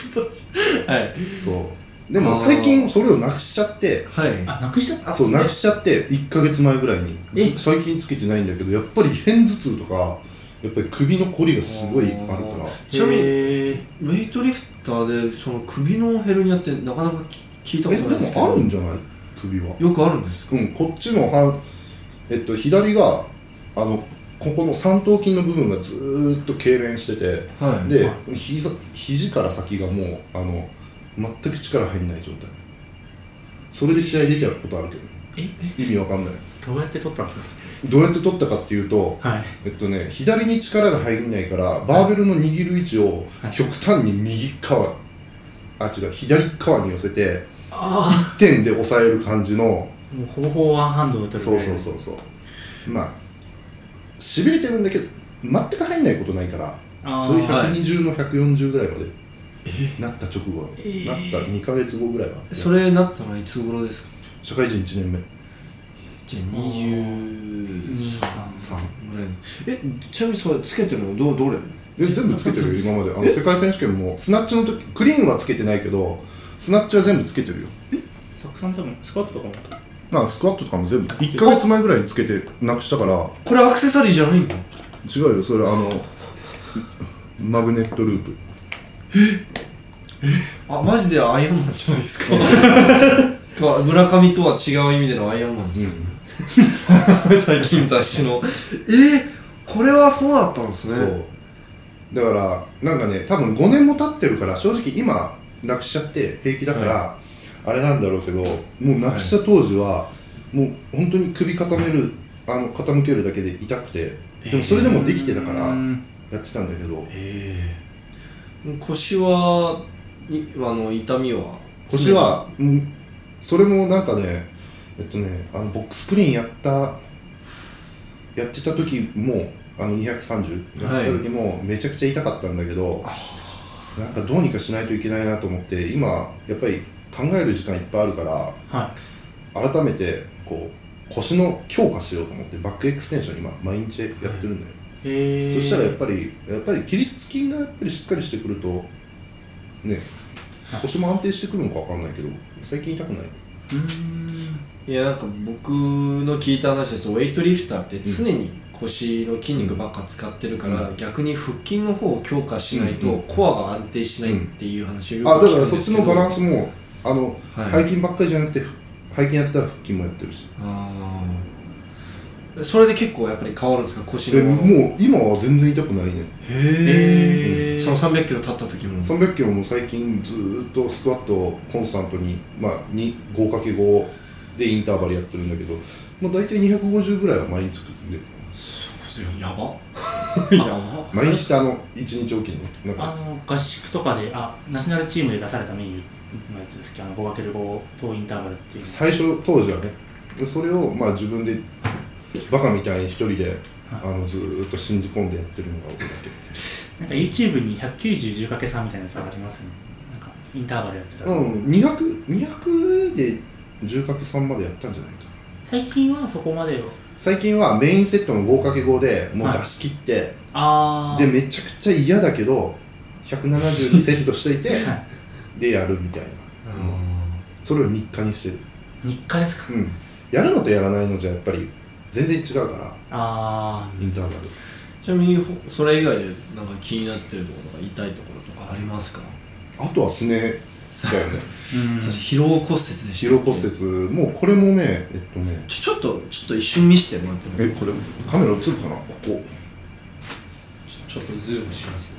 はい。そう。でも最近それをなくしちゃって。はい。あなくしちゃった？そうなくしちゃって1か月前ぐらいに。最近つけてないんだけどやっぱり片頭痛とかやっぱり首のこりがすごいあるから。ちなみにへウェイトリフターでその首のヘルニアってなかなか聞いたえでことないですけど。もあるんじゃない？首は。よくあるんですか？うんこっちの半えっと左があのここの三頭筋の部分がずーっと痙攣しててはい。では膝肘から先がもうあの全く力入んない状態。それで試合出ちゃうことあるけど。え？意味わかんない。どうやって撮ったんですかどうやって取ったかっていうとはい。えっとね左に力が入んないからバーベルの握る位置をはい。極端に右側あ違う左側に寄せてあ点で押さえる感じのあもうほぼほぼワンハンドで撮るそうそうそうそう。まあしびれてるんだけど全く入んないことないからそれはい120の140ぐらいまでなった直後、えー。なった2か月後ぐらいはそれなったのはいつ頃ですか？社会人1年目じゃあ二23三3ぐらい。えちなみにそれつけてるのどどれ？で全部つけてるよ今まで。あの世界選手権もスナッチの時クリーンはつけてないけどスナッチは全部つけてるよ。サクさん多分スクワットとかも？なんかスクワットとかも全部。1か月前ぐらいにつけてなくしたから。これアクセサリーじゃないの？違うよそれあのマグネットループ。あマジでアイアンマンじゃないですか。と村上とは違う意味でのアイアンマンですよ、最近。雑誌の。えこれはそうだったんですね。そう。だからなんかね多分5年も経ってるから正直今なくしちゃって平気だから、あれなんだろうけどもうなくした当時は、もう本当に首固めるあの傾けるだけで痛くてでもそれでもできてたからうんやってたんだけど。ええ腰はいあの痛みは？腰は、うん、それもなんかねえっとねあのボックスクリーンやったやってた時もあの230やってた時もめちゃくちゃ痛かったんだけど、なんかどうにかしないといけないなと思って今やっぱり考える時間いっぱいあるからはい。改めてこう腰の強化しようと思ってバックエクステンション今毎日やってるんだよ、そしたらやっぱりやっぱり起立筋がやっぱりしっかりしてくるとね腰も安定してくるのかわかんないけど最近痛くない？うんいやなんか僕の聞いた話ですとウェイトリフターって常に腰の筋肉ばっか使ってるから、うん。逆に腹筋の方を強化しないと、コアが安定しないっていう話をよくあだ聞くんからそっちのですけどバランスもあの、はい。背筋ばっかりじゃなくて背筋やったら腹筋もやってるし。あーそれで結構やっぱり変わるんですか？腰でのもう今は全然痛くないね。へへー。その300キロ経った時も。300キロも最近ずーっとスクワットをコンスタントに、まあ、に 5×5 でインターバルやってるんだけど、まあ、大体250ぐらいは毎日作ってるか やば。やば。な毎日ってあの1日おきにねなんか。あの合宿とかであナショナルチームで出されたメニューのやつですけどあの 5×5 等インターバルっていう最初当時はねでそれをまあ自分でバカみたいに一人であのずーっと信じ込んでやってるのが俺だけなんか YouTube に 19010×3 みたいなやつがありますね。なんかインターバルやってた、うん200 200で 10×3 までやったんじゃないか。最近はそこまでを最近はメインセットの 5×5 でもう出し切って、ああでめちゃくちゃ嫌だけど170にセットしといてはい。でやるみたいな。それを日課にしてる。日課ですか。うん。やるのとやらないのじゃやっぱり全然違うからあインターバル。ちなみにほそれ以外でなんか気になってるところとか痛いところとかありますか？あとはすねだよね。疲労骨折でした疲労骨折。もうこれもねえっとね。ちょちょっとちょっと一瞬見せてもらってもいいえですか？これカメラ映るかな？ここ。ちょっとズームします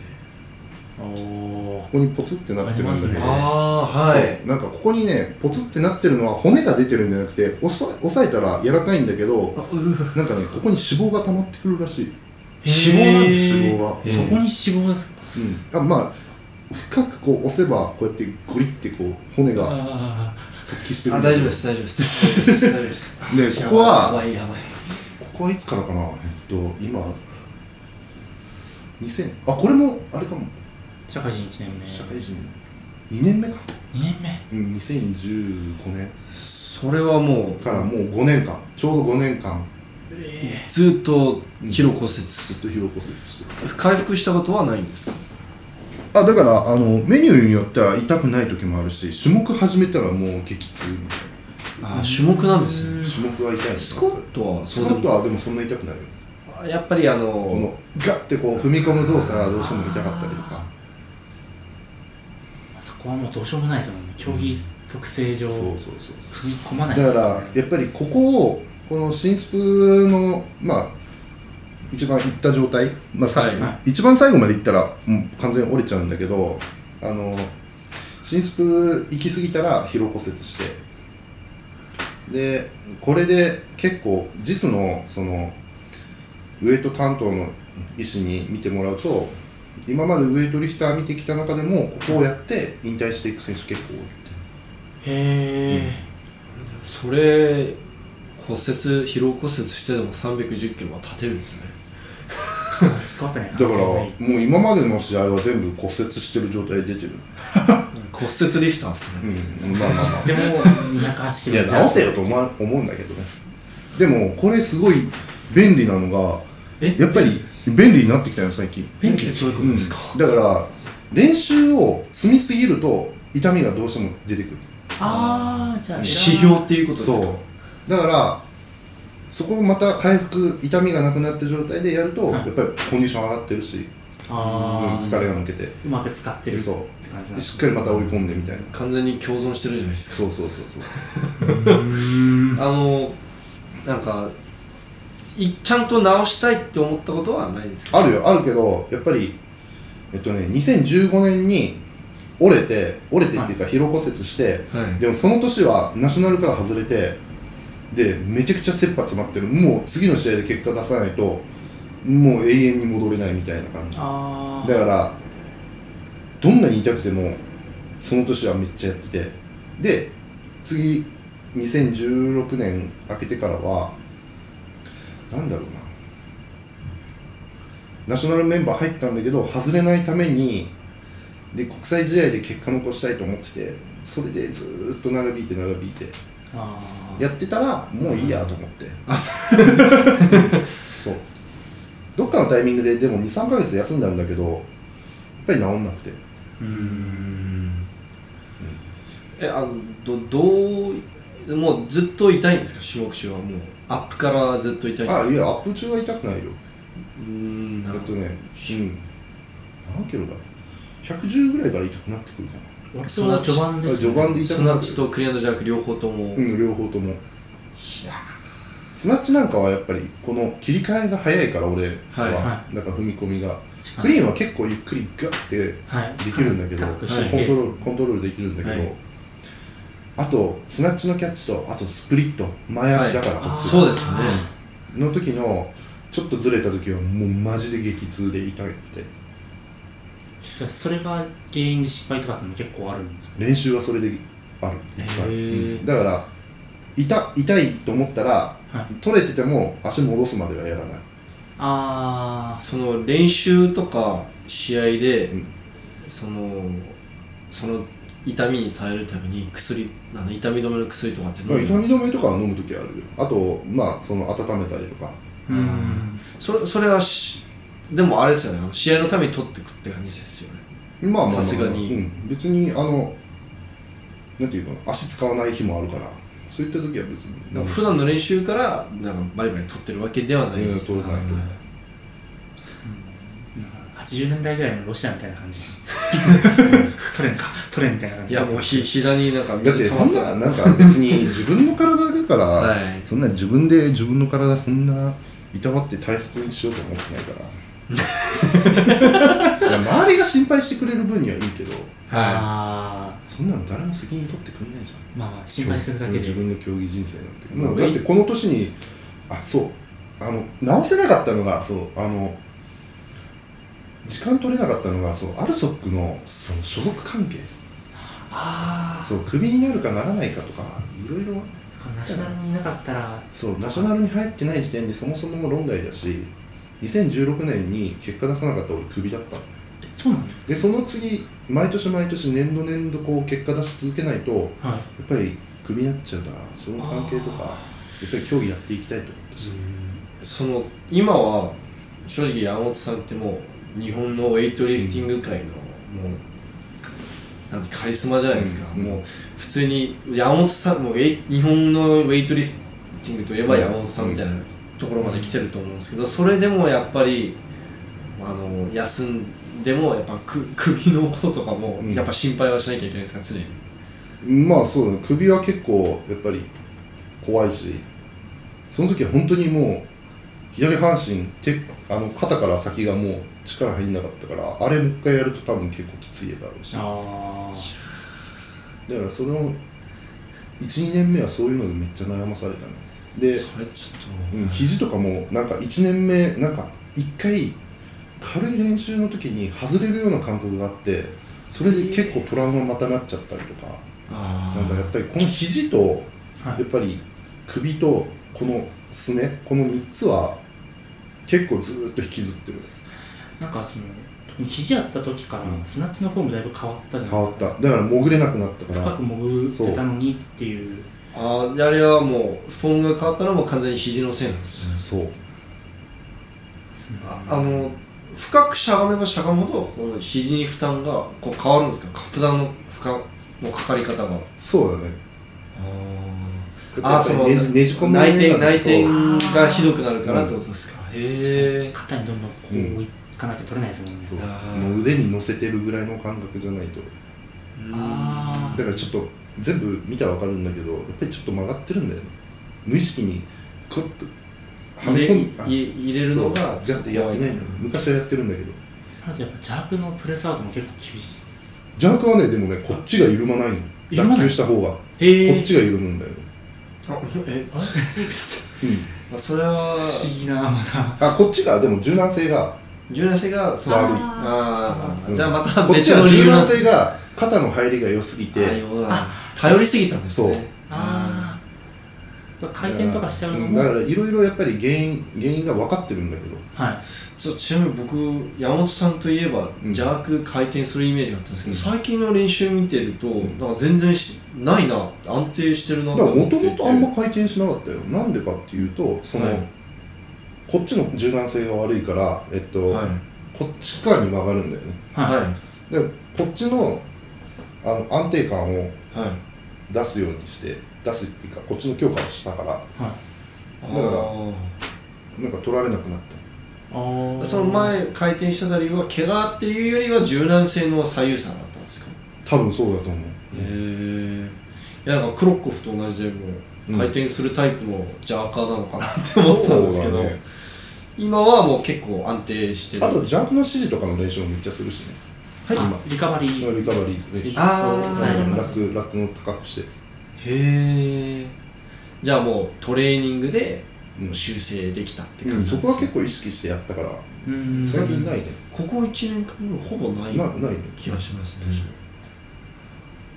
ここにポツってなってるんだけど、ねああそうなんかここにねポツってなってるのは骨が出てるんじゃなくて押さ押さえたら柔らかいんだけどなんかねここに脂肪が溜まってくるらしい。脂肪なんです脂肪が。そこに脂肪ですか？うん。あまあ深くこう押せばこうやってグリってこう骨があ突起してる。あ大丈夫です大丈夫です。大丈夫ですでここはここはいつからかな？えっと今2000あこれもあれかも。ー社会人1年目。社会人2年目か。2年目？うん2015年。それはもう。からもう5年間。ちょうど5年間。えずっと疲労骨折、ずっと疲労骨折してる。回復したことはないんですか？あだからあのメニューによっては痛くない時もあるし種目始めたらもう激痛みたいあ種目なんですね。種目は痛いのスコットはスそうでも。コットはでもそんな痛くないよ。やっぱりあこののガッてこう踏み込む動作がどうしても痛かったりとか。そこはもうどうしようもないですもんね。競技特性上。そう踏そうそう。そみう込まないですだからやっぱりここをこの新スプのまあ一番いった状態、まあさはい。は一番最後までいったらもう完全に折れちゃうんだけどあの新スプ行き過ぎたら疲労骨折して。でこれで結構 JIS のそのウエイト担当の医師に見てもらうと今までウエイトリフター見てきた中でもここをやって引退していく選手結構多い。へえそれ骨折疲労骨折してでも310キロは立てるんですね。だからもはいう今までの試合は全部骨折してる状態で出てる。骨折リフターですうね、ん。まあまあまでも208キあいロや直せよと思うんだけどね。でもこれすごい便利なのがえ？やっぱり便利になってきたよ最近。便利ってどういうことですか、うん。だから練習を積みすぎると痛みがどうしても出てくる。ああじゃあ指標っていうことですか？そう。だからそこをまた回復痛みがなくなった状態でやると、はい。やっぱりコンディション上がってるし、うんああ疲れが抜けて。うまく使ってるってそ感じなんう。でしっかりまた追い込んでみたいな。完全に共存してるじゃないですか。そうそうそうそう。う んあのなんかいちゃんと直したいって思ったことはないんですか？あるよ。あるけどやっぱりえっとね2015年に折れて折れてっていうか疲労骨折して、はい。でもその年はナショナルから外れてでめちゃくちゃ切羽詰まってる。もう次の試合で結果出さないともう永遠に戻れないみたいな感じ。あだからどんなに痛くてもその年はめっちゃやってて。で次2016年明けてからはなんだろうな。ナショナルメンバー入ったんだけど外れないためにで国際試合で結果残したいと思っててそれでずーっと長引いて長引いてあやってたらもういいやと思って。そう。どっかのタイミングででも23ヶ月休んだんだけどやっぱり治んなくて。うん。えあのどどうもうずっと痛いんですか？種目中はもうアップからずっと痛いんですかあいやアップ中は痛くないよ。うーんなるほど。えっとねうん。何キロだ？110ぐらいから痛くなってくるか割と序盤です、ね、あ序盤で痛スナッチとクリアンドジャーク両方とも、なうん両方とも。スナッチなんかはやっぱりこの切り替えが早いから俺は、はい。はだから踏み込みが。クリーンは結構ゆっくりガッてはいできるんだけど、コントロールコントロールできるんだけど、はいあとスナッチのキャッチとあとスプリット前足だから、はい。そうですよね。の時のちょっとずれた時はもうマジで激痛で痛くて。じゃあそれが原因で失敗とかっての結構あるんですか？練習はそれである、だから痛痛いと思ったらはい。取れてても足戻すまではやらない。あその練習とか試合で、うん。そのその痛みに耐えるために薬あの痛み止めの薬とかって飲まあ痛み止めとかは飲む時はあるよ。あとまあその温めたりとか。あうん。それそれはしでもあれですよね。あの試合のために取ってくって感じですよね。まあまあまあさすがに。うん、別にあのなんていうの足使わない日もあるから。そういった時は別に。普段の練習からなんかバリバリ取ってるわけではないですうん取れないい80年代ぐらいのロシアみたいな感じ。ソ連か。ソ連みたいな感じ。いやもうひ膝になんかだってそんななんか別に自分の体だから、はい。そんな自分で自分の体そんないたわって大切にしようと思ってないから。いや周りが心配してくれる分にはいいけど。はあそんなの誰も責任取ってくんないじゃん。ーまあ心配するだけで。自分の競技人生なんて、まあまあ、だってこの年にあそう。あの直せなかったのがそう。あの時間取れなかったのがそうアルソックのその所属関係。あそうクビになるかならないかとかいろいろ。あナショナルにいなかったら。そうナショナルに入ってない時点でそもそもも論外だし2016年に結果出さなかったら俺クビだったそうなんですか？でその次毎年毎年年度年度こう結果出し続けないとやはい。っぱりクビになっちゃうからその関係とかやあっぱり競技やっていきたいと思ったし、その今は正直山本さんってもう日本のウェイトリフティング界のもうなんてカリスマじゃないですか、うん。もう普通に山本さんもう日本のウェイトリフティングといえば山本さんみたいなところまで来てると思うんですけどそれでもやっぱりあの休んでもやっぱく 首のこととかもうん。やっぱ心配はしなきゃいけないですか常に。まあそうだね。首は結構やっぱり怖いしその時は本当にもう左半身手あの肩から先がもう力入んなかったからあれもう一回やると多分結構きついだろうし。だかあらその12年目はそういうのでめっちゃ悩まされたねで、それちょっと、う。ん、肘とかもなんか1年目なんか1回軽い練習の時に外れるような感覚があってそれで結構トラウマまたなっちゃったりとかあー。なんかやっぱりこの肘とやっぱり首とこのすねこの3つは結構ずーっと引きずってるなんかその特に肘やった時からうん。スナッチのフォームだいぶ変わったじゃないですか。変わった。だから潜れなくなったから。深く潜ってたのにっていう。あーあれはもうフォームが変わったのはもう完全に肘のせいなんですね。そう。ああの深くしゃがめばしゃがむほどこの肘に負担がこう変わるんですか？負担の負荷のかかり方が。そうだね。ああそのねじねじ込む内転内転がひどくなるからってことですか、へえ肩にどんどんこううん。置いかなきゃ取れないですもんね。そう。もう腕に乗せてるぐらいの感覚じゃないと。あだからちょっと全部見たら分かるんだけどやっぱりちょっと曲がってるんだよね。無意識にクッとはめ入れ込むあ入入れるのがてやってないの昔はやってるんだけど。あとやっぱ邪悪のプレスアウトも結構厳しい。邪悪はねでもねこっちが緩まないの。緩まない。脱臼した方が。こへっちが緩むんだよ、あえうん、まあそれは不思議なまだ。あこっちがでも柔軟性が柔軟性がその悪い。あうん。ーじゃあまたこっち別は柔軟の理由なんです。性が肩の入りが良すぎて。頼りすぎたんですね。そう。ああ回転とかしちゃうのも。ん。だからいろいろやっぱり原因原因が分かってるんだけど。はい。そうちなみに僕山本さんといえばうん。邪悪回転するイメージがあったんですけど、うん。最近の練習見てると、ん。なんか全然しないな安定してるなだからもとってもとあんま回転しなかったよ。なんでかっていうとその、はいこっちの柔軟性が悪いから、えっとはい。こっち側に曲がるんだよね。はい、はい。でこっちのあの安定感をはい。出すようにして出すっていうかこっちの強化をしたから。はい。あだからー。なんか取られなくなった。その前回転してた理由は怪我っていうよりは柔軟性の左右差だったんですか？多分そうだと思う。へえいやなんかクロッコフと同じでもうんう回転するタイプのジャーカーなのかなって思ってたんですけど、ね。今はもう結構安定してる。あとジャンクの指示とかの練習もめっちゃするしね。はい。あリカバリー。リカバリー練習あーサイドのラックラックの高くして、へえじゃあもうトレーニングでうん修正できたって感じうなんそこは結構意識してやったからうん。最近ないね、ここ1年間ぐらいほぼないなないね。気がしますね、確か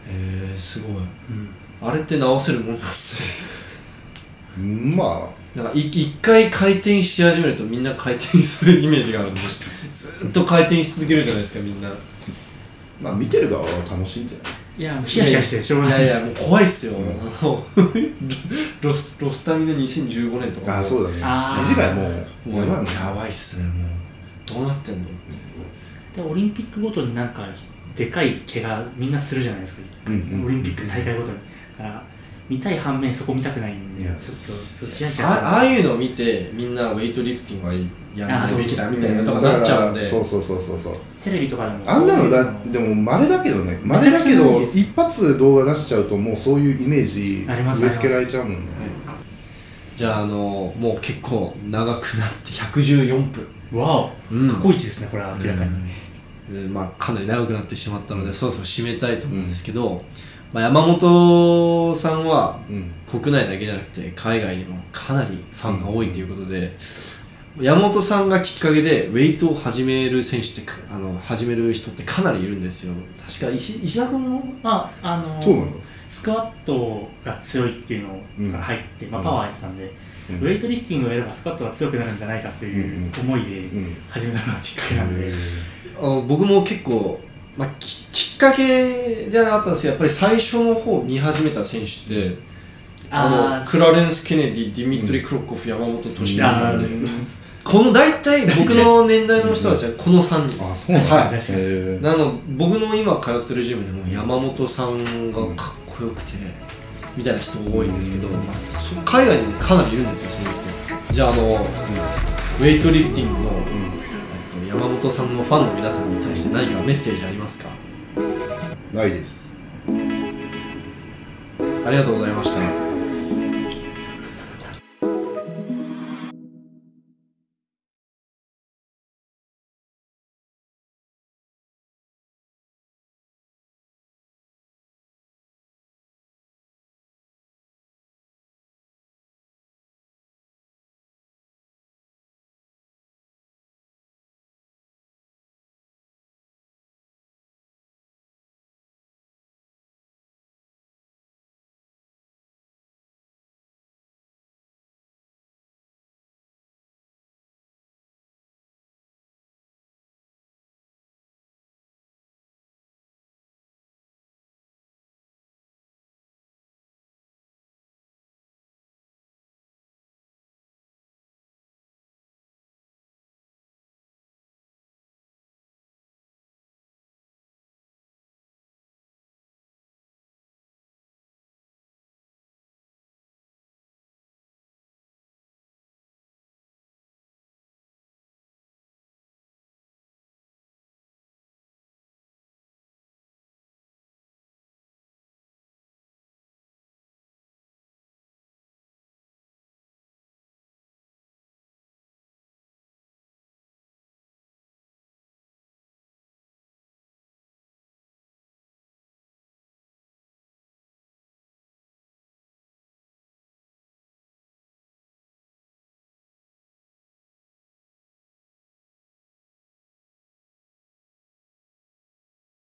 へえすごい。うん。あれって直せるもんなんですにまなんかい一回回転し始めるとみんな回転するイメージがあるんでずっと回転し続けるじゃないですかみんな。あまあ見てる側は楽しいんじゃない？いやもうヒヤヒヤしてしょうがない。いやいやもう怖いっすよ、うん。あ のロスロスタミナ2015年とか。ああそうだね。肘がもうもうやばいもんやばいっすねもう。どうなってんの？でオリンピックごとになんかでかい怪我みんなするじゃないですか、うんうん。オリンピック大会ごとに。だから見たい反面そこ見たくないんでいや。そうそうそうヒヤヒヤする。あああいうのを見てみんなウェイトリフティングはやんないべきだみたいなとかだなっちゃうんで。そうそうそうそうそう。テレビとかでも。あんなのだそういうでも稀だけどねめちゃくちゃ稀だけど一発で動画出しちゃうともうそういうイメージ植え付けられちゃうもんね。じゃああのもう結構長くなって114分。わお、うん。過去一ですねこれは明らかに、でまあ、かなり長くなってしまったので、そろそろ締めたいと思うんですけど、まあ、山本さんはうん。国内だけじゃなくて海外にもかなりファンが多いということで、山本さんがきっかけでウェイトを始める選手ってかあの始める人ってかなりいるんですよ。確か石石田君も？まああのそうなんだスクワットが強いっていうのが入って、まあ、パワーやってたんで、うん。ウェイトリフティングをやればスクワットが強くなるんじゃないかという思いでうん始めたのがきっかけなんで、あの僕も結構、まあ、ききっかけではあったんですけどやっぱり最初の方見始めた選手ってああーのクラレンス・ケネディディミトリ・クロッコフ、山本俊樹だったんでこの大体僕の年代の人たちはこの3人。あそうなんだ。はい。確かに。へーなの僕の今通ってるジムでも山本さんがかっこよくてみたいな人多いんですけど、まあ、そ海外にもかなりいるんですよそういう人。じゃああの、ウェイトリフティングの、えっと山本さんのファンの皆さんに対して何かメッセージありますか？ないです。ありがとうございました